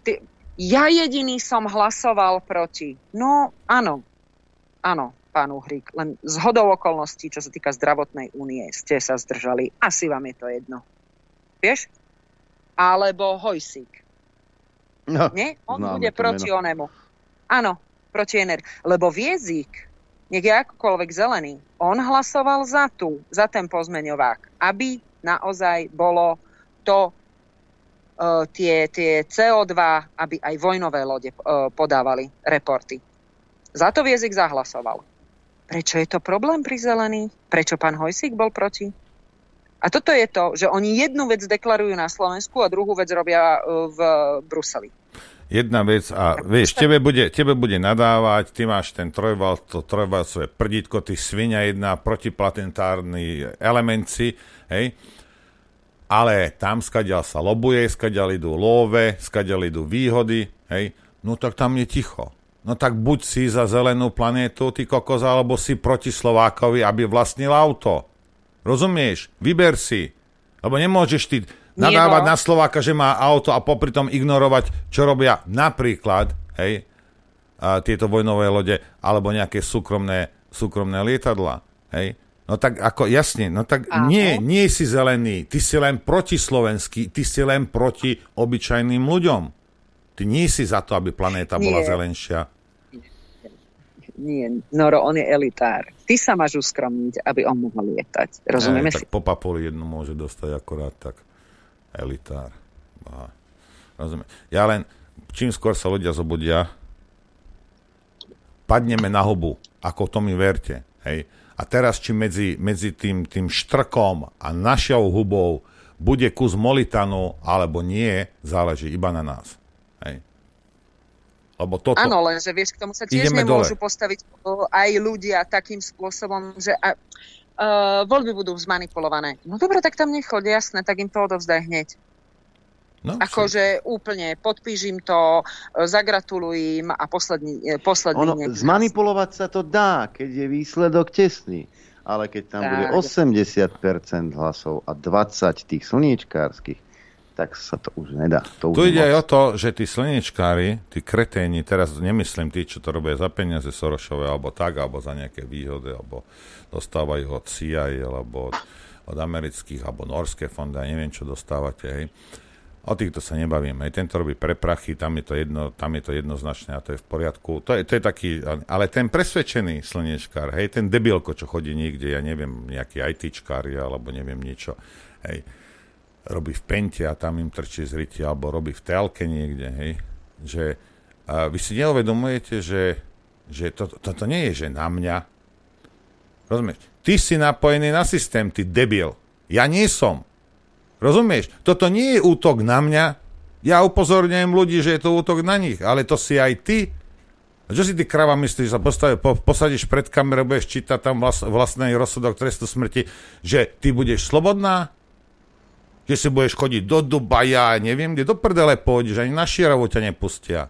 ty, ja jediný som hlasoval proti. No, áno, áno, pán Uhrík, len z hodou okolností, čo sa týka zdravotnej únie, ste sa zdržali. Asi vám je to jedno. Vieš? Alebo Hojsík. No, Nie? On bude proti meno. onemu. Áno, proti energii. Lebo Viezik, nech je akokoľvek zelený, on hlasoval za tú, za ten pozmeňovák, aby naozaj bolo to e, tie, tie CO2, aby aj vojnové lode e, podávali reporty. Za to Viezik zahlasoval. Prečo je to problém pri zelených? Prečo pán Hojsík bol proti? A toto je to, že oni jednu vec deklarujú na Slovensku a druhú vec robia e, v Bruseli. Jedna vec a vieš, tebe bude, tebe bude nadávať, ty máš ten trojval, to trojvalcové prdítko, ty svinia jedna, protiplatentárny element si, hej, ale tam skadiaľ sa lobuje, skadiaľ idú love, skadiaľ idú výhody, hej, no tak tam je ticho. No tak buď si za zelenú planétu, ty kokos, alebo si proti Slovákovi, aby vlastnil auto. Rozumieš? Vyber si. Lebo nemôžeš ty nadávať no. na Slováka, že má auto a popri tom ignorovať, čo robia napríklad, hej, a tieto vojnové lode, alebo nejaké súkromné, súkromné lietadla, hej. No tak ako, jasne, no tak Áno. nie, nie si zelený, ty si len proti slovenský, ty si len proti obyčajným ľuďom. Ty nie si za to, aby planéta bola Nie. zelenšia. Nie, Noro, on je elitár. Ty sa máš uskromniť, aby on mohol lietať. Rozumieme si? tak po papuli jednu môže dostať akorát tak elitár. Aha. Rozumiem. Ja len, čím skôr sa ľudia zobudia, padneme na hubu, ako to mi verte. Hej. A teraz, či medzi, medzi tým, tým štrkom a našou hubou bude kus molitanu, alebo nie, záleží iba na nás. Lebo toto... Áno, lenže vieš, k tomu sa tiež Ideme nemôžu dole. postaviť aj ľudia takým spôsobom, že a, uh, voľby budú zmanipulované. No dobre, tak tam nechoď, jasné, tak im to odovzdaj hneď. No, Akože úplne podpíš im to, e, zagratuluj im a posledný, e, posledný Ono, zmanipulovať sa to dá, keď je výsledok tesný. Ale keď tam Tak. bude 80% hlasov a 20 tých slníčkárskych, tak sa to už nedá. To už Tu ide je aj moc. o to, že tí slnečkári, tí kreténi, teraz nemyslím tí, čo to robia za peniaze Sorošové, alebo tak, alebo za nejaké výhody, alebo dostávajú od CIA, alebo od, od amerických, alebo norské fondy, a neviem, čo dostávate, hej. O týchto sa nebavím. Hej. Tento robí pre prachy, tam je, to jedno, tam je to jednoznačné a to je v poriadku. To je, to je taký, ale ten presvedčený slnečkár, hej, ten debilko, čo chodí niekde, ja neviem, nejaký ITčkár alebo neviem niečo, hej, robí v pente a tam im trčí z alebo robí v telke niekde, hej, že a vy si neuvedomujete, že, že to, toto nie je, že na mňa. Rozumieš? Ty si napojený na systém, ty debil. Ja nie som. Rozumieš? Toto nie je útok na mňa. Ja upozorňujem ľudí, že je to útok na nich, ale to si aj ty. A čo si ty krava myslíš, že sa postaví, po, posadíš pred kamerou, budeš čítať tam vlas, vlastný rozsudok trestu smrti, že ty budeš slobodná? Že si budeš chodiť do Dubaja, neviem kde, do prdele pôjdeš, ani na Širovu ťa nepustia.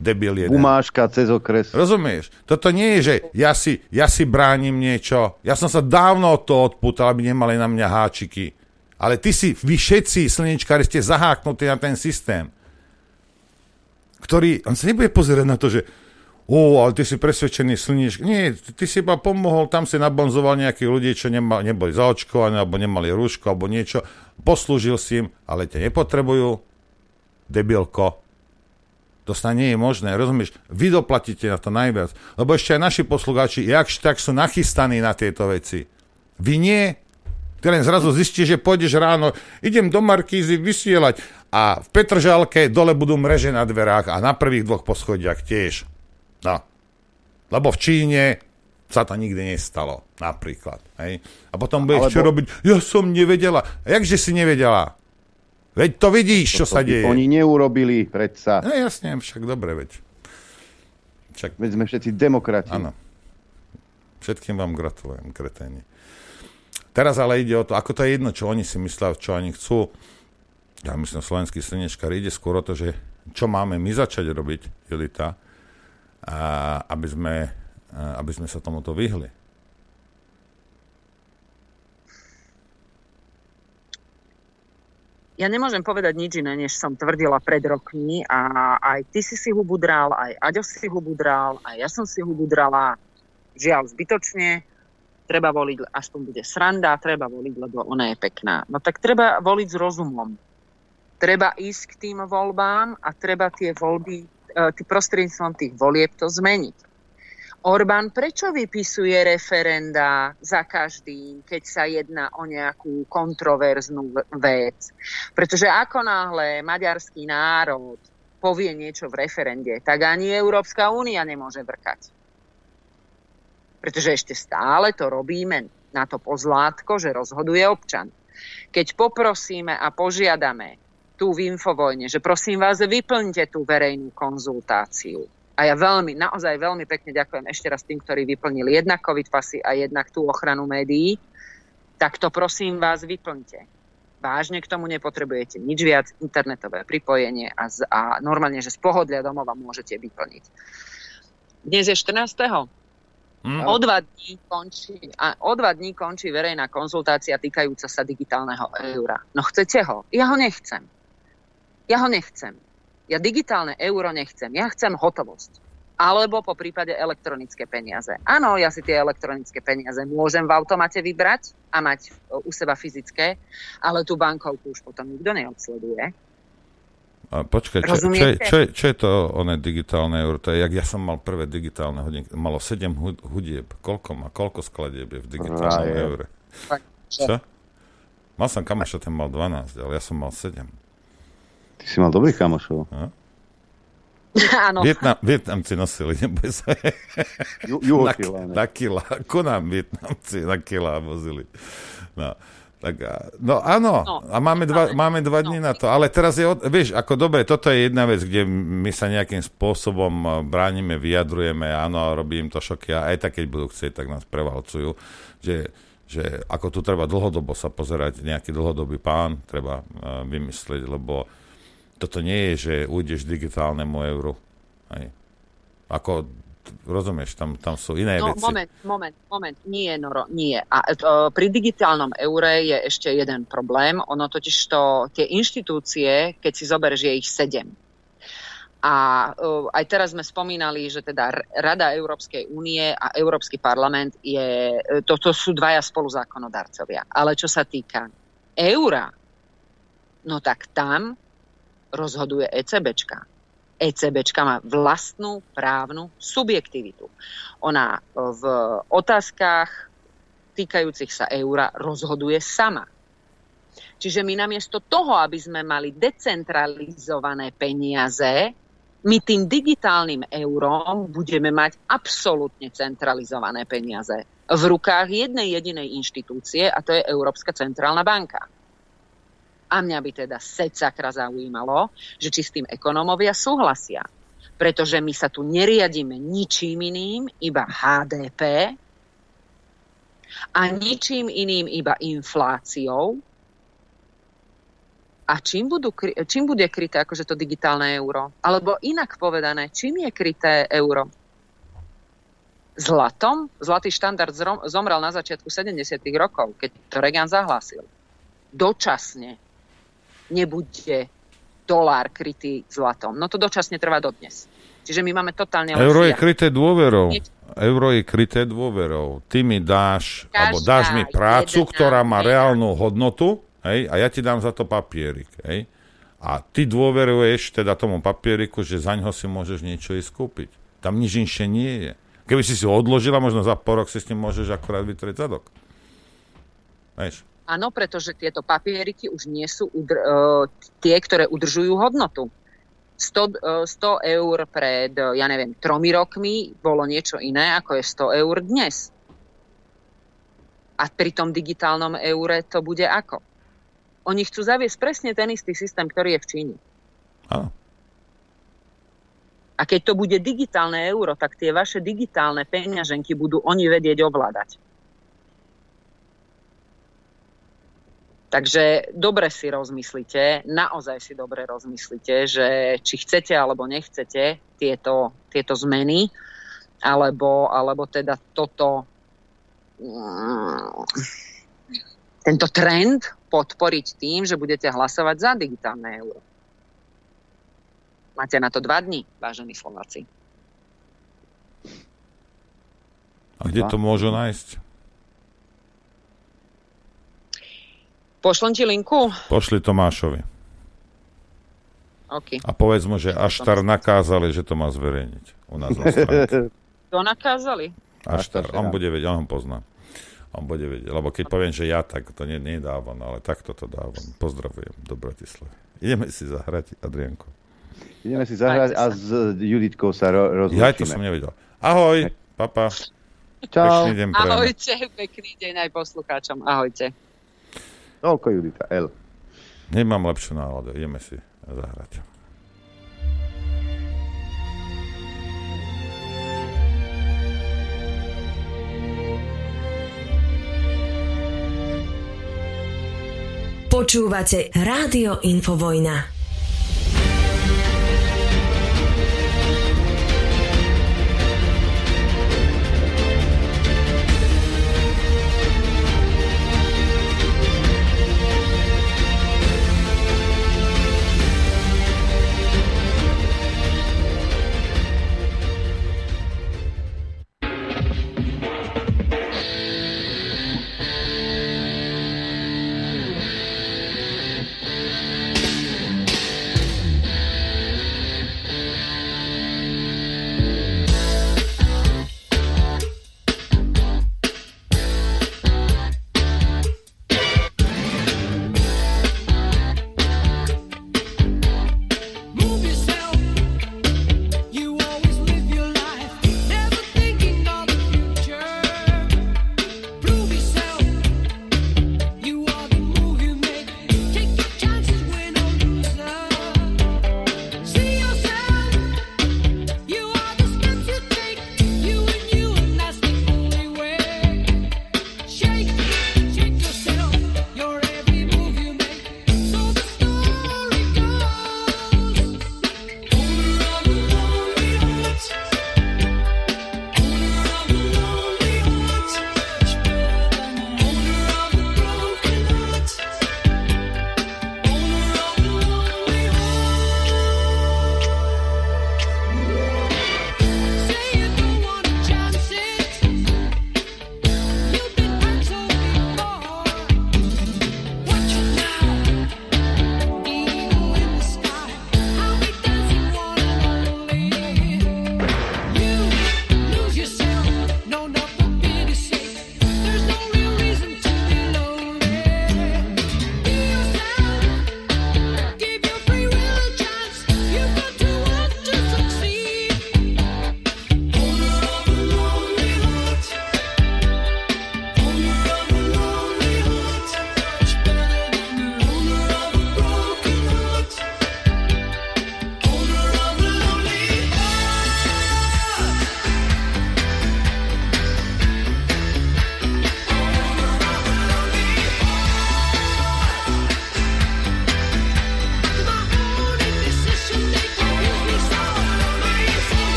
Debil jeden. Umáška cez okres. Rozumieš? Toto nie je, že ja si, ja si bránim niečo. Ja som sa dávno od toho odpútal, aby nemali na mňa háčiky. Ale ty si, vy všetci slnečkári ste zaháknutí na ten systém, ktorý, on sa nebude pozerať na to, že o, ale ty si presvedčený slniečk. Nie, ty si iba pomohol, tam si nabonzoval nejakých ľudí, čo nema, neboli zaočkovaní, alebo nemali rúško, alebo niečo. Poslúžil si im, ale ťa nepotrebujú. Debilko. To sa nie je možné, rozumieš? Vy doplatíte na to najviac. Lebo ešte aj naši poslucháči, jakž tak sú nachystaní na tieto veci. Vy nie. Ty len zrazu zistíš, že pôjdeš ráno, idem do Markízy vysielať a v Petržalke dole budú mreže na dverách a na prvých dvoch poschodiach tiež. No. Lebo v Číne sa to nikdy nestalo, napríklad. Hej? A potom budeš Alebo- čo robiť? Ja som nevedela. Jakže si nevedela? Veď to vidíš, čo Toto sa deje. Oni neurobili, predsa. No jasne, však dobre, veď. Však... Veď sme všetci demokrati. Áno. Všetkým vám gratulujem, kreténi. Teraz ale ide o to, ako to je jedno, čo oni si myslia, čo oni chcú. Ja myslím, slovenský slnečkár ide skôr o to, že čo máme my začať robiť, Julita, a aby sme, aby sme sa tomuto vyhli. Ja nemôžem povedať nič iné, než som tvrdila pred rokmi a aj ty si si hubu dral, aj Aďo si hubu dral, aj ja som si hubu drala. Žiaľ, zbytočne. Treba voliť, aspoň bude sranda, treba voliť, lebo ona je pekná. No tak treba voliť s rozumom. Treba ísť k tým voľbám a treba tie voľby, e, tý prostredníctvom tých volieb to zmeniť. Orbán prečo vypisuje referenda za každým, keď sa jedná o nejakú kontroverznú vec? Pretože ako náhle maďarský národ povie niečo v referende, tak ani Európska únia nemôže vrkať. Pretože ešte stále to robíme na to pozlátko, že rozhoduje občan. Keď poprosíme a požiadame tu v Infovojne, že prosím vás, vyplňte tú verejnú konzultáciu. A ja veľmi, naozaj veľmi pekne ďakujem ešte raz tým, ktorí vyplnili jednak COVID pasy a jednak tú ochranu médií. Tak to prosím vás vyplňte. Vážne k tomu nepotrebujete nič viac, internetové pripojenie a, z, a normálne, že z pohodlia domova môžete vyplniť. Dnes je 14. Hm? O dva, dní končí, a o dva dní končí verejná konzultácia týkajúca sa digitálneho eura. No chcete ho? Ja ho nechcem. Ja ho nechcem. Ja digitálne euro nechcem. Ja chcem hotovosť. Alebo po prípade elektronické peniaze. Áno, ja si tie elektronické peniaze môžem v automate vybrať a mať e, u seba fyzické, ale tú bankovku už potom nikto neodsleduje. A počkaj, čo, čo, je, čo, je, čo je to oné digitálne euro? To je, jak ja som mal prvé digitálne hodinky. Malo 7 hu- hudieb. Koľko má? Koľko skladieb je v digitálnom eure? Čo? Mal som kamoša, ten mal 12, ale ja som mal 7. Ty si mal dobrých kamošov. [laughs] Áno. Vietnam, Vietnamci nosili, [laughs] neboj sa. Ju- na, na kila. Ako nám Vietnamci na kila vozili. No. Tak, no áno, No, a máme dva, máme dva dní na to, ale teraz je, od, vieš, ako dobre, toto je jedna vec, kde my sa nejakým spôsobom a, bránime, vyjadrujeme, áno, robím to šoky a aj tak, keď budú chcieť, tak nás prevalcujú, že, že ako tu treba dlhodobo sa pozerať, nejaký dlhodobý pán treba a, vymyslieť, lebo toto nie je, že ujdeš digitálnemu euru. Hej. Ako, rozumieš, tam, tam sú iné No, veci. moment, moment, moment. Nie, Noro, nie. A e, to, pri digitálnom eure je ešte jeden problém. Ono totiž to, tie inštitúcie, keď si zoberieš, je ich sedem. A uh, aj teraz sme spomínali, že teda Rada Európskej únie a Európsky parlament je, e, toto sú dvaja spoluzákonodarcovia. Ale čo sa týka eura, no tak tam rozhoduje ECBčka. ECBčka má vlastnú právnu subjektivitu. Ona e, v otázkach týkajúcich sa eura rozhoduje sama. Čiže my namiesto toho, aby sme mali decentralizované peniaze, my tým digitálnym eurom budeme mať absolútne centralizované peniaze v rukách jednej jedinej inštitúcie a to je Európska centrálna banka. A mňa by teda secakra zaujímalo, že či s tým ekonómovia súhlasia. Pretože my sa tu neriadíme ničím iným, iba HDP a ničím iným, iba infláciou. A čím, budú, čím bude kryté akože to digitálne euro? Alebo inak povedané, čím je kryté euro? Zlatom? Zlatý štandard zomrel na začiatku 70. rokov, keď to Reagan zahlásil. dočasne nebude dolár krytý zlatom. No to dočasne trvá dodnes. Čiže my máme totálne Euro je kryté dôverou. Euro je kryté dôverou. Ty mi dáš, alebo Každá dáš mi prácu, ktorá má reálnu hodnotu, hej, a ja ti dám za to papierik, hej. A ty dôveruješ teda tomu papieriku, že za ňo si môžeš niečo ísť kúpiť. Tam nič inšie nie je. Keby si si ho odložila, možno za pol rok si s ním môžeš akorát vytrieť zadok. Vieš? Áno, pretože tieto papieriky už nie sú udr- e, tie, ktoré udržujú hodnotu. 100, e, 100 eur pred, e, ja neviem, tromi rokmi bolo niečo iné, ako je 100 eur dnes. A pri tom digitálnom eure to bude ako? Oni chcú zaviesť presne ten istý systém, ktorý je v Číne. Áno. A keď to bude digitálne euro, tak tie vaše digitálne peňaženky budú oni vedieť ovládať. Takže dobre si rozmyslite, naozaj si dobre rozmyslite, že či chcete alebo nechcete tieto, tieto zmeny, alebo, alebo teda toto, mm, tento trend podporiť tým, že budete hlasovať za digitálne euro. Máte na to dva dní, vážení Slováci. A kde to môžu nájsť? Pošlem ti linku? Pošli Tomášovi. OK. A povedz mu, že Aštar nakázali, že to má zverejniť u nás na stránke. [laughs] To nakázali? Aštar, on bude vedieť, on ho pozná. On bude vedieť, lebo keď poviem, že ja, tak to nie, nedávam, ale takto to dávam. Pozdravujem do Bratislavy. Ideme si zahrať, Adrianko. Ideme si zahrať a s Juditkou sa ro- rozlúčime. Ja to som nevedel. Ahoj, papa. Čau. Pekný deň prajem. Ahojte, pekný deň aj poslucháčom. Ahojte. Toľko Judita, L. Nemám lepšiu náladu, ideme si zahrať. Počúvate Rádio Infovojna.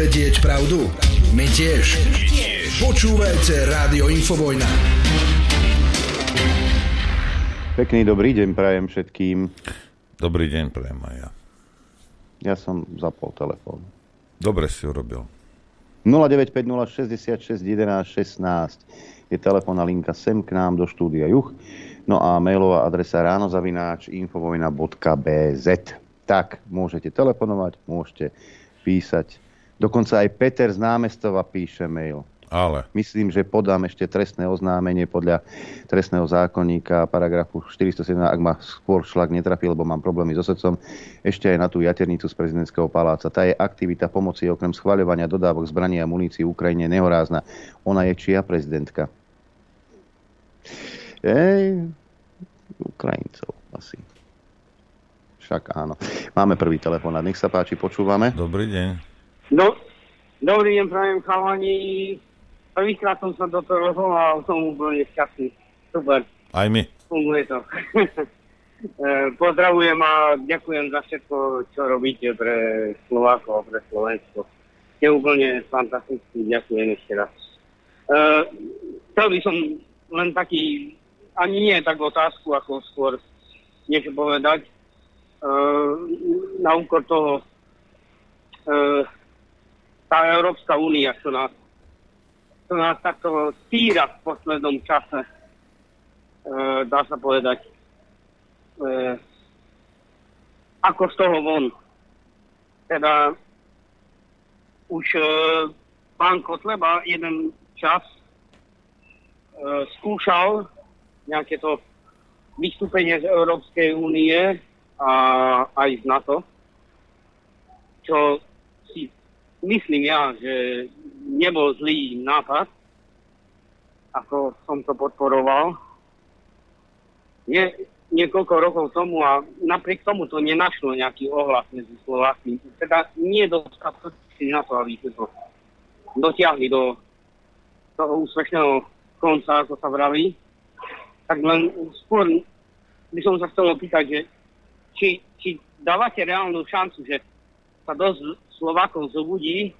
vedieť pravdu? My tiež. Počúvajte Rádio Infovojna. Pekný dobrý deň prajem všetkým. Dobrý deň prajem aj ja. Ja som zapol telefón. Dobre si urobil. 0950 66 16 je telefónna linka sem k nám do štúdia Juch. No a mailová adresa ránozavináč infovojna.bz. Tak, môžete telefonovať, môžete písať Dokonca aj Peter z námestova píše mail. Ale. Myslím, že podám ešte trestné oznámenie podľa trestného zákonníka paragrafu 407, ak ma skôr šlak netrafí, lebo mám problémy so srdcom, ešte aj na tú jaternicu z prezidentského paláca. Tá je aktivita pomoci okrem schvaľovania dodávok zbraní a munícií Ukrajine nehorázna. Ona je čia prezidentka? Ej, Ukrajincov asi. Však áno. Máme prvý telefonát. Nech sa páči, počúvame. Dobrý deň. No, dobrý deň, prajem chalani. Prvýkrát som sa do toho rozhoval, som úplne šťastný. Super, Aj my. funguje to. [laughs] Eh, Pozdravujem a ďakujem za všetko, čo robíte pre Slovákov a pre Slovensko. Je úplne fantastický, ďakujem ešte raz. Eh, Chcel by som len taký, ani nie tak otázku, ako skôr niečo povedať. Eh, Na úkor toho, eh, tá Európska únia, čo nás, čo nás takto týra v poslednom čase, eh, dá sa povedať, eh, ako z toho von. Teda už eh, pán Kotleba jeden čas eh, skúšal nejaké to vystúpenie z Európskej únie a aj z NATO, čo myslím ja, že nebol zlý nápad, ako som to podporoval. Nie, niekoľko rokov tomu a napriek tomu to nenašlo nejaký ohlas medzi Slovákmi. Teda nie dostatočný na to, aby to dotiahli do toho úspešného konca, ako sa vraví. Tak len skôr by som sa chcel opýtať, že či, či dávate reálnu šancu, že sa dosť Slovákov zobudí,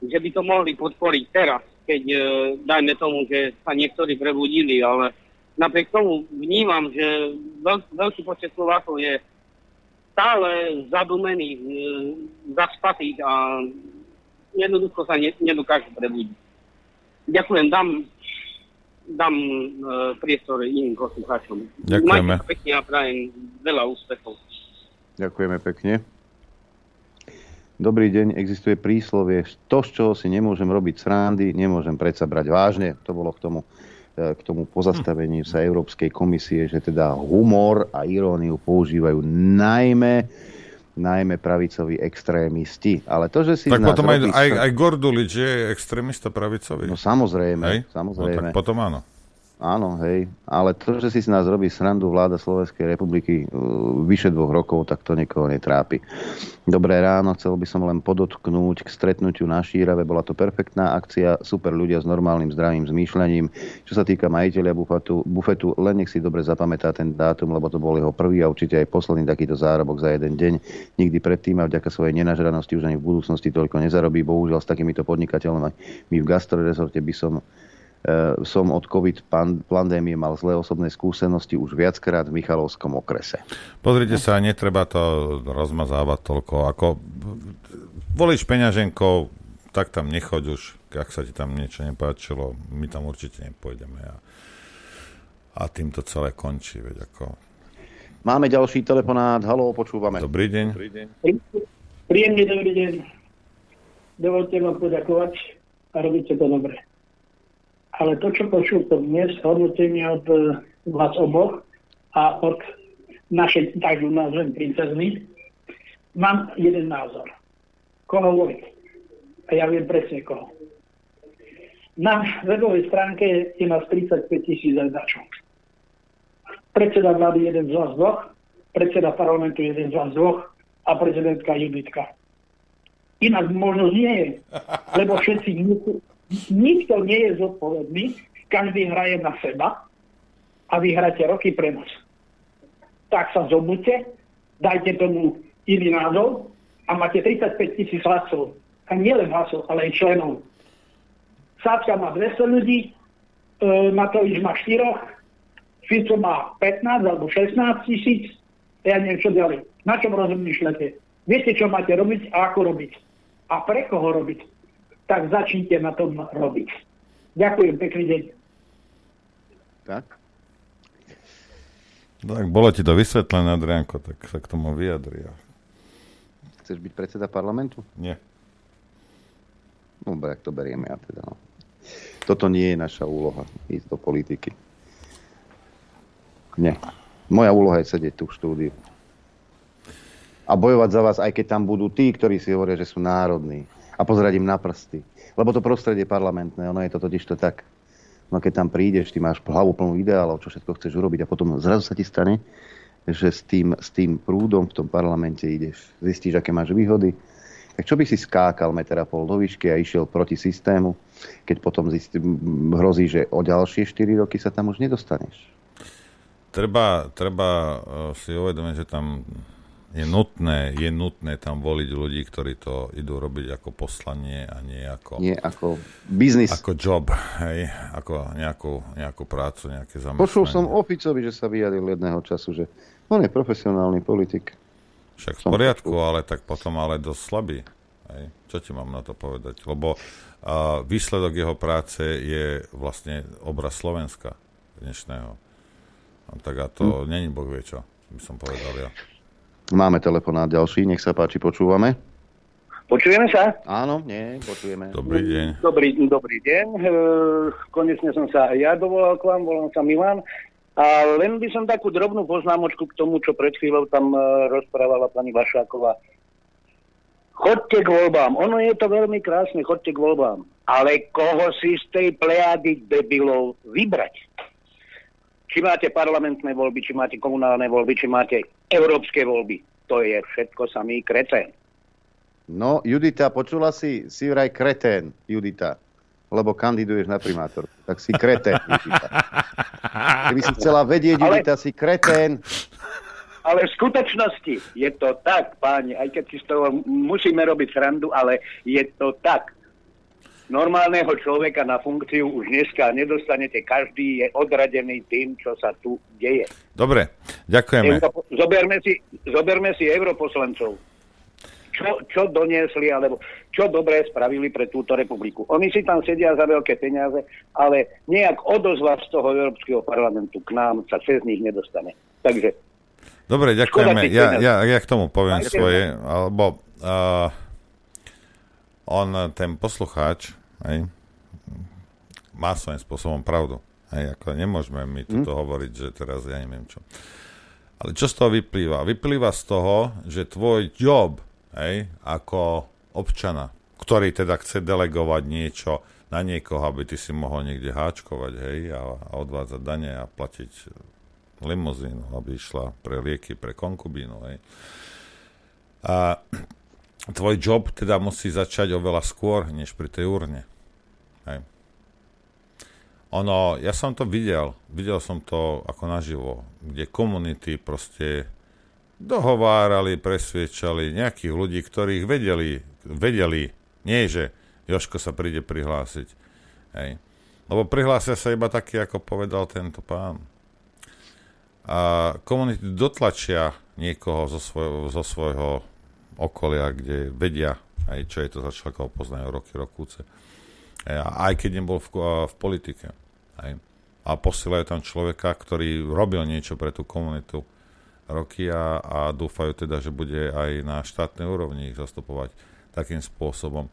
že by to mohli podporiť teraz, keď e, dajme tomu, že sa niektorí prebudili, ale napriek tomu vnímam, že veľk, veľký počet Slovákov je stále zadumených, e, zaspatých a jednoducho sa ne, nedokážu prebudiť. Ďakujem, dám, dám e, priestor iným poslucháčom. Ďakujeme. Majte sa pekne a prajem veľa úspechov. Ďakujeme pekne. Dobrý deň, existuje príslovie, to, z čoho si nemôžem robiť srandy, nemôžem predsa brať vážne. To bolo k tomu, e, k tomu pozastaveniu sa Európskej komisie, že teda humor a iróniu používajú najmä najmä pravicoví extrémisti. Ale to, že si Tak potom aj, robí aj, aj Gordulič je extrémista pravicový. No samozrejme, Hej? samozrejme. No, tak potom áno. Áno, hej. Ale to, že si z nás robí srandu vláda Slovenskej republiky uh, vyše dvoch rokov, tak to niekoho netrápi. Dobré ráno, chcel by som len podotknúť k stretnutiu na Šírave. Bola to perfektná akcia, super ľudia s normálnym zdravým zmýšľaním. Čo sa týka majiteľa bufetu, bufetu, len nech si dobre zapamätá ten dátum, lebo to bol jeho prvý a určite aj posledný takýto zárobok za jeden deň. Nikdy predtým a vďaka svojej nenažranosti už ani v budúcnosti toľko nezarobí. Bohužiaľ s takýmito podnikateľmi my v gastrorezorte by som som od COVID pan- pandémie mal zlé osobné skúsenosti už viackrát v Michalovskom okrese. Pozrite sa, netreba to rozmazávať toľko. Ako volíš peňaženkou, tak tam nechoď už, ak sa ti tam niečo nepáčilo, my tam určite nepôjdeme. A, a tým to celé končí. Veď ako... Máme ďalší telefonát. Halo, počúvame. Dobrý deň. Príjemný dobrý deň. Dovolte vám poďakovať a robíte to dobre. Ale to, čo počul to dnes, hodnotenie od eh, vás oboch a od našej, tak nazvem, princezny, mám jeden názor. Koho voliť? A ja viem presne koho. Na webovej stránke je nás 35 tisíc zadačov. Predseda vlády jeden z vás dvoch, predseda parlamentu jeden z vás dvoch a prezidentka Juditka. Inak možnosť nie je, lebo všetci, nikto nie je zodpovedný, každý hraje na seba a vy hráte roky pre nás. Tak sa zobudte, dajte tomu iný názov a máte 35 tisíc hlasov. A nielen hlasov, ale aj členov. Sáčka má 200 ľudí, e, Matovič má 4, Fico má 15 alebo 16 tisíc, ja neviem čo ďalej. Na čom rozmýšľate? Viete, čo máte robiť a ako robiť. A pre koho robiť. Tak začnite na tom robiť. Ďakujem, pekný deň. Tak. Tak bolo ti to vysvetlené, Adrianko, tak sa k tomu vyjadri. Chceš byť predseda parlamentu? Nie. Dobre, ak to beriem ja teda. No. Toto nie je naša úloha, ísť do politiky. Nie. Moja úloha je sedieť tu v štúdiu. A bojovať za vás, aj keď tam budú tí, ktorí si hovoria, že sú národní. A pozerať im na prsty. Lebo to prostredie parlamentné, ono je to totiž to tak. No keď tam prídeš, ty máš hlavu plnú ideálov, čo všetko chceš urobiť a potom zrazu sa ti stane, že s tým, s tým prúdom v tom parlamente ideš. Zistíš, aké máš výhody. Tak čo by si skákal meter a pol do výšky a išiel proti systému, keď potom zistí, hrozí, že o ďalšie 4 roky sa tam už nedostaneš. Treba, treba eh, si uvedomiť, že tam je nutné, je nutné tam voliť ľudí, ktorí to idú robiť ako poslanie a nie ako... Nie ako biznis. Ako job, hej, ako nejakú, nejakú prácu, nejaké zamestnanie. Počul som Oficovi, že sa vyjadril jedného času, že on je profesionálny politik. Však v poriadku, ale tak potom ale dosť slabý. Hej. Čo ti mám na to povedať? Lebo uh, výsledok jeho práce je vlastne obraz Slovenska dnešného. A tak a to hm. není boh vie čo, by som povedal ja. Máme telefonát ďalší, nech sa páči, počúvame. Počujeme sa? Áno, nie, počujeme. Dobrý deň. Dobrý, dobrý deň. E, konečne som sa ja dovolal k vám, volám sa Milan. A len by som takú drobnú poznámočku k tomu, čo pred chvíľou tam e, rozprávala pani Vašáková. Chodte k voľbám. Ono je to veľmi krásne, chodte k voľbám. Ale koho si z tej plejády debilov vybrať? Či máte parlamentné voľby, či máte komunálne voľby, či máte európske voľby. To je všetko samý kretén. No, Judita, počula si, si vraj kretén, Judita, lebo kandiduješ na primátor. Tak si kretén, [laughs] Judita. Keby si chcela vedieť, Ale- Judita, si kretén. Ale v skutočnosti je to tak, páni, aj keď si z toho musíme robiť srandu, ale je to tak. Normálneho človeka na funkciu už dneska nedostanete. Každý je odradený tým, čo sa tu deje. Dobre, ďakujeme. Europo- zoberme, si, zoberme si europoslancov. Čo, čo doniesli, alebo čo dobré spravili pre túto republiku. Oni si tam sedia za veľké peniaze, ale nejak odozva z toho Európskeho parlamentu k nám sa cez nich nedostane. Takže Dobre, ďakujeme. Ja, ja, ja k tomu poviem Majte svoje, alebo uh, on, ten poslucháč, hej, má svojím spôsobom pravdu. Hej, ako nemôžeme my tu hovoriť, že teraz ja neviem čo. Ale čo z toho vyplýva? Vyplýva z toho, že tvoj job, hej, ako občana, ktorý teda chce delegovať niečo na niekoho, aby ty si mohol niekde háčkovať, hej, a, a odvádzať dane a platiť limuzínu, aby išla pre lieky, pre konkubínu, hej. A [clears throat] tvoj job teda musí začať oveľa skôr, než pri tej urne. Hej. Ono, ja som to videl, videl som to ako naživo, kde komunity proste dohovárali, presviečali nejakých ľudí, ktorých vedeli, vedeli, nie že Joško sa príde prihlásiť. Hej. Lebo prihlásia sa iba taký, ako povedal tento pán. A komunity dotlačia niekoho zo svojho, zo svojho okolia, kde vedia, aj čo je to za človeka, poznajú roky, rokúce. A aj keď nebol v, v politike. Hej. A posielajú tam človeka, ktorý robil niečo pre tú komunitu roky a, a dúfajú teda, že bude aj na štátnej úrovni ich zastupovať takým spôsobom.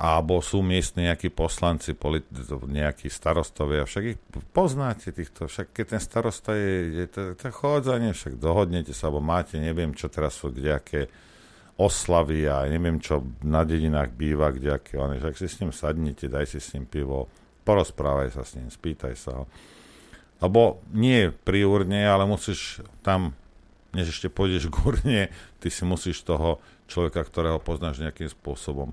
Alebo sú miestni nejakí poslanci, politi- nejakí starostovia, však ich poznáte týchto, však keď ten starosta je, je to, to chodzanie, však dohodnete sa, alebo máte, neviem, čo teraz sú kdejaké oslavy a neviem, čo na dedinách býva, kdejaké, ale však si s ním sadnite, daj si s ním pivo, porozprávaj sa s ním, spýtaj sa ho. Lebo nie pri urne, ale musíš tam, než ešte pôjdeš k urne, ty si musíš toho človeka, ktorého poznáš nejakým spôsobom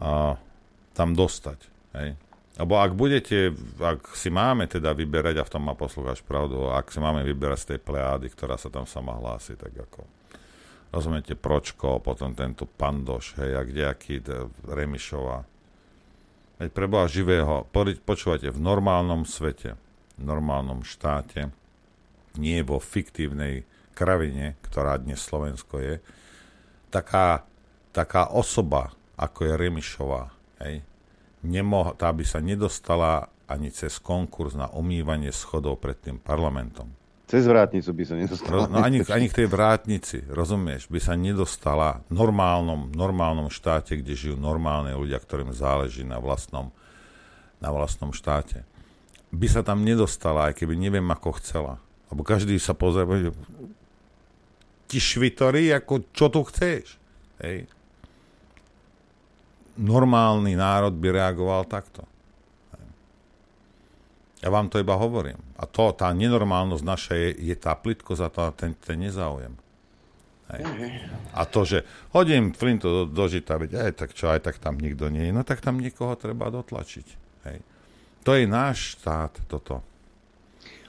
a tam dostať. Hej. Lebo ak budete, ak si máme teda vyberať, a v tom má poslúchač pravdu, ak si máme vyberať z tej plejády, ktorá sa tam sama hlási, tak ako rozumiete, Pročko, potom tento Pandoš, hej, a kdejaký Remišová. Veď pre Boha živého, počúvate, v normálnom svete, v normálnom štáte, nie vo fiktívnej kravine, ktorá dnes Slovensko je, taká, taká osoba, ako je Remišová, hej, nemoh- tá by sa nedostala ani cez konkurs na umývanie schodov pred tým parlamentom. Cez vrátnicu by sa nedostala. No ani, ani k tej vrátnici, rozumieš, by sa nedostala v normálnom, normálnom štáte, kde žijú normálne ľudia, ktorým záleží na vlastnom na vlastnom štáte, by sa tam nedostala, aj keby neviem ako chcela. Lebo každý sa pozrie, ti švitory, ako čo tu chceš. Hej. Normálny národ by reagoval takto. Ja vám to iba hovorím. A to, tá nenormálnosť naša je, je tá plitkosť a tá, ten, ten nezáujem. Hej. A to, že hodím flintu do, do žita, veď aj tak čo, aj tak tam nikto nie je, no tak tam niekoho treba dotlačiť. Hej. To je náš štát, toto.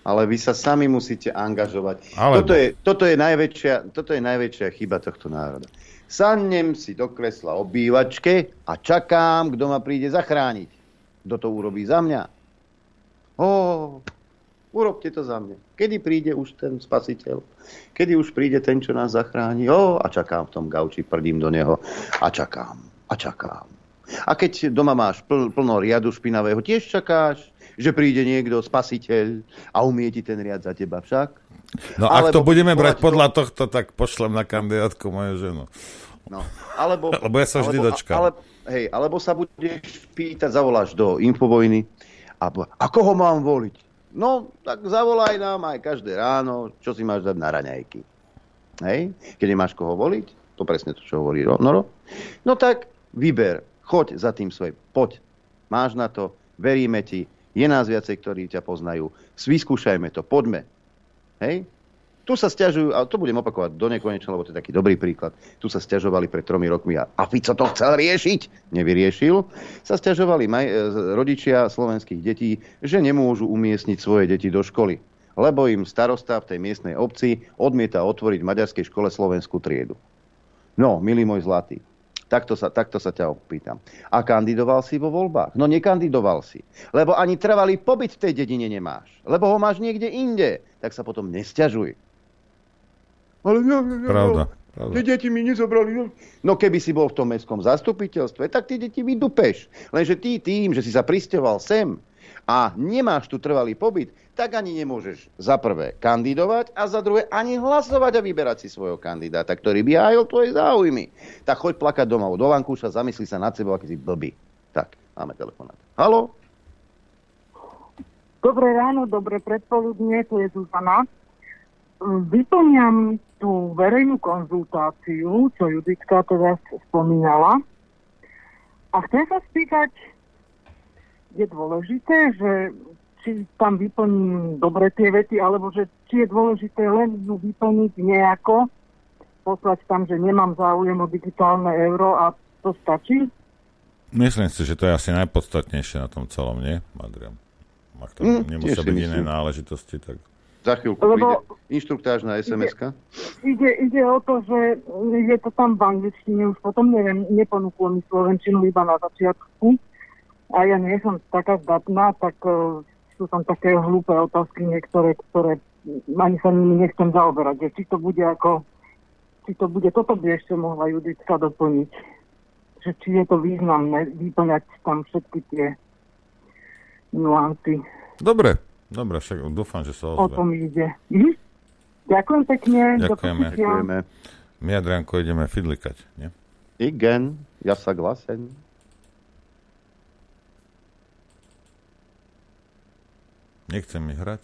Ale vy sa sami musíte angažovať. Alebo. Toto, je, toto, je najväčšia, toto je najväčšia chyba tohto národa. Sadnem si do kresla obývačke a čakám, kto ma príde zachrániť. Kto to urobí za mňa? Ó, urobte to za mňa. Kedy príde už ten spasiteľ? Kedy už príde ten, čo nás zachráni? Ó, a čakám v tom gauči, prdím do neho a čakám a čakám. A keď doma máš pl- plno riadu špinavého, tiež čakáš, že príde niekto, spasiteľ a umie ti ten riad za teba však? No ak to budeme brať podľa tohto, tak pošlem na kandidátku moju ženu. No, alebo, [laughs] Lebo ja sa vždy alebo, dočkam. Ale, hej, alebo sa budeš pýtať, zavoláš do Infovojny a, a koho mám voliť? No, tak zavolaj nám aj každé ráno, čo si máš dať na raňajky. Hej? Keď nemáš koho voliť, to presne to, čo hovorí Ro- Noro, no tak vyber, choď za tým svojim, poď. Máš na to, veríme ti, je nás viacej, ktorí ťa poznajú, vyskúšajme to, poďme. Hej? Tu sa stiažujú, a to budem opakovať do nekonečna, lebo to je taký dobrý príklad. Tu sa stiažovali pred tromi rokmi a, a Fico to chcel riešiť, nevyriešil. Sa stiažovali maj, e, rodičia slovenských detí, že nemôžu umiestniť svoje deti do školy, lebo im starosta v tej miestnej obci odmieta otvoriť v maďarskej škole slovenskú triedu. No, milý môj zlatý, takto sa, takto sa ťa opýtam. A kandidoval si vo voľbách? No nekandidoval si, lebo ani trvalý pobyt v tej dedine nemáš, lebo ho máš niekde inde, tak sa potom nesťažuj. Ale ja, ja, ja, Pravda. Tie deti mi nezobrali. No keby si bol v tom mestskom zastupiteľstve, tak tie deti vydupeš. Lenže ty tým, že si sa pristeval sem a nemáš tu trvalý pobyt, tak ani nemôžeš za prvé kandidovať a za druhé ani hlasovať a vyberať si svojho kandidáta, ktorý by hájil tvoje záujmy. Tak choď plakať domov do vankúša, zamysli sa nad sebou, aký si blbý. Tak, máme telefonát. Halo? Dobré ráno, dobré predpoludnie, tu je Zuzana. Vyplňam tú verejnú konzultáciu, čo Juditka teda spomínala. A chcem sa spýtať, je dôležité, že či tam vyplním dobre tie vety, alebo že či je dôležité len ju vyplniť nejako, poslať tam, že nemám záujem o digitálne euro a to stačí? Myslím si, že to je asi najpodstatnejšie na tom celom, nie, Adrian? Ak to Mm, nemusia byť iné myslím. náležitosti, tak... Za chvíľku Lebo- príde inštruktážna SMS-ka. Ide, ide o to, že je to tam v angličtine, už potom neviem, neponúklo mi slovenčinu iba na začiatku. A ja nie som taká zdatná, tak uh, sú tam také hlúpe otázky niektoré, ktoré ani sa nimi nechcem zaoberať. Že či to bude ako, či to bude, toto by ešte mohla Juditka doplniť. Že či je to významné vyplňať tam všetky tie nuancy. Dobre, dobre, však dúfam, že sa O ozve. tom ide. Mhm. Ďakujem pekne. Ďakujeme. počutia. My, Adrianko, ideme fidlikať, nie? Igen, ja sa glasen. Nechcem mi hrať.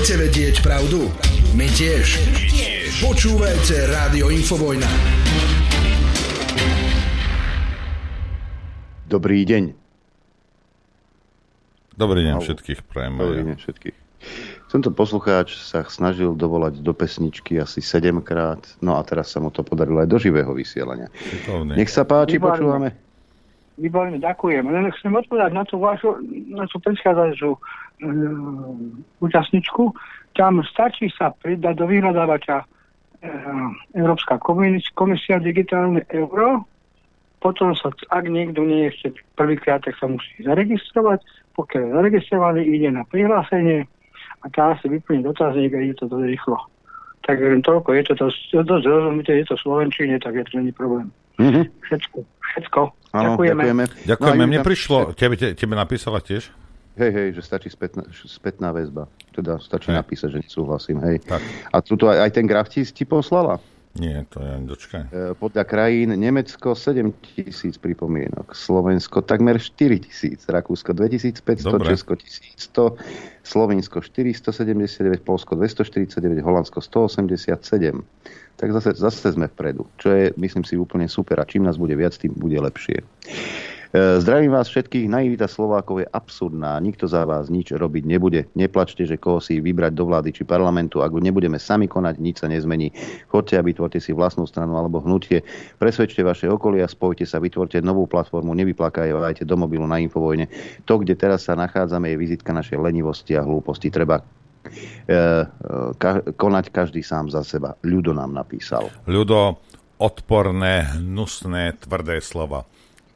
Chcete vedieť pravdu? My tiež. Počúvajte Rádio Infovojna. Dobrý deň. Dobrý deň všetkých prajem. Dobrý deň všetkých. Tento poslucháč sa snažil dovolať do pesničky asi 7 krát, no a teraz sa mu to podarilo aj do živého vysielania. Šikovný. Nech sa páči, Výborne. počúvame. Výborne, ďakujem. Len chcem odpovedať na tú vašu, na tú predchádzajúcu účastničku. Tam stačí sa pridať do vyhľadávača e, Európska komis- komisia digitálne euro, potom sa, ak niekto nie je ešte prvýkrát, tak sa musí zaregistrovať. Pokiaľ je zaregistrovaný, ide na prihlásenie a tá si vyplní dotazník a ide to dosť rýchlo. Tak len toľko, je to dosť, dosť rozumité, je to v Slovenčine, tak je to není problém. Mhm. Všetko, všetko. Áno, Ďakujeme. ďakujeme. Ďakujeme, No mne tam- prišlo, tebe, te- tebe napísala tiež? Hej, hej, že stačí spätná, spätná väzba. Teda stačí Hej. napísať, že nesúhlasím, hej. Tak. A tu aj, aj ten graf ti, ti poslala? Nie, to ja dočkaj. E, Podľa krajín Nemecko 7 tisíc pripomienok, Slovensko takmer 4 tisíc, Rakúsko 2500, Dobre. Česko 1100, Slovensko 479, Polsko 249, Holandsko 187. Tak zase, zase sme vpredu, čo je, myslím si, úplne super a čím nás bude viac, tým bude lepšie. Zdravím vás všetkých. Naivita Slovákov je absurdná. Nikto za vás nič robiť nebude. Neplačte, že koho si vybrať do vlády či parlamentu. Ak nebudeme sami konať, nič sa nezmení. Chodte a vytvorte si vlastnú stranu alebo hnutie. Presvedčte vaše okolia, spojte sa, vytvorte novú platformu, nevyplakajte do mobilu na Infovojne. To, kde teraz sa nachádzame, je vizitka našej lenivosti a hlúposti. Treba e, e, konať každý sám za seba. Ľudo nám napísal. Ľudo, odporné, hnusné, tvrdé slova.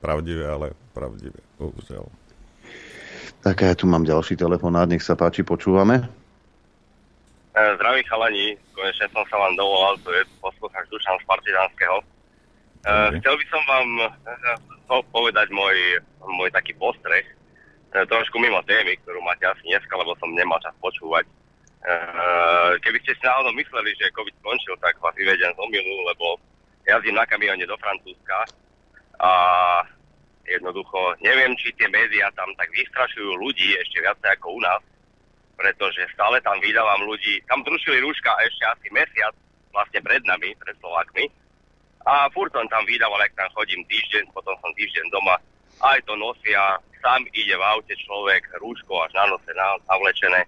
Pravdivé, ale pravdivé. Bohužiaľ. Tak a ja tu mám ďalší telefonát, nech sa páči, počúvame. E, Zdraví chalani, konečne som sa vám dovolal, tu je poslucháč Dušan z Partizánskeho. E, chcel by som vám e, po- povedať môj, môj taký postreh, trošku mimo témy, ktorú máte asi dneska, lebo som nemal čas počúvať. Keby ste si náhodou mysleli, že COVID skončil, tak vás vyvedem z omilu, lebo jazdím na kamione do Francúzska a jednoducho neviem, či tie médiá tam tak vystrašujú ľudí ešte viac ako u nás, pretože stále tam vydávam ľudí, tam zrušili rúška ešte asi mesiac vlastne pred nami, pred Slovákmi. A furt som tam vydával, ak tam chodím týždeň, potom som týždeň doma. Aj to nosia, sám ide v aute človek, rúško až na nose na, navlečené.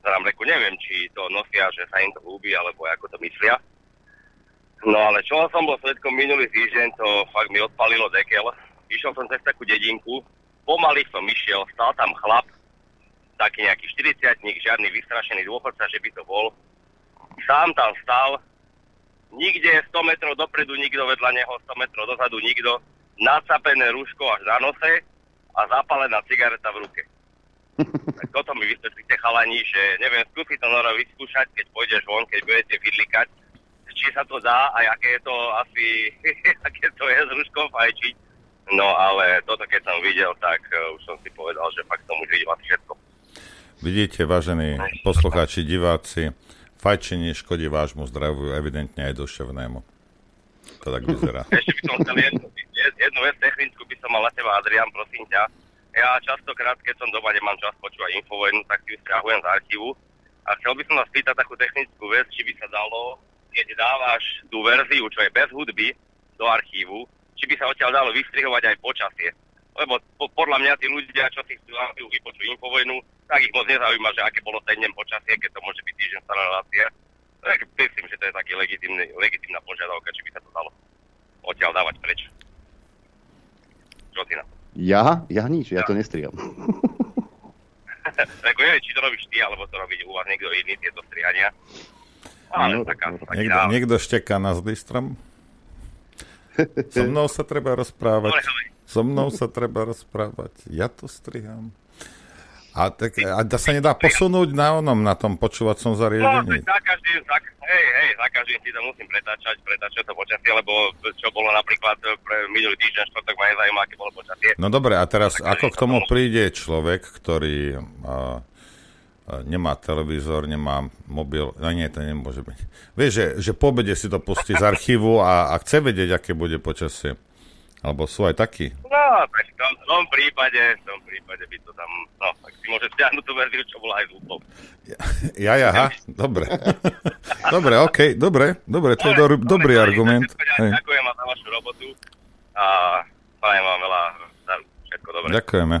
Zrám reku, neviem, či to nosia, že sa im to ľúbi, alebo ako to myslia. No ale čo som bol svetkom minulý týždeň, to fakt mi odpalilo dekel. Išiel som cez takú dedinku, pomaly som išiel, stal tam chlap, taký nejaký 40 žiadny vystrašený dôchodca, že by to bol. Sám tam stal, nikde 100 metrov dopredu nikto vedľa neho, 100 metrov dozadu nikto, nacapené rúško až na nose a zapálená cigareta v ruke. [laughs] tak toto mi vysvetlíte chalani, že neviem, skúsi to Noro vyskúšať, keď pôjdeš von, keď budete vydlikať, či sa to dá a aké je to asi, [laughs] aké to je s rúškom fajčiť. No ale toto keď som videl, tak uh, už som si povedal, že fakt som už videl všetko. Vidíte, vážení poslucháči, diváci, fajčenie škodí vášmu zdraviu, evidentne aj duševnému. To tak vyzerá. [laughs] Ešte by som chcel jednu, jed- jednu vec technickú by som mal na teba, Adrian, prosím ťa. Ja častokrát, keď som doma, nemám čas počúvať infovojnu, tak si ju stiahujem z archívu. A chcel by som vás pýtať takú technickú vec, či by sa dalo, keď dávaš tú verziu, čo je bez hudby, do archívu, či by sa odtiaľ dalo vystrihovať aj počasie. Lebo po, podľa mňa tí ľudia, čo si chcú vypočuť infovojnu, tak ich moc nezaujíma, že aké bolo ten deň počasie, keď to môže byť týždeň stará relácia. Tak myslím, že to je taký legitimný, legitimná požiadavka, či by sa to dalo odtiaľ dávať preč. Čo ty na to? Ja? Ja nič, ja to nestriam. Ako neviem, či to robíš ty, alebo to robí u vás niekto iný, tieto strihania. Ale No, taká, taký niekto, niekto šteká na zlý strom. So mnou sa treba rozprávať. So mnou sa treba rozprávať. Ja to striham. A, tak, a sa nedá posunúť na onom, na tom počúvacom No, zariadení. tak za každým, za, hej, hej, za každým si to musím pretáčať, pretáčať to počasie, lebo čo bolo napríklad pre minulý týždeň, štvrtok ma nezaujíma, aké bolo počasie. No dobre, a teraz ako k tomu príde človek, ktorý a, nemá televízor, nemá mobil, no nie, to nemôže byť. Vieš, že, že po obede si to pustí z archívu a, a chce vedieť, aké bude počasie. Alebo sú aj takí. No, tak v tom, v tom prípade, v tom prípade by to tam, no, tak si môže stiahnuť tú verziu, čo bola aj z. Ja, ja, aha, dobre. [laughs] dobre, okej, dobre, dobre, to je do, dobrý argument. Hej. Ďakujem za vašu robotu a prajem vám veľa. Všetko dobré. Ďakujeme.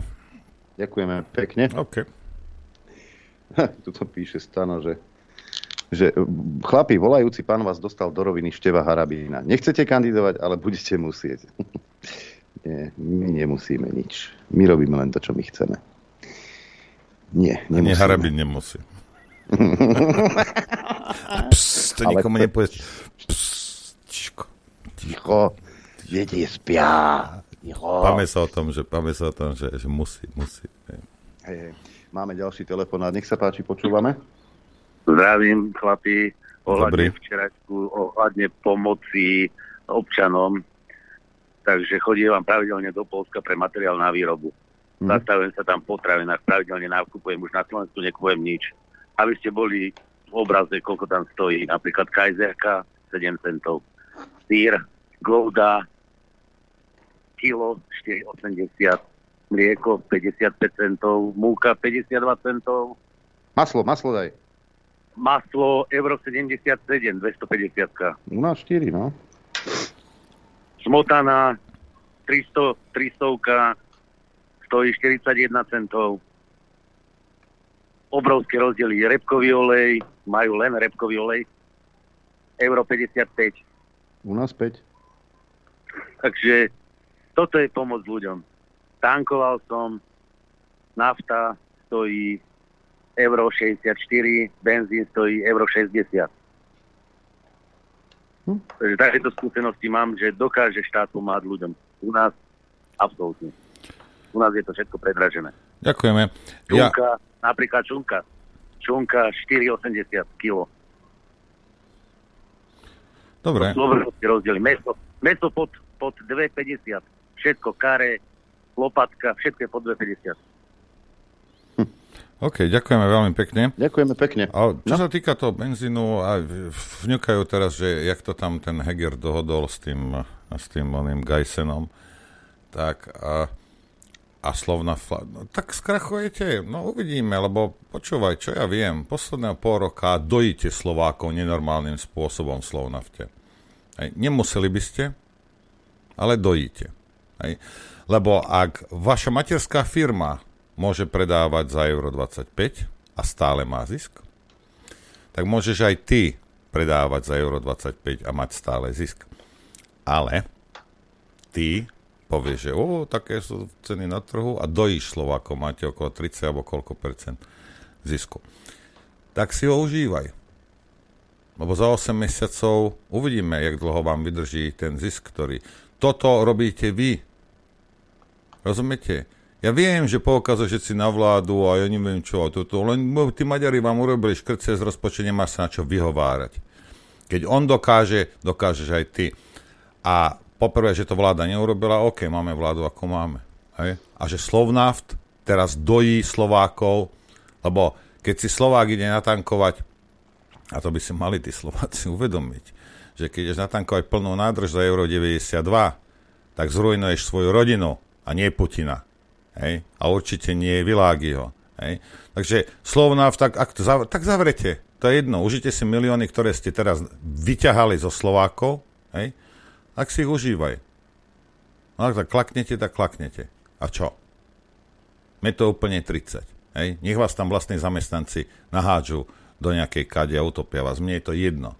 Ďakujeme pekne. OK. [laughs] Tuto píše Stano, že že chlapi, volajúci pán vás dostal do roviny Števa Harabína. Nechcete kandidovať, ale budete musieť. [laughs] Nie, my nemusíme nič. My robíme len to, čo my chceme. Nie, nemusíme. Harabín nemusí. [laughs] Psst, to Ale nikomu to- nepovieš. Psst, tiško. Ticho, deti spia. Ticho. Páme sa o tom, že, páme sa o tom, že, že musí, musí. Hej, hej. Máme ďalší telefonát. Nech sa páči, počúvame. Zdravím, chlapi, ohľadne Dobrý. včerajšku, ohľadne pomoci občanom. Takže chodím vám pravidelne do Polska pre materiál na výrobu. Mhm. Zastavujem sa tam po potravinách, pravidelne nakupujem, už na Slovensku nekupujem nič. Aby ste boli v obraze, koľko tam stojí. Napríklad kajzerka 7 centov, sír, gouda, kilo 4,80, mlieko 55 centov, múka 52 centov, Maslo, maslo daj. maslo euro 77, 250. U nás 4, no. Smotana 300, 300 stojí 41 centov. Obrovské rozdiely. Repkový olej, majú len repkový olej, euro 55. U nás 5. Takže toto je pomoc ľuďom. Tankoval som, nafta stojí euro 64, benzín stojí euro 60. Hm? Takže takéto skúsenosti mám, že dokáže štát pomáhať ľuďom. U nás absolútne. U nás je to všetko predražené. Ďakujeme. Ja, Čunka, napríklad čunka. Čunka 4,80 kg. dobre. Obrovské rozdiely. Meso, meso pod, pod 2,50. Všetko, kare, lopatka, všetko je pod 2,50. OK, ďakujeme veľmi pekne. Ďakujeme pekne. A čo sa týka toho benzínu, aj vňukajú teraz, že jak to tam ten Heger dohodol s tým, s tým oným Geisenom, tak a, a slovna fla... No, tak skrachujete, no uvidíme, lebo počúvaj, čo ja viem, posledného pol roka dojíte Slovákov nenormálnym spôsobom Slovnafte. Hej, nemuseli by ste, ale dojíte. Hej. Lebo ak vaša materská firma môže predávať za euro 25 a stále má zisk, tak môžeš aj ty predávať za euro 25 a mať stále zisk. Ale ty povieš, že o, také sú ceny na trhu a dojíš Slovákov, máte okolo 30 alebo koľko percent zisku. Tak si ho užívaj. Lebo za 8 mesiacov uvidíme, jak dlho vám vydrží ten zisk, ktorý... Toto robíte vy. Rozumiete? Ja viem, že poukazujete si na vládu a ja neviem čo, a toto, len tí Maďari vám urobili škrce z rozpočtu, nemáš sa na čo vyhovárať. Keď on dokáže, dokážeš aj ty. A poprvé, že to vláda neurobila, OK, máme vládu, ako máme. Hej? A že Slovnaft teraz dojí Slovákov, lebo keď si Slovák ide natankovať, a to by si mali tí Slováci [laughs] uvedomiť, že keď ideš natankovať plnú nádrž za euro 92, tak zrujnuješ svoju rodinu a nie Putina. Hej? A určite nie Világiho. Hej? Takže Slovnaft, tak, ak zav- tak zavrete. To je jedno. Užite si milióny, ktoré ste teraz vyťahali zo Slovákov, hej? tak si ich užívaj. No ak tak klaknete, tak klaknete. A čo? Je to úplne 30. Hej? Nech vás tam vlastní zamestnanci nahádžu do nejakej kade a utopia vás. Mne je to jedno.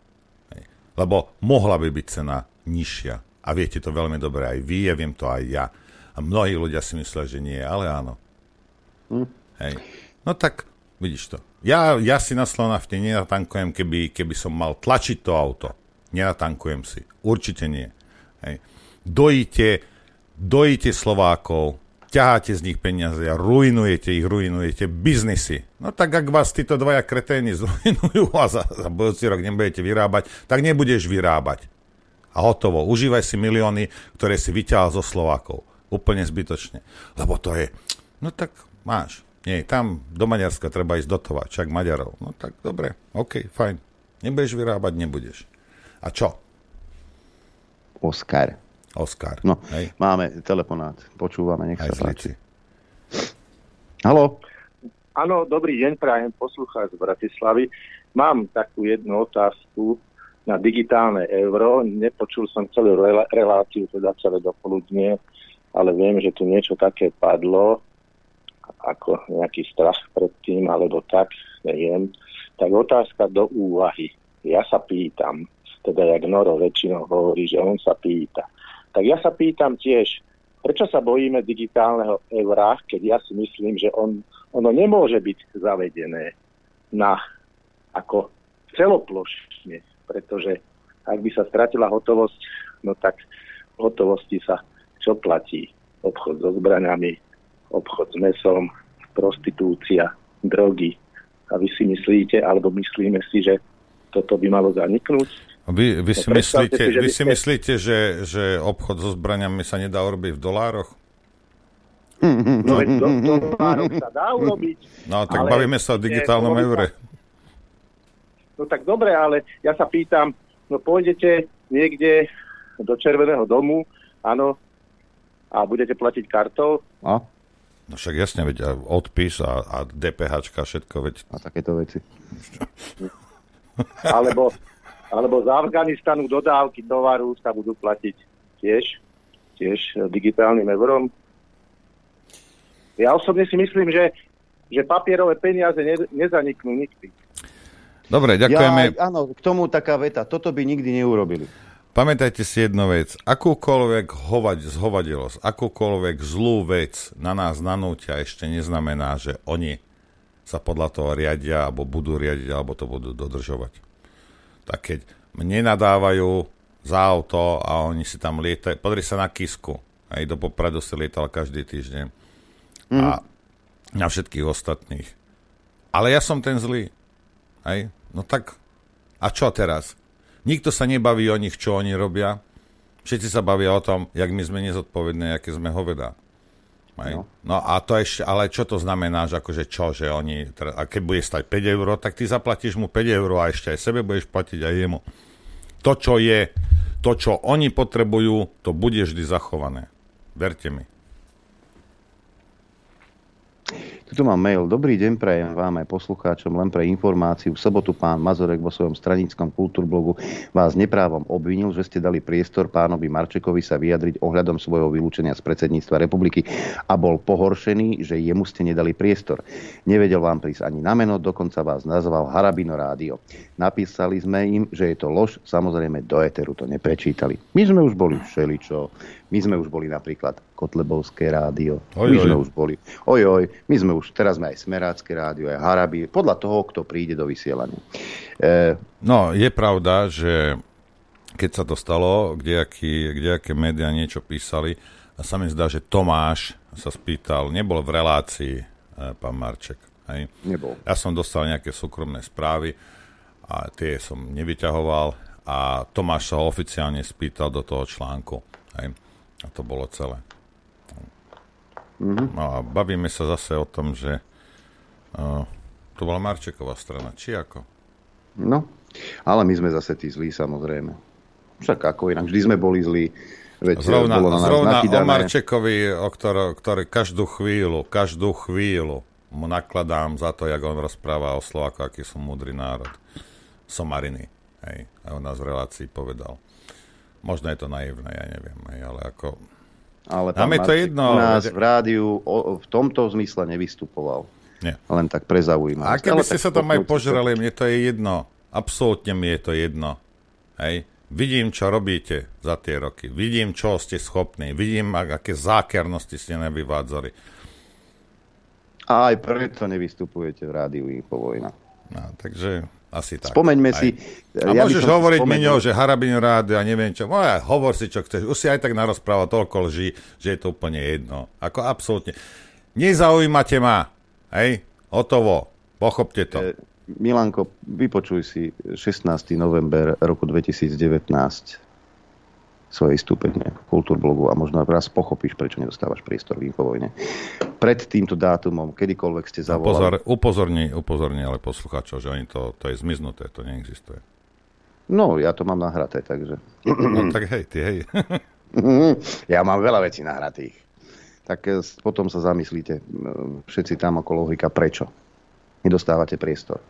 Hej? Lebo mohla by byť cena nižšia. A viete to veľmi dobre aj vy, ja viem to aj ja. A mnohí ľudia si myslia, že nie, ale áno. Hm. Hej. No tak, vidíš to. Ja, ja si na Slovnafte nenatankujem, keby, keby som mal tlačiť to auto. Nenatankujem si. Určite nie. Hej. Dojíte, dojíte Slovákov, ťaháte z nich peniaze a ruinujete ich, ruinujete biznisy. No tak ak vás títo dvaja kreténi zrujnujú a za, za budúci rok nebudete vyrábať, tak nebudeš vyrábať. A hotovo. Užívaj si milióny, ktoré si vyťahal zo Slovákov. Úplne zbytočne. Lebo to je... No tak máš. Nie, tam do Maďarska treba ísť dotovať, čak Maďarov. No tak dobre, OK, fajn. Nebudeš vyrábať, nebudeš. A čo? Oskar. Oskar. No, Hej. máme telefonát. Počúvame, nech Aj sa z páči. Halo? Áno, dobrý deň, prajem poslucháč z Bratislavy. Mám takú jednu otázku na digitálne euro. Nepočul som celú reláciu, teda celé dopoludnie, ale viem, že tu niečo také padlo, ako nejaký strach pred tým, alebo tak, neviem. Tak otázka do úvahy. Ja sa pýtam, teda jak Noro väčšinou hovorí, že on sa pýta. Tak ja sa pýtam tiež, prečo sa bojíme digitálneho eura, keď ja si myslím, že on, ono nemôže byť zavedené na ako celoplošne, pretože ak by sa stratila hotovosť, no tak hotovosti sa čo platí? Obchod so zbraňami, obchod s mesom, prostitúcia, drogy. A vy si myslíte, alebo myslíme si, že toto by malo zaniknúť? Vy, vy, si, No, myslíte, si, že vy si ste- myslíte, že, že obchod so zbraniami sa nedá urobiť v dolároch? No veď do, dolárov sa dá urobiť. No tak ale bavíme sa o digitálnom sa- eure. No tak dobre, ale ja sa pýtam, no pôjdete niekde do Červeného domu, áno, a budete platiť kartou, A? No však jasne, veď a odpis a, a DPH, všetko, veď... A takéto veci. [laughs] alebo, alebo z Afganistanu dodávky tovaru sa budú platiť tiež, tiež digitálnym eurom. Ja osobne si myslím, že, že papierové peniaze ne, nezaniknú nikdy. Dobre, ďakujeme. Ja, áno, k tomu taká veta. Toto by nikdy neurobili. Pamätajte si jednu vec. Akúkoľvek hovať, zhovadilosť, akúkoľvek zlú vec na nás nanútia ešte neznamená, že oni sa podľa toho riadia, alebo budú riadiť, alebo to budú dodržovať. Tak keď mne nadávajú za auto a oni si tam lietajú, pozri sa na Kisku. Aj do Popradu si lietal každý týždeň. A na všetkých ostatných. Ale ja som ten zlý. Hej? No tak, a čo teraz? Nikto sa nebaví o nich, čo oni robia. Všetci sa bavia o tom, jak my sme nezodpovední, aké sme hoveda. Hej? No. no a to ešte, ale čo to znamená, že akože čo, že oni, a keď bude stať 5 eur, tak ty zaplatíš mu 5 eur a ešte aj sebe budeš platiť aj jemu. To, čo je, to, čo oni potrebujú, to bude vždy zachované. Verte mi. Tuto mám mail. Dobrý deň prajem vám aj poslucháčom. Len pre informáciu. V sobotu pán Mazorek vo svojom stranickom kultúrblogu vás neprávom obvinil, že ste dali priestor pánovi Marčekovi sa vyjadriť ohľadom svojho vylúčenia z predsedníctva republiky a bol pohoršený, že jemu ste nedali priestor. Nevedel vám prísť ani na meno, dokonca vás nazval Harabino Rádio. Napísali sme im, že je to lož, samozrejme do éteru to neprečítali. My sme už boli všeličo, my sme už boli napríklad Kotlebovské rádio, Oj, my oj. sme už boli, ojoj, my sme už, teraz sme aj Smerácké rádio, aj Harabi, podľa toho, kto príde do vysielania. E, No, je pravda, že keď sa to stalo, kdejaký, kdejaké médiá niečo písali, a sa mi zdá, že Tomáš sa spýtal, nebol v relácii e, pán Marček. Hej? Nebol. Ja som dostal nejaké súkromné správy a tie som nevyťahoval a Tomáš sa oficiálne spýtal do toho článku. A to bolo celé. Mhm. No a bavíme sa zase o tom, že uh, to bola Marčeková strana, či ako? no, ale my sme zase tí zlí, samozrejme. Však ako inak, vždy sme boli zlí. Veď Zrovna, bolo na zrovna o. Marčekovi, o ktorý, ktorý každú chvíľu, každú chvíľu mu nakladám za to, jak on rozpráva o Slováku, aký sú múdry národ. Somariny. Hej. A on nás v relácii povedal. Možno je to naivné, ja neviem, ale ako... Ale Nám pán je to jedno. nás v rádiu o, v tomto zmysle nevystupoval. Nie. Len tak pre A zaujímavosť. keby Ale ste sa tam aj požrali, mne to je jedno. Absolútne mi je to jedno. Hej. Vidím, čo robíte za tie roky. Vidím, čo ste schopní. Vidím, ak- aké zákernosti ste nevyvádzali. A aj preto nevystupujete v rádiu Infovojna. No, takže asi tak. Spomeňme Aj. si... A ja môžeš hovoriť spomenul- Miňo, že Harabin rád a neviem čo. No, ja, hovor si, čo chceš. Už si aj tak narozprával toľko lží, že je to úplne jedno. Ako absolútne. Nezaujímate ma. Hej? Hotovo. Pochopte to. E, Milanko, vypočuj si 16. november roku 2019 svoje vystúpenie v Kultúrblogu a možno raz pochopíš, prečo nedostávaš priestor v Infovojne. Pred týmto dátumom, kedykoľvek ste Pozor, zavolali. upozorni, upozorni ale poslucháčov, že oni to, to je zmiznuté, to neexistuje. No, ja to mám nahraté, takže... No tak hej, ty hej. [laughs] ja mám veľa vecí nahratých. tak e, s- potom sa zamyslíte e, všetci tam okolo logika, prečo nedostávate priestor.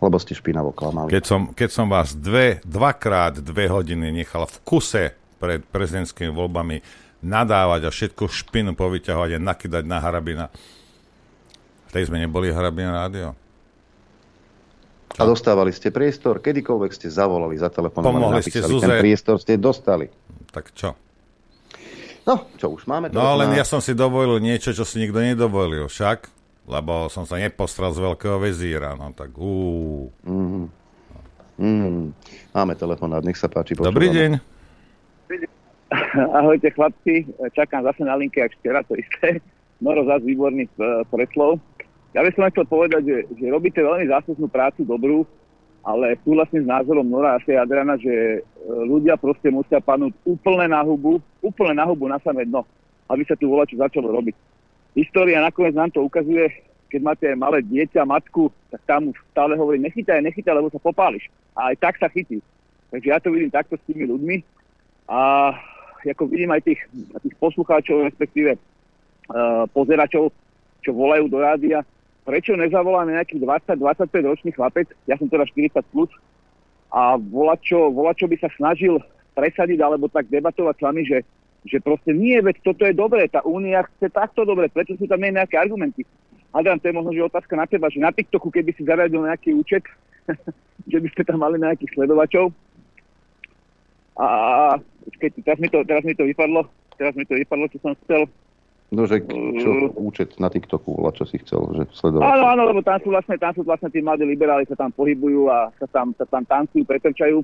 Lebo ste špinavo klamali. Keď som, keď som vás dve, dvakrát dve hodiny nechal v kuse pred prezidentskými voľbami nadávať a všetko špinu povyťahovať a nakydať na Harabina. Vtedy sme neboli Harabina rádio. A dostávali ste priestor, kedykoľvek ste zavolali, zatelefonovali, Pomohli ste napísali, Zuze. ten priestor ste dostali. Tak čo? No, čo už máme? No len telefonát? ja som si dovolil niečo, čo si nikto nedovolil však, lebo som sa nepostral z veľkého vezíra. No tak ú. Mhm. Mm. Máme telefonát, nech sa páči. Dobrý počúvame. deň. Ahojte chlapci, čakám zase na linke, ak včera to isté. Noro zase výborný e, preslov. Ja by som chcel povedať, že, že robíte veľmi záslušnú prácu, dobrú, ale súhlasím s názorom Nora a aj Adriana, že e, ľudia proste musia padnúť úplne na hubu, úplne na hubu na samé dno, aby sa tu volá, čo začalo robiť. História nakoniec nám to ukazuje, keď máte malé dieťa, matku, tak tam už stále hovorí, nechytaj, nechytaj, lebo sa popáliš. A aj tak sa chytí. Takže ja to vidím takto s tými ľuďmi a ako vidím aj tých, tých poslucháčov, respektíve uh, pozeračov, čo volajú do rádia, prečo nezavoláme nejakých 20-25 ročný chlapec, ja som teda 40 plus, a volačo, volačo by sa snažil presadiť alebo tak debatovať s vami, že, že proste nie, veď toto je dobré, tá únia chce takto dobre, prečo sú tam nejaké argumenty. Adam, to je možno že otázka na teba, že na TikToku, keby si zaradil nejaký účet, [laughs] že by ste tam mali nejakých sledovačov, a počkej, teraz mi, to, teraz mi to vypadlo, teraz mi to vypadlo, čo som chcel. No, že čo, účet na TikToku, volá, čo si chcel, že sledovať. Áno, áno, lebo tam sú vlastne, tam sú vlastne tí mladí liberáli, sa tam pohybujú a sa tam, sa tam tancujú, pretrčajú.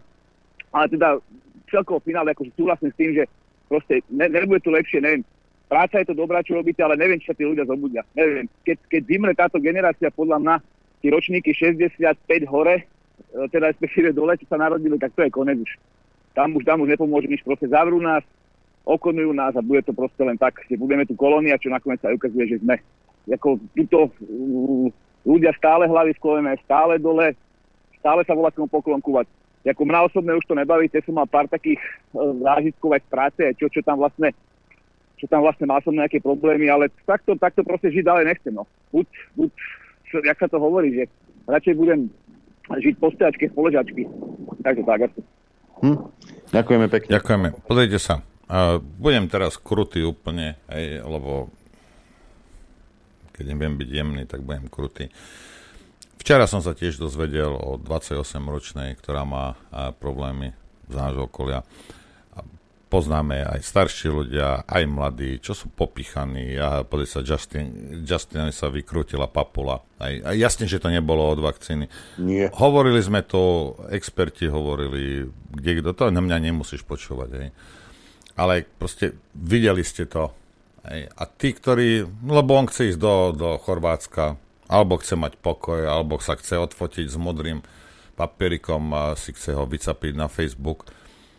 Ale teda celkovo finále akože súhlasím s tým, že proste ne, nebude tu lepšie, neviem. Práca je to dobrá, čo robíte, ale neviem, či sa tí ľudia zobudia. Neviem. Keď, keď zimre táto generácia podľa mňa, tí ročníky 65 hore, e, teda respektíve dole, čo sa narodili, tak to je konec už. Tam už, tam už nepomôže nič, proste zavrú nás, okonujú nás a bude to proste len tak, že budeme tu kolónia, čo nakoniec sa ukazuje, že sme. Ako tuto uh, ľudia stále hlavy sklonené, stále dole, stále sa volá komu poklonkovať. Ako mňa osobne už to nebaví, ja som mal pár takých uh, zážitkov aj z práce, aj čo, čo tam vlastne čo tam vlastne mal som nejaké problémy, ale takto, takto proste žiť ďalej nechcem. No. Buď, buď, čo, jak sa to hovorí, že radšej budem žiť po stojačke, z poležačky. Takže tak. Hm? Ďakujeme pekne. Ďakujeme. Pozrite sa. Uh, budem teraz krutý úplne, hej, lebo keď neviem byť jemný, tak budem krutý. Včera som sa tiež dozvedel o 28-ročnej, ktorá má problémy z nášho okolia. Poznáme aj starší ľudia, aj mladí, čo sú popichaní. A pozri sa, Justin, Justin sa vykrútila papula. Aj, aj jasne, že to nebolo od vakcíny. Nie. Hovorili sme to, experti hovorili, kde kto to, na mňa nemusíš počúvať. Hej. Ale proste videli ste to. Hej. A tí, ktorí, lebo on chce ísť do, do Chorvátska, alebo chce mať pokoj, alebo sa chce odfotiť s modrým papierikom a si chce ho vycapiť na Facebook.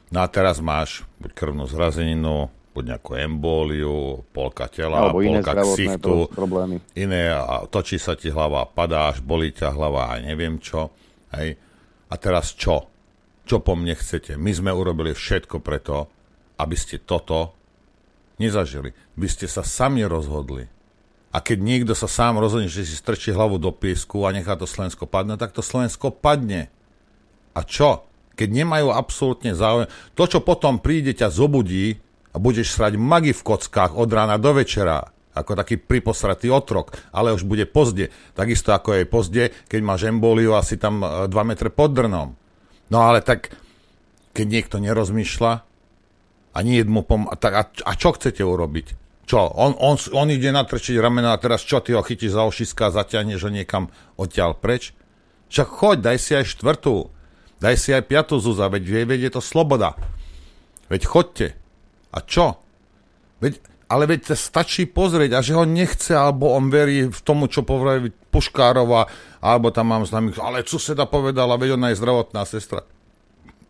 No a teraz máš buď krvnú zrazeninu, buď nejakú embóliu, polka tela, Alebo iné polka zdravotné ksichtu, pro- problémy. iné a točí sa ti hlava, padáš, bolí ťa hlava a neviem čo. Hej. A teraz čo? Čo po mne chcete? My sme urobili všetko preto, aby ste toto nezažili. Vy ste sa sami rozhodli. A keď niekto sa sám rozhodne, že si strčí hlavu do piesku a nechá to Slovensko padne, tak to Slovensko padne. A čo? Keď nemajú absolútne záujem. To, čo potom príde, ťa zobudí a budeš srať magy v kockách od rána do večera, ako taký priposratý otrok, ale už bude pozde. Takisto ako je pozde, keď máš emboliu asi tam 2 metre pod drnom. No ale tak, keď niekto nerozmýšľa a nie mu pom- a, tak, a čo chcete urobiť? Čo? On, on, on ide natrčiť ramena a teraz čo, ty ho chytíš za ošiska a zatiahneš ho niekam odtiaľ preč? Však choď, daj si aj štvrtú. Daj si aj piatú Zuza, veď, veď je to sloboda. Veď chodte. A čo? Veď, ale veď stačí pozrieť a že ho nechce, alebo on verí v tomu, čo povedal Puškárova, alebo tam mám známych, ale suseda povedala, veď ona je zdravotná sestra.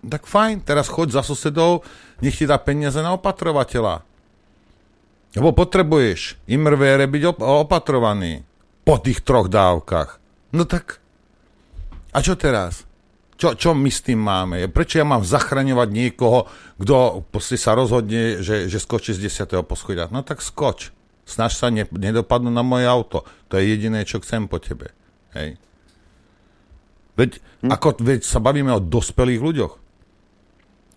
Tak fajn, teraz choď za susedov, nech ti dá peniaze na opatrovateľa. Lebo potrebuješ imrvére byť op- opatrovaný po tých troch dávkach. No tak, a čo teraz? Čo, čo my s tým máme? Prečo ja mám zachraňovať niekoho, kto sa rozhodne, že, že skočí z 10. poschodia? No tak skoč. Snaž sa ne, nedopadnú na moje auto. To je jediné, čo chcem po tebe. Hej. Veď, hm? ako, veď sa bavíme o dospelých ľuďoch.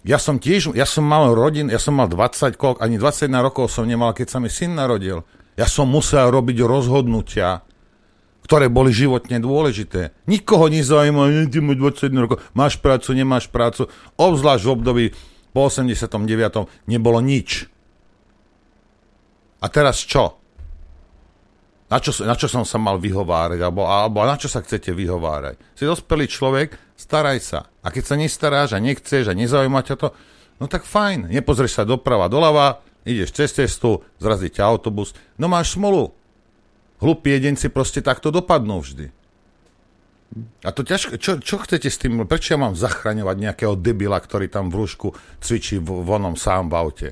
Ja som tiež, ja som mal rodin, ja som mal 20, koľko, ani 21 rokov som nemal, keď sa mi syn narodil. Ja som musel robiť rozhodnutia, ktoré boli životne dôležité. Nikoho nezaujíma, ty mať 21 rokov, máš prácu, nemáš prácu. Obzvlášť v období po 89. nebolo nič. A teraz čo? Na čo, na čo som sa mal vyhovárať? Alebo, alebo na čo sa chcete vyhovárať? Si dospelý človek, staraj sa. A keď sa nestaráš a nechceš a nezaujíma ťa to, no tak fajn. Nepozrieš sa doprava, doľava, ideš cez cestu, zrazí ťa autobus. No máš smolu. Hlupí jedenci proste takto dopadnú vždy. A to ťažko, čo, čo chcete s tým, prečo ja mám zachraňovať nejakého debila, ktorý tam v rúšku cvičí vonom sám v aute?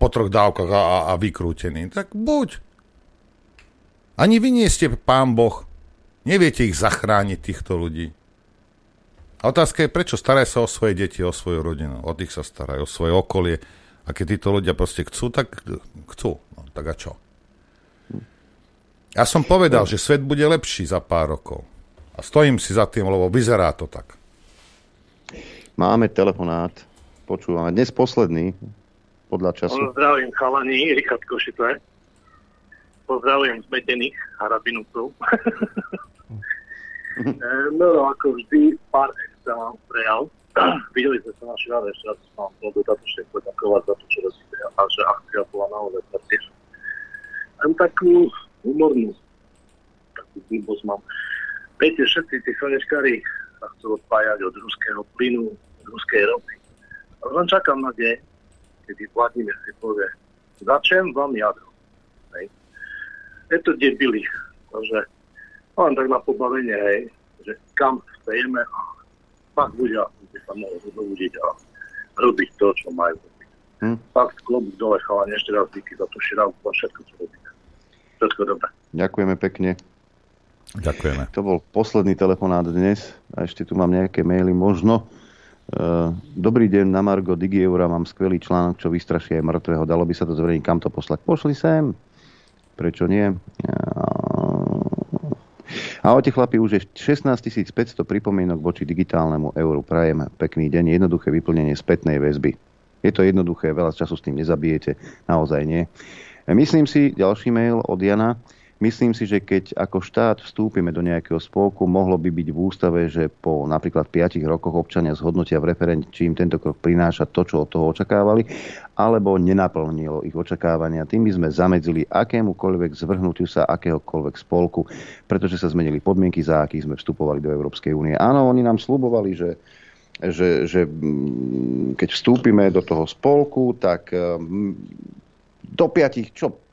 Po troch dávkach a, a, a vykrútený. Tak buď. Ani vy nie ste pán Boh. Neviete ich zachrániť, týchto ľudí. A otázka je, prečo staraj sa o svoje deti, o svoju rodinu. O tých sa staraj, o svoje okolie. A keď títo ľudia proste chcú, tak chcú. No, tak a čo? Ja som povedal, že svet bude lepší za pár rokov. A stojím si za tým, lebo vyzerá to tak. Máme telefonát. Počúvame. Dnes posledný, podľa času. Zdravím chalani, Richard Košice. Pozdravujem zmetených harabinúcov. [laughs] no, ako vždy, pár extra prejav. [clears throat] Videli sme sa na širáne, ešte raz som vám chcel dodatočne poďakovať za to, čo robíte a že akcia bola naozaj tiež. Len takú humornú, takú blbosť mám. Viete, všetci tí slnečkári sa chcú odpájať od ruského plynu, od ruskej ropy. Ale len čakám na deň, kedy Vladimír si povie, začem vám jadro. Hej je to debili. Takže len tak na pobavenie, hej, že kam stojíme a fakt ľudia by sa mohli zobudiť a robiť to, čo majú robiť. Hm. Fakt klobúk dole, chalani, ešte raz díky za tú širávku a všetko, čo robíte. Všetko dobré. Ďakujeme pekne. Ďakujeme. To bol posledný telefonát dnes a ešte tu mám nejaké maily. Možno Uh, dobrý deň, na Margo Digieura mám skvelý článok, čo vystraší aj mŕtvého. Dalo by sa to zverejniť, kam to poslať? Pošli sem. Prečo nie? Ahojte chlapi, už je 16 500 pripomienok voči digitálnemu euru. Prajem pekný deň, jednoduché vyplnenie spätnej väzby. Je to jednoduché, veľa času s tým nezabijete, naozaj nie. Myslím si, ďalší mail od Jana, Myslím si, že keď ako štát vstúpime do nejakého spolku, mohlo by byť v ústave, že po napríklad 5 rokoch občania zhodnotia v referente, či im tento krok prináša to, čo od toho očakávali, alebo nenaplnilo ich očakávania. Tým by sme zamedzili akémukoľvek zvrhnutiu sa akéhokoľvek spolku, pretože sa zmenili podmienky, za akých sme vstupovali do Európskej únie. Áno, oni nám slubovali, že že, že mm, keď vstúpime do toho spolku, tak mm, do piatich, čo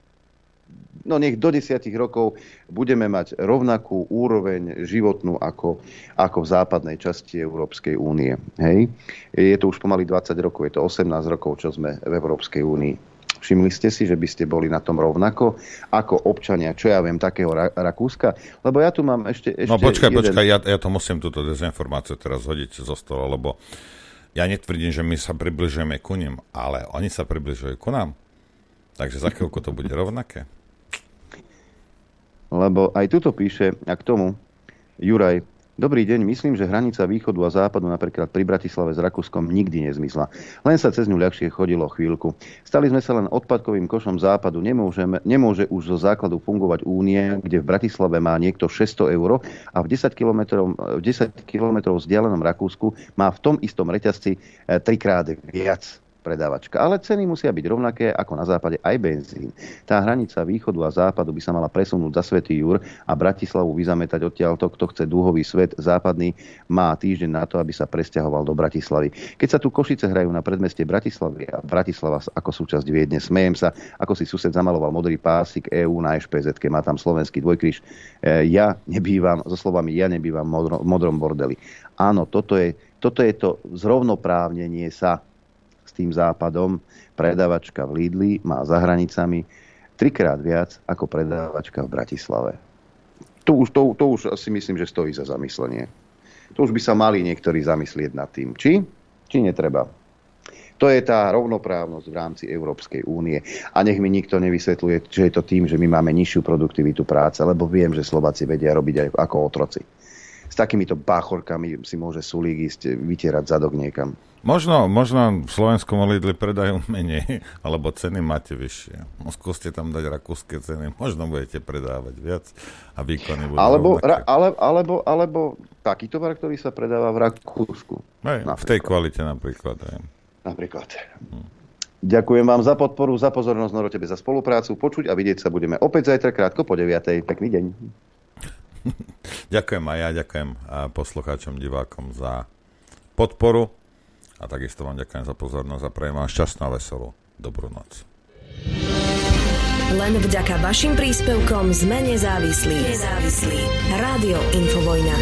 no nech do desiatich rokov budeme mať rovnakú úroveň životnú ako, ako v západnej časti Európskej únie. Hej? Je to už pomaly 20 rokov, je to 18 rokov, čo sme v Európskej únii. Všimli ste si, že by ste boli na tom rovnako ako občania, čo ja viem, takého Ra- Rakúska? Lebo ja tu mám ešte... ešte no počkaj, jeden... počkaj, ja, ja to musím túto dezinformáciu teraz hodiť zo stola, lebo ja netvrdím, že my sa približujeme ku nim, ale oni sa približujú ku nám. Takže za chvíľku to bude rovnaké lebo aj tuto píše, a k tomu Juraj, Dobrý deň, myslím, že hranica východu a západu napríklad pri Bratislave s Rakúskom nikdy nezmysla. Len sa cez ňu ľahšie chodilo chvíľku. Stali sme sa len odpadkovým košom západu. Nemôžeme, nemôže už zo základu fungovať únie, kde v Bratislave má niekto 600 eur a v 10 km, v 10 km vzdialenom Rakúsku má v tom istom reťazci eh, trikrát viac predávačka. Ale ceny musia byť rovnaké ako na západe aj benzín. Tá hranica východu a západu by sa mala presunúť za Svetý Jur a Bratislavu vyzametať odtiaľto, kto chce dúhový svet západný, má týždeň na to, aby sa presťahoval do Bratislavy. Keď sa tu Košice hrajú na predmeste Bratislavy a Bratislava ako súčasť Viedne, smejem sa, ako si sused zamaloval modrý pásik EÚ na EŠPZ, má tam slovenský dvojkríž. E, ja nebývam, so slovami ja nebývam v modrom bordeli. Áno, toto je, toto je to zrovnoprávnenie sa s tým západom. Predávačka v Lidli má za hranicami trikrát viac ako predávačka v Bratislave. To už, to, to už si myslím, že stojí za zamyslenie. To už by sa mali niektorí zamyslieť nad tým. Či? Či netreba? To je tá rovnoprávnosť v rámci Európskej únie. A nech mi nikto nevysvetľuje, že je to tým, že my máme nižšiu produktivitu práce, lebo viem, že Slováci vedia robiť aj ako otroci. S takýmito báchorkami si môže Sulík ísť vytierať zadok niekam. Možno, možno v slovenskom Lidli predajú [laughs] menej, alebo ceny máte vyššie. No, skúste tam dať rakúske ceny, možno budete predávať viac a výkony budú Alebo, ra, ale, alebo, alebo taký tovar, ktorý sa predáva v Rakúsku. Hej, v tej kvalite napríklad. Hej. Napríklad. Ďakujem vám za podporu, za pozornosť, Noro, tebe za spoluprácu. Počuť a vidieť sa budeme opäť zajtra krátko po 9. Pekný deň. [laughs] Ďakujem aj ja, ďakujem a poslucháčom, divákom za podporu a takisto vám ďakujem za pozornosť a prajem vám šťastnú a veselú dobrú noc. Len vďaka vašim príspevkom sme nezávislí. Nezávislí. Rádio Infovojna.